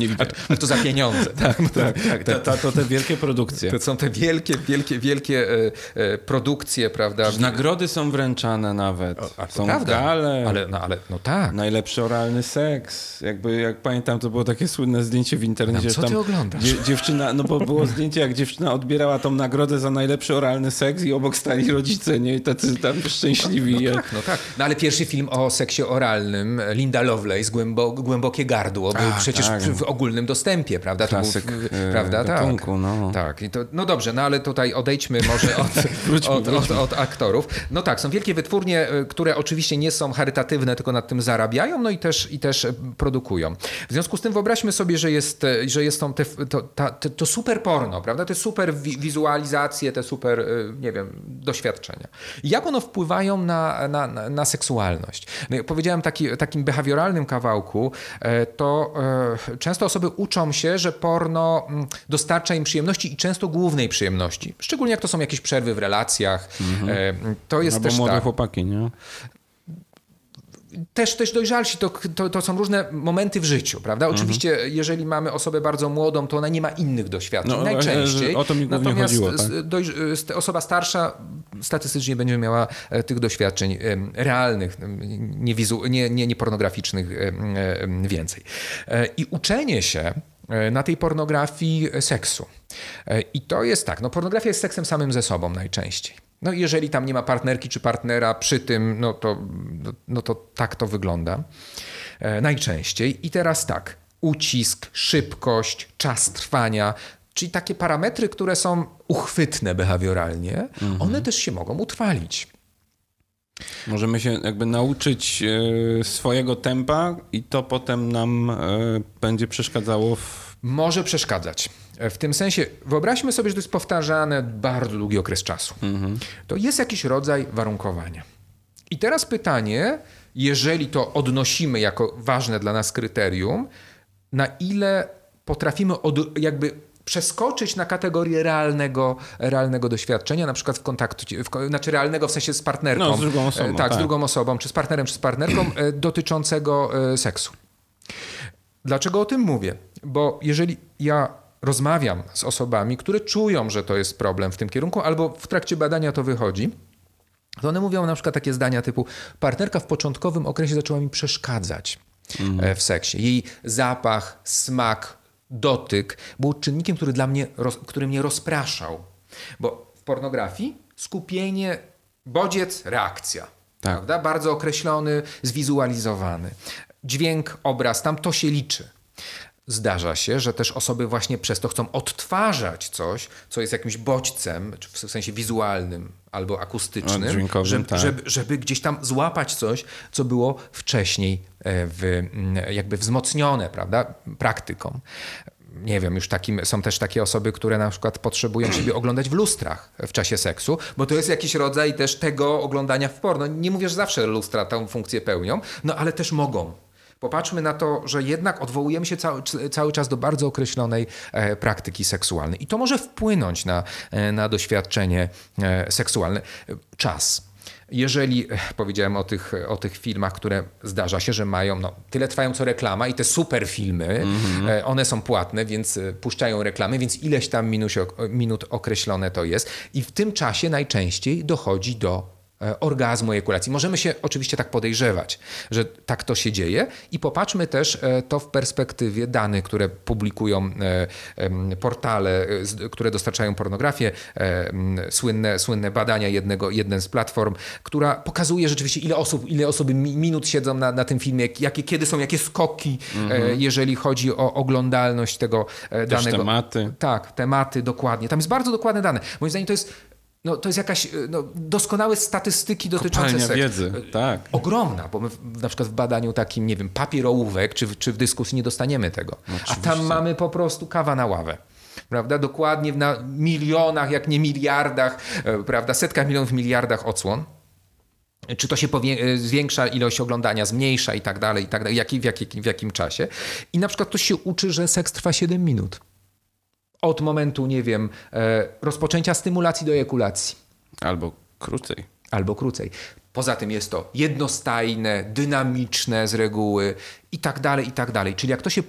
Nie widziałem. Ale to za pieniądze. tak, tak, tak, To, to, to te wielkie produkcje. To są te wielkie, wielkie, wielkie e, e, produkcje, prawda? Nagrody są wręczane nawet. A to są prawda. gale. Ale, no, ale no tak. Najlepszy oralny seks. Jakby, jak pamiętam, to było takie słynne zdjęcie w internecie. No, że co tam ty oglądasz? dzie- dziewczyna, no bo było zdjęcie, jak dziewczyna odbierała tą nagrodę za najlepszy oralny seks i obok stali rodzice, nie? I tacy tam szczęśliwi. No tak, no tak. No ale pierwszy film o seksie oralnym, Linda Lovelace, Głębo, Głębokie Gardło, był A, przecież tak. w ogólnym dostępie, prawda? To Klasyk, był, w- e, prawda? gatunku, no. tak. I to, no dobrze, no ale tutaj odejdźmy może od, Wróćmy, od, od, wróćmy. od aktorów. No tak, są wielkie wytwórnie, y, które oczywiście nie są charytatywne, tylko nad tym zarabiają, no i też, i też y, produkują. W związku z tym wyobraźmy sobie, że jest, że jest tą te, to, ta, to, to super porno, prawda? Te super wi- wizualizacje, te super, nie wiem, doświadczenia. Jak one wpływają na, na, na, seksualność? No, powiedziałem taki, takim behawioralnym kawałku, e, to e, często osoby uczą się, że porno mm, dostarcza im przyjemności i często głównej przyjemności. Szczególnie jak to są jakieś przerwy w relacjach. E, To jest Albo też młode tak. chłopaki, nie? Też, też dojrzalsi, to, to, to są różne momenty w życiu, prawda? Oczywiście, jeżeli mamy osobę bardzo młodą, to ona nie ma innych doświadczeń, No, najczęściej. e, o to mi głównie Natomiast chodziło, tak. dojrz- s- osoba starsza statystycznie będzie miała e, tych doświadczeń realnych, nie, wizu, nie, nie, nie pornograficznych więcej. E, I uczenie się e, na tej pornografii seksu. E, I to jest tak, no pornografia jest seksem samym ze sobą najczęściej. No jeżeli tam nie ma partnerki czy partnera przy tym, no to, no, to tak to wygląda e, najczęściej. I teraz tak, ucisk, szybkość, czas trwania, czyli takie parametry, które są uchwytne behawioralnie, one też się mogą utrwalić. Możemy się jakby nauczyć e, swojego tempa i to potem nam e, będzie przeszkadzało w... Może przeszkadzać. E, W tym sensie, wyobraźmy sobie, że to jest powtarzane bardzo długi okres czasu. To jest jakiś rodzaj warunkowania. I teraz pytanie, jeżeli to odnosimy jako ważne dla nas kryterium, na ile potrafimy od, jakby przeskoczyć na kategorię realnego, realnego doświadczenia, na przykład w kontakcie, w, znaczy realnego w sensie z partnerką. No, z drugą osobą, E, Tak, z tak. drugą osobą, czy z partnerem, czy z partnerką, e, dotyczącego seksu. Dlaczego o tym mówię? Bo jeżeli ja rozmawiam z osobami, które czują, że to jest problem w tym kierunku, albo w trakcie badania to wychodzi, to one mówią na przykład takie zdania typu: Partnerka w początkowym okresie zaczęła mi przeszkadzać e, w seksie. Jej zapach, smak, dotyk był czynnikiem, który, dla mnie, który mnie rozpraszał. Bo w pornografii skupienie, bodziec, reakcja. Tak. Prawda? Bardzo określony, zwizualizowany. Dźwięk, obraz, tam to się liczy. Zdarza się, że też osoby właśnie przez to chcą odtwarzać coś, co jest jakimś bodźcem, w sensie wizualnym albo akustycznym, żeby, tak. żeby, żeby gdzieś tam złapać coś, co było wcześniej e, w, jakby wzmocnione, prawda, praktyką. Nie wiem, już takim, są też takie osoby, które na przykład potrzebują siebie oglądać w lustrach w czasie seksu, bo to jest jakiś rodzaj też tego oglądania w porno. Nie mówię, że zawsze lustra tę funkcję pełnią, no ale też mogą. Popatrzmy na to, że jednak odwołujemy się cały, cały czas do bardzo określonej e, praktyki seksualnej. I to może wpłynąć na, e, na doświadczenie e, seksualne. Czas. Jeżeli powiedziałem o tych, o tych filmach, które zdarza się, że mają, no, tyle trwają co reklama i te super filmy, mm-hmm. one są płatne, więc puszczają reklamy, więc ileś tam minut, minut określone to jest. I w tym czasie najczęściej dochodzi do orgazmu, ejakulacji. Możemy się oczywiście tak podejrzewać, że tak to się dzieje i popatrzmy też e, to w perspektywie danych, które publikują e, portale, które dostarczają pornografię, słynne, słynne badania jednego, jeden z platform, która pokazuje rzeczywiście ile osób, ile osoby minut siedzą na, na tym filmie, jakie, kiedy są jakie skoki, mhm. jeżeli chodzi o oglądalność tego też danego. tematy. Tak, tematy, dokładnie. Tam jest bardzo dokładne dane. Moim zdaniem to jest no, to jest jakaś no, doskonałe statystyki dotyczące seksu. wiedzy, tak. Ogromna, bo my w, na przykład w badaniu takim, nie wiem, papierołówek czy, czy w dyskusji nie dostaniemy tego. Oczywiście. A tam mamy po prostu kawa na ławę. Prawda? Dokładnie na milionach, jak nie miliardach, e, prawda? Setkach milionów, miliardach odsłon. Czy to się e, zwiększa ilość oglądania, zmniejsza i tak dalej, i tak dalej, jak, w, jak, w jakim czasie. I na przykład ktoś się uczy, że seks trwa 7 minut od momentu, nie wiem, e, rozpoczęcia stymulacji do ejakulacji. Albo krócej. Albo krócej. Poza tym jest to jednostajne, dynamiczne z reguły i tak dalej, i tak dalej. Czyli jak to się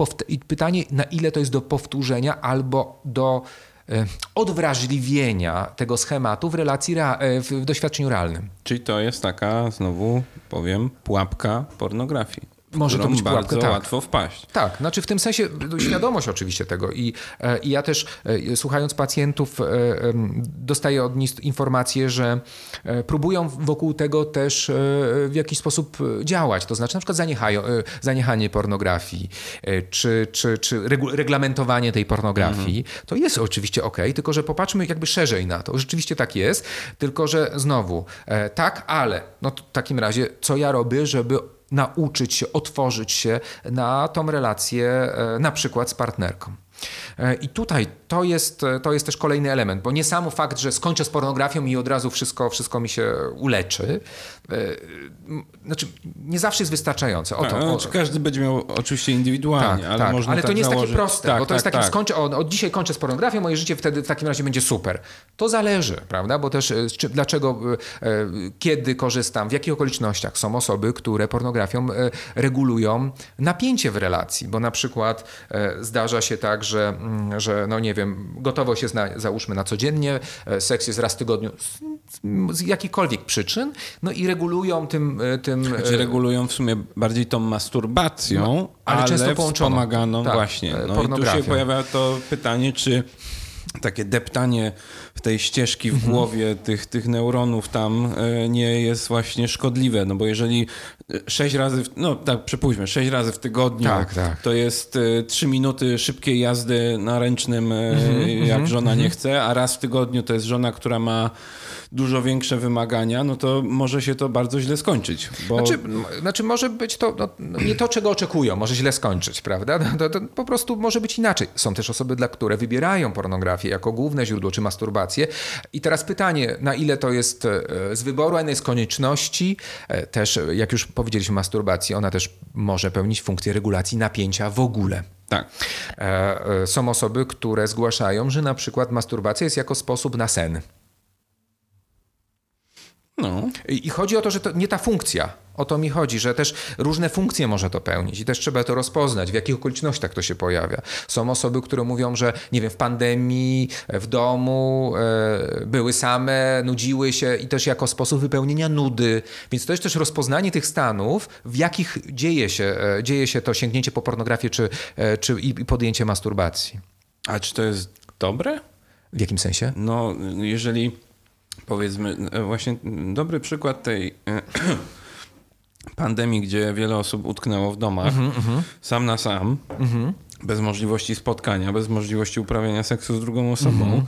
pytanie, na ile to jest do powtórzenia albo do e, odwrażliwienia tego schematu w relacji, e, w doświadczeniu realnym. Czyli to jest taka, znowu powiem, pułapka pornografii może to być pułapka, tak. łatwo wpaść. Tak, znaczy w tym sensie świadomość oczywiście tego i, e, i ja też e, słuchając pacjentów e, dostaję od nich informację, że próbują wokół tego też w jakiś sposób działać, to znaczy na przykład zaniechają, zaniechanie pornografii czy, czy, czy reglamentowanie tej pornografii, mhm. to jest oczywiście ok, tylko że popatrzmy jakby szerzej na to. Rzeczywiście tak jest, tylko że znowu tak, ale no w takim razie co ja robię, żeby nauczyć się, otworzyć się na tą relację e, na przykład z partnerką. E, I tutaj to jest, to jest też kolejny element, bo nie sam fakt, że skończę z pornografią i od razu wszystko, wszystko mi się uleczy, e, znaczy nie zawsze jest wystarczające. O to, tak, o... Znaczy każdy będzie miał oczywiście indywidualnie, tak, ale tak, można Ale tak to nie jest założyć. takie proste, tak, bo to jest tak, takie tak. skończę, od, od, dzisiaj kończę z pornografią, moje życie wtedy w takim razie będzie super. To zależy, prawda, bo też czy, dlaczego, kiedy korzystam, w jakich okolicznościach są osoby, które pornografią regulują napięcie w relacji, bo na przykład zdarza się tak, że mm, że no nie wiem, gotowość jest na, załóżmy na codziennie, e, seks jest raz w tygodniu z, z jakichkolwiek przyczyn, no i regulują tym... E, tym znaczy regulują w sumie bardziej tą masturbacją, no, ale, ale często połączoną. wspomaganą tak, właśnie. No i tu się pojawia to pytanie, czy takie deptanie w tej ścieżki w mhm. głowie tych, tych neuronów tam e, nie jest właśnie szkodliwe, no bo jeżeli sześć razy, w, no tak przypuśćmy, sześć razy w tygodniu tak, tak. to jest e, trzy minuty szybkiej jazdy na ręcznym, e, mhm, jak mhm, żona nie chce, a raz w tygodniu to jest żona, która ma dużo większe wymagania, no to może się to bardzo źle skończyć. Bo... Znaczy, znaczy może być to no, no, nie to, czego oczekują, może źle skończyć, prawda? To, to, po prostu może być inaczej. Są też osoby, dla które wybierają pornografię jako główne źródło, czy masturbację. I teraz pytanie, na ile to jest e, z wyboru, a ile jest konieczności. E, też, jak już powiedzieliśmy, masturbacji, ona też może pełnić funkcję regulacji napięcia w ogóle. Tak. E, są osoby, które zgłaszają, że na przykład masturbacja jest jako sposób na sen. No. I chodzi o to, że to nie ta funkcja. O to mi chodzi, że też różne funkcje może to pełnić i też trzeba to rozpoznać, w jakich okolicznościach to się pojawia. Są osoby, które mówią, że nie wiem, w pandemii, w domu e, były same, nudziły się i też jako sposób wypełnienia nudy. Więc to jest też rozpoznanie tych stanów, w jakich dzieje się, e, dzieje się to sięgnięcie po pornografię czy, e, czy i podjęcie masturbacji. A czy to jest dobre? W jakim sensie? No, jeżeli powiedzmy, e, właśnie dobry przykład tej e, pandemii, gdzie wiele osób utknęło w domach, mm -hmm. sam na sam, mm -hmm. bez możliwości spotkania, bez możliwości uprawiania seksu z drugą osobą. Mm -hmm.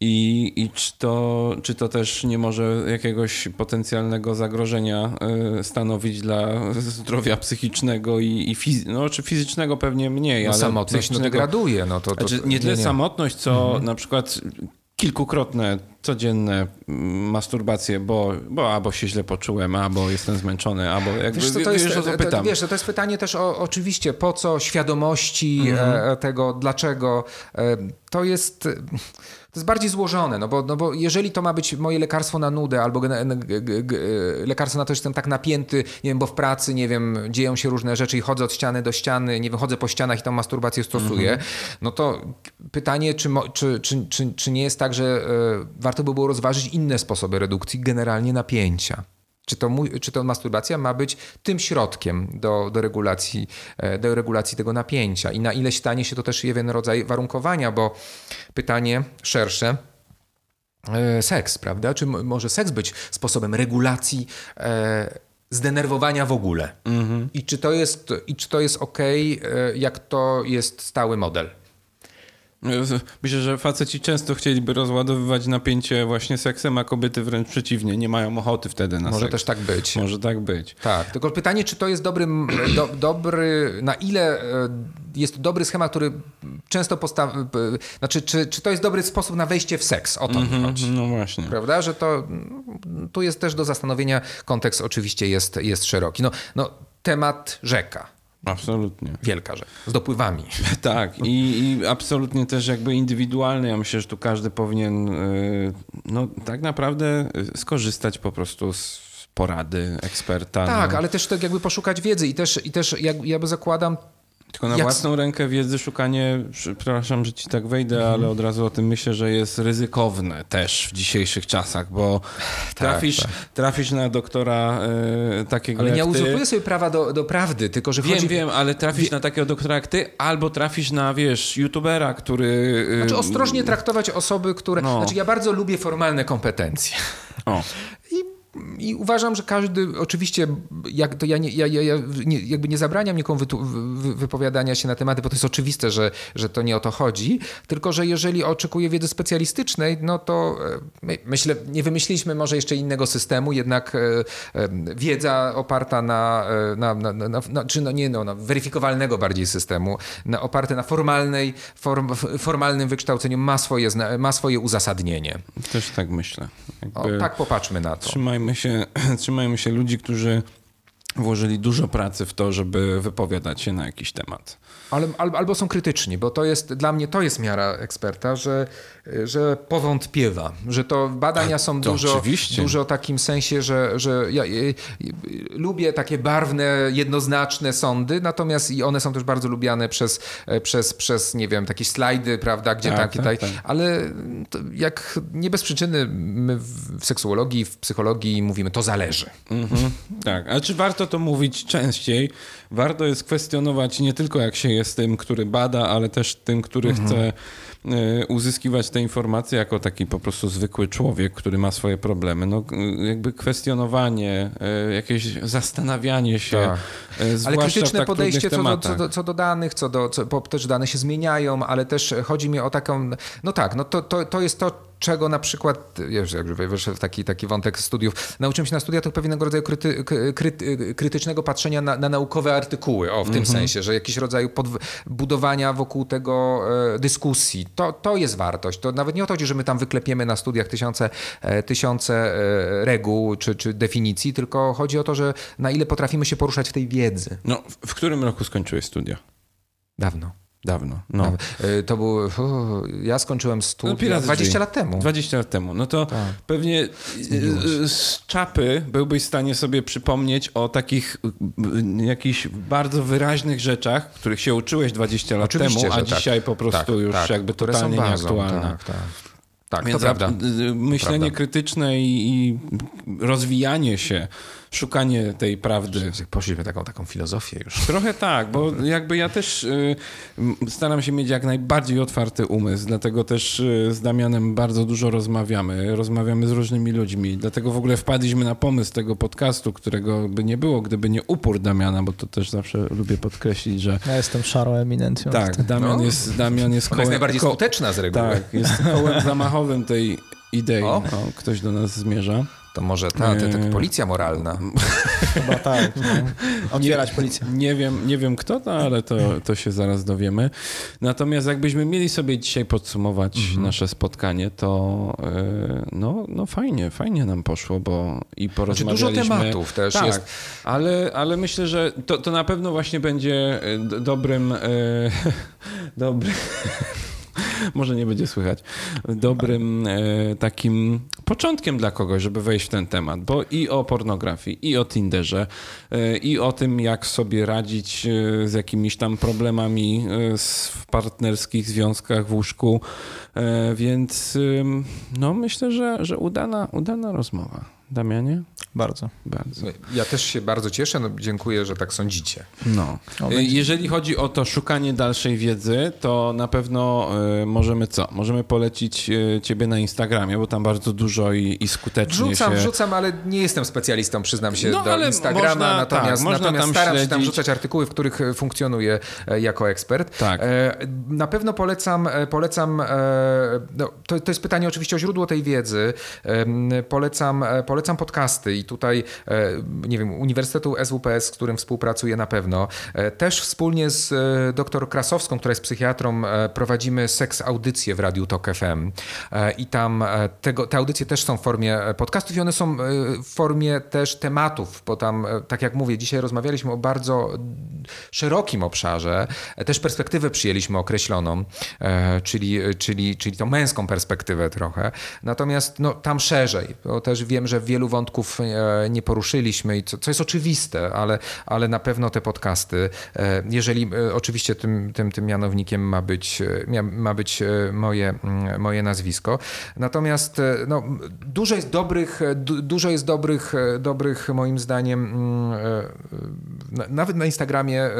I, i czy, to, czy to też nie może jakiegoś potencjalnego zagrożenia y, stanowić dla zdrowia psychicznego i, i fizy no, czy fizycznego pewnie mniej, no, ale samotność no, degraduje. No to, to, znaczy, nie tyle nie, nie. samotność, co na przykład kilkukrotne codzienne mm, masturbacje, bo, bo albo się źle poczułem, albo jestem zmęczony, albo jakby, Wiesz, co, to jest, wiesz, to, pytam. wiesz, to jest pytanie też o, oczywiście po co, świadomości Mhm. e, tego, dlaczego. E, to jest... To jest bardziej złożone, no bo, no bo jeżeli to ma być moje lekarstwo na nudę albo lekarstwo na to, że jestem tak napięty, nie wiem, bo w pracy, nie wiem, dzieją się różne rzeczy i chodzę od ściany do ściany, nie wiem, chodzę po ścianach i tą masturbację stosuję, no to pytanie, czy, czy, czy, czy, nie jest tak, że e, warto by było rozważyć inne sposoby redukcji generalnie napięcia. Czy to, czy to masturbacja ma być tym środkiem do, do, regulacji, e, do regulacji tego napięcia i na ile stanie się to też jeden rodzaj warunkowania, bo pytanie szersze, e, seks, prawda? Czy może seks być sposobem regulacji e, zdenerwowania w ogóle? I czy to jest, i czy to jest ok, jak to jest stały model? Myślę, że faceci często chcieliby rozładowywać napięcie właśnie seksem, a kobiety wręcz przeciwnie, nie mają ochoty wtedy na Może seks. też tak być. Może tak być. Tak, tylko pytanie, czy to jest dobry, do, dobry na ile e, jest to dobry schemat, który często postawi, znaczy, czy, czy to jest dobry sposób na wejście w seks, o to mi chodzi. No właśnie. Prawda, że to mm, tu jest też do zastanowienia, kontekst oczywiście jest, jest szeroki. No, no, temat rzeka, Absolutnie. wielka rzeka, z dopływami. Tak, i, i absolutnie też jakby indywidualny. Ja myślę, że tu każdy powinien y, no tak naprawdę y, skorzystać po prostu z porady eksperta. Tak, no. ale też tak jakby poszukać wiedzy i też, i też jak, ja by zakładam, Tylko na jak- własną rękę wiedzy szukanie, przepraszam, że ci tak wejdę, Mhm. ale od razu o tym myślę, że jest ryzykowne też w dzisiejszych czasach, bo trafisz, tak. trafisz na doktora y, takiego ale nie uzurpuję sobie prawa do, do prawdy, tylko że Wiem, chodzi... wiem, ale trafisz na takiego doktora jak ty, albo trafisz na, wiesz, youtubera, który... y, Znaczy ostrożnie traktować osoby, które... No. Znaczy ja bardzo lubię formalne kompetencje. O, I, uważam, że każdy, oczywiście, jak, to ja, nie, ja, ja, ja nie, jakby nie zabraniam nikomu wytu, wy, wypowiadania się na tematy, bo to jest oczywiste, że, że to nie o to chodzi, tylko że jeżeli oczekuje wiedzy specjalistycznej, no to e, my, myślę, nie wymyśliliśmy może jeszcze innego systemu, jednak e, e, wiedza oparta na, na, na, na, na czy no nie, no, na weryfikowalnego bardziej systemu, na, oparte na formalnej, form, formalnym wykształceniu ma swoje, ma swoje uzasadnienie. też tak myślę. O, Jakby- tak popatrzmy na to. Trzymajmy się, trzymajmy się ludzi, którzy włożyli dużo pracy w to, żeby wypowiadać się na jakiś temat. Ale, al- albo są krytyczni, bo to jest dla mnie to jest miara eksperta, że, że powątpiewa, że to badania są to dużo, oczywiście. dużo w takim sensie, że, że ja, y, y, lubię takie barwne, jednoznaczne sądy, natomiast i one są też bardzo lubiane przez, przez, przez nie wiem, takie slajdy, prawda, gdzie Tak, takie, tak, tak, tak. ale jak nie bez przyczyny my w seksuologii, w psychologii mówimy, to zależy. Mhm. Tak, a czy warto to mówić częściej? Warto jest kwestionować nie tylko jak się jest tym, który bada, ale też tym, który Mhm. chce y, uzyskiwać te informacje jako taki po prostu zwykły człowiek, który ma swoje problemy. No, y, jakby kwestionowanie, y, jakieś zastanawianie się, Tak. Ale w krytyczne tak podejście co do, co, do, co do danych, co do, co, bo też dane się zmieniają, ale też chodzi mi o taką, no tak, no to, to, to jest to, czego na przykład, wiesz, jak wyszedł taki, taki wątek studiów, nauczyłem się na studiach to pewnego rodzaju kryty, kryty, krytycznego patrzenia na, na naukowe artykuły, o, w tym sensie, że jakiś rodzaj budowania wokół tego e, dyskusji. To, to jest wartość. To nawet nie o to chodzi, że my tam wyklepiemy na studiach tysiące, e, tysiące e, reguł czy, czy definicji, tylko chodzi o to, że na ile potrafimy się poruszać w tej wiedzy. No, w którym roku skończyłeś studia? Dawno. Dawno. No. Dawno. E, To był. ja skończyłem studia No, Piraty 20 Drzwi. lat temu. 20 lat temu. No to Tak. pewnie y, y, z czapy byłbyś w stanie sobie przypomnieć o takich y, y, jakichś bardzo wyraźnych rzeczach, których się uczyłeś 20 lat Oczywiście, temu, a tak. dzisiaj po prostu Tak, już tak, jakby totalnie nieaktualne. Tak, tak. tak Więc to prawda. a- y, myślenie prawda. krytyczne i, i rozwijanie się, szukanie tej prawdy. Poszliśmy taką, taką filozofię już. Trochę tak, bo jakby ja też y, staram się mieć jak najbardziej otwarty umysł, dlatego też y, z Damianem bardzo dużo rozmawiamy, rozmawiamy z różnymi ludźmi, dlatego w ogóle wpadliśmy na pomysł tego podcastu, którego by nie było, gdyby nie upór Damiana, bo to też zawsze lubię podkreślić, że Ja jestem szarą eminencją. tak, Damian No. jest, Damian jest Ona jest kołem- najbardziej ko- skuteczna z reguły. Tak, jest kołem zamachowym tej idei. O. O, ktoś do nas zmierza. To może ta, ta, ta policja moralna. Chyba tak. No. Otwierać policję. Nie wiem, nie wiem kto to, ale to, to się zaraz dowiemy. Natomiast jakbyśmy mieli sobie dzisiaj podsumować Mhm. nasze spotkanie, to e, no, no fajnie, fajnie nam poszło, bo i Znaczy dużo porozmawialiśmy... tematów też tak, jest. ale, ale myślę, że to, to na pewno właśnie będzie d- dobrym... E, dobrym... Może nie będzie słychać. Dobrym e, takim początkiem dla kogoś, żeby wejść w ten temat, bo i o pornografii, i o Tinderze, e, i o tym, jak sobie radzić e, z jakimiś tam problemami e, w partnerskich związkach w łóżku. E, więc no myślę, że, że udana, udana rozmowa. Damianie? Bardzo. Bardzo. Ja też się bardzo cieszę, no, dziękuję, że tak sądzicie. No. O, E, będzie- Jeżeli chodzi o to szukanie dalszej wiedzy, to na pewno e, możemy co? Możemy polecić e, ciebie na Instagramie, bo tam bardzo dużo i, i skutecznie Wrzucam, się... wrzucam, ale nie jestem specjalistą, przyznam się, No, do ale Instagrama, można- natomiast, tak, można natomiast tam staram się tam śledzić. wrzucać artykuły, w których e, funkcjonuję e, jako ekspert. Tak. E, Na pewno polecam, polecam no, to, to jest pytanie oczywiście o źródło tej wiedzy, polecam, e, polecam podcasty i tutaj, e, nie wiem, Uniwersytetu SWPS, z którym współpracuję na pewno, E, też wspólnie z e, dr Krasowską, która jest psychiatrą, prowadzimy seks audycje w Radiu Tok FM i tam tego, te audycje też są w formie podcastów i one są w formie też tematów, bo tam, tak jak mówię, dzisiaj rozmawialiśmy o bardzo szerokim obszarze, też perspektywę przyjęliśmy określoną, czyli, czyli, czyli tą męską perspektywę trochę, natomiast no, tam szerzej, bo też wiem, że wielu wątków e, nie poruszyliśmy, i co, co jest oczywiste, ale, ale na pewno te podcasty, e, jeżeli e, oczywiście tym, tym, tym mianownikiem ma być, ma być moje, mm, moje nazwisko. Natomiast no, dużo jest dobrych, du, dużo jest dobrych, dobrych moim zdaniem, mm, na- nawet na Instagramie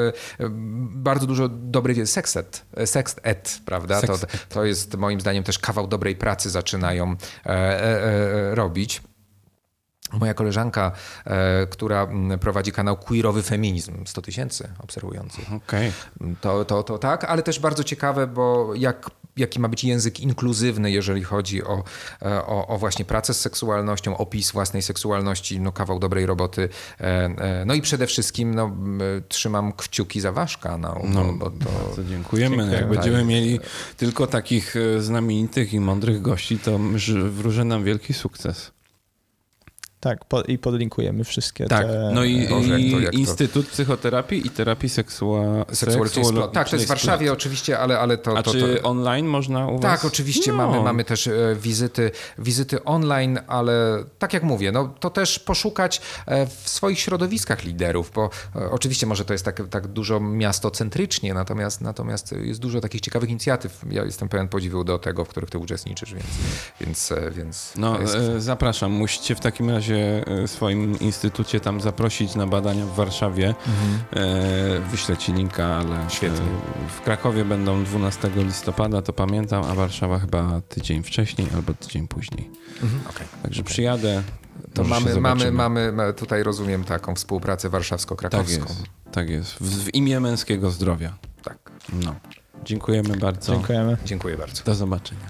bardzo dużo dobrej wiedzy. Sexet, sext ed, prawda? To, to jest moim zdaniem też kawał dobrej pracy zaczynają robić. Moja koleżanka, e, która prowadzi kanał Queerowy Feminizm, 100 tysięcy obserwujących. Okej. To, to, to tak, ale też bardzo ciekawe, bo jak, jaki ma być język inkluzywny, jeżeli chodzi o, e, o, o właśnie pracę z seksualnością, opis własnej seksualności, no kawał dobrej roboty. E, No i przede wszystkim no, trzymam kciuki za wasz kanał, No, bo, bo to... Bardzo dziękujemy. Dziękuję. Jak będziemy mieli tylko takich znamienitych i mądrych gości, to wróży nam wielki sukces. Tak, po, i podlinkujemy wszystkie Tak, te... no i, Boże, jak i to- jak to- Instytut Psychoterapii i Terapii seksua... Tak, to jest w Warszawie oczywiście, ale, ale to... A to, czy to... online można u was? Tak, oczywiście No. mamy, mamy też e, wizyty, wizyty online, ale tak jak mówię, no, to też poszukać e, w swoich środowiskach liderów, bo e, oczywiście może to jest tak, tak dużo miastocentrycznie, natomiast, natomiast jest dużo takich ciekawych inicjatyw. Ja jestem pełen podziwu do tego, w których ty uczestniczysz, więc, więc, więc No, jest... zapraszam. Musicie w takim razie e, swoim instytucie tam zaprosić na badania w Warszawie. E, wyślę ci linka, ale Mhm. Świetnie. e, w Krakowie będą 12 listopada, to pamiętam, a Warszawa chyba tydzień wcześniej albo tydzień później. Mhm, okej. Także przyjadę. To mamy, mamy, mamy, ma- tutaj rozumiem taką współpracę Tak warszawsko-krakowską. jest, tak jest. W, w imię męskiego zdrowia. Tak. No. Dziękujemy bardzo. Dziękujemy. Dziękuję bardzo. Do zobaczenia.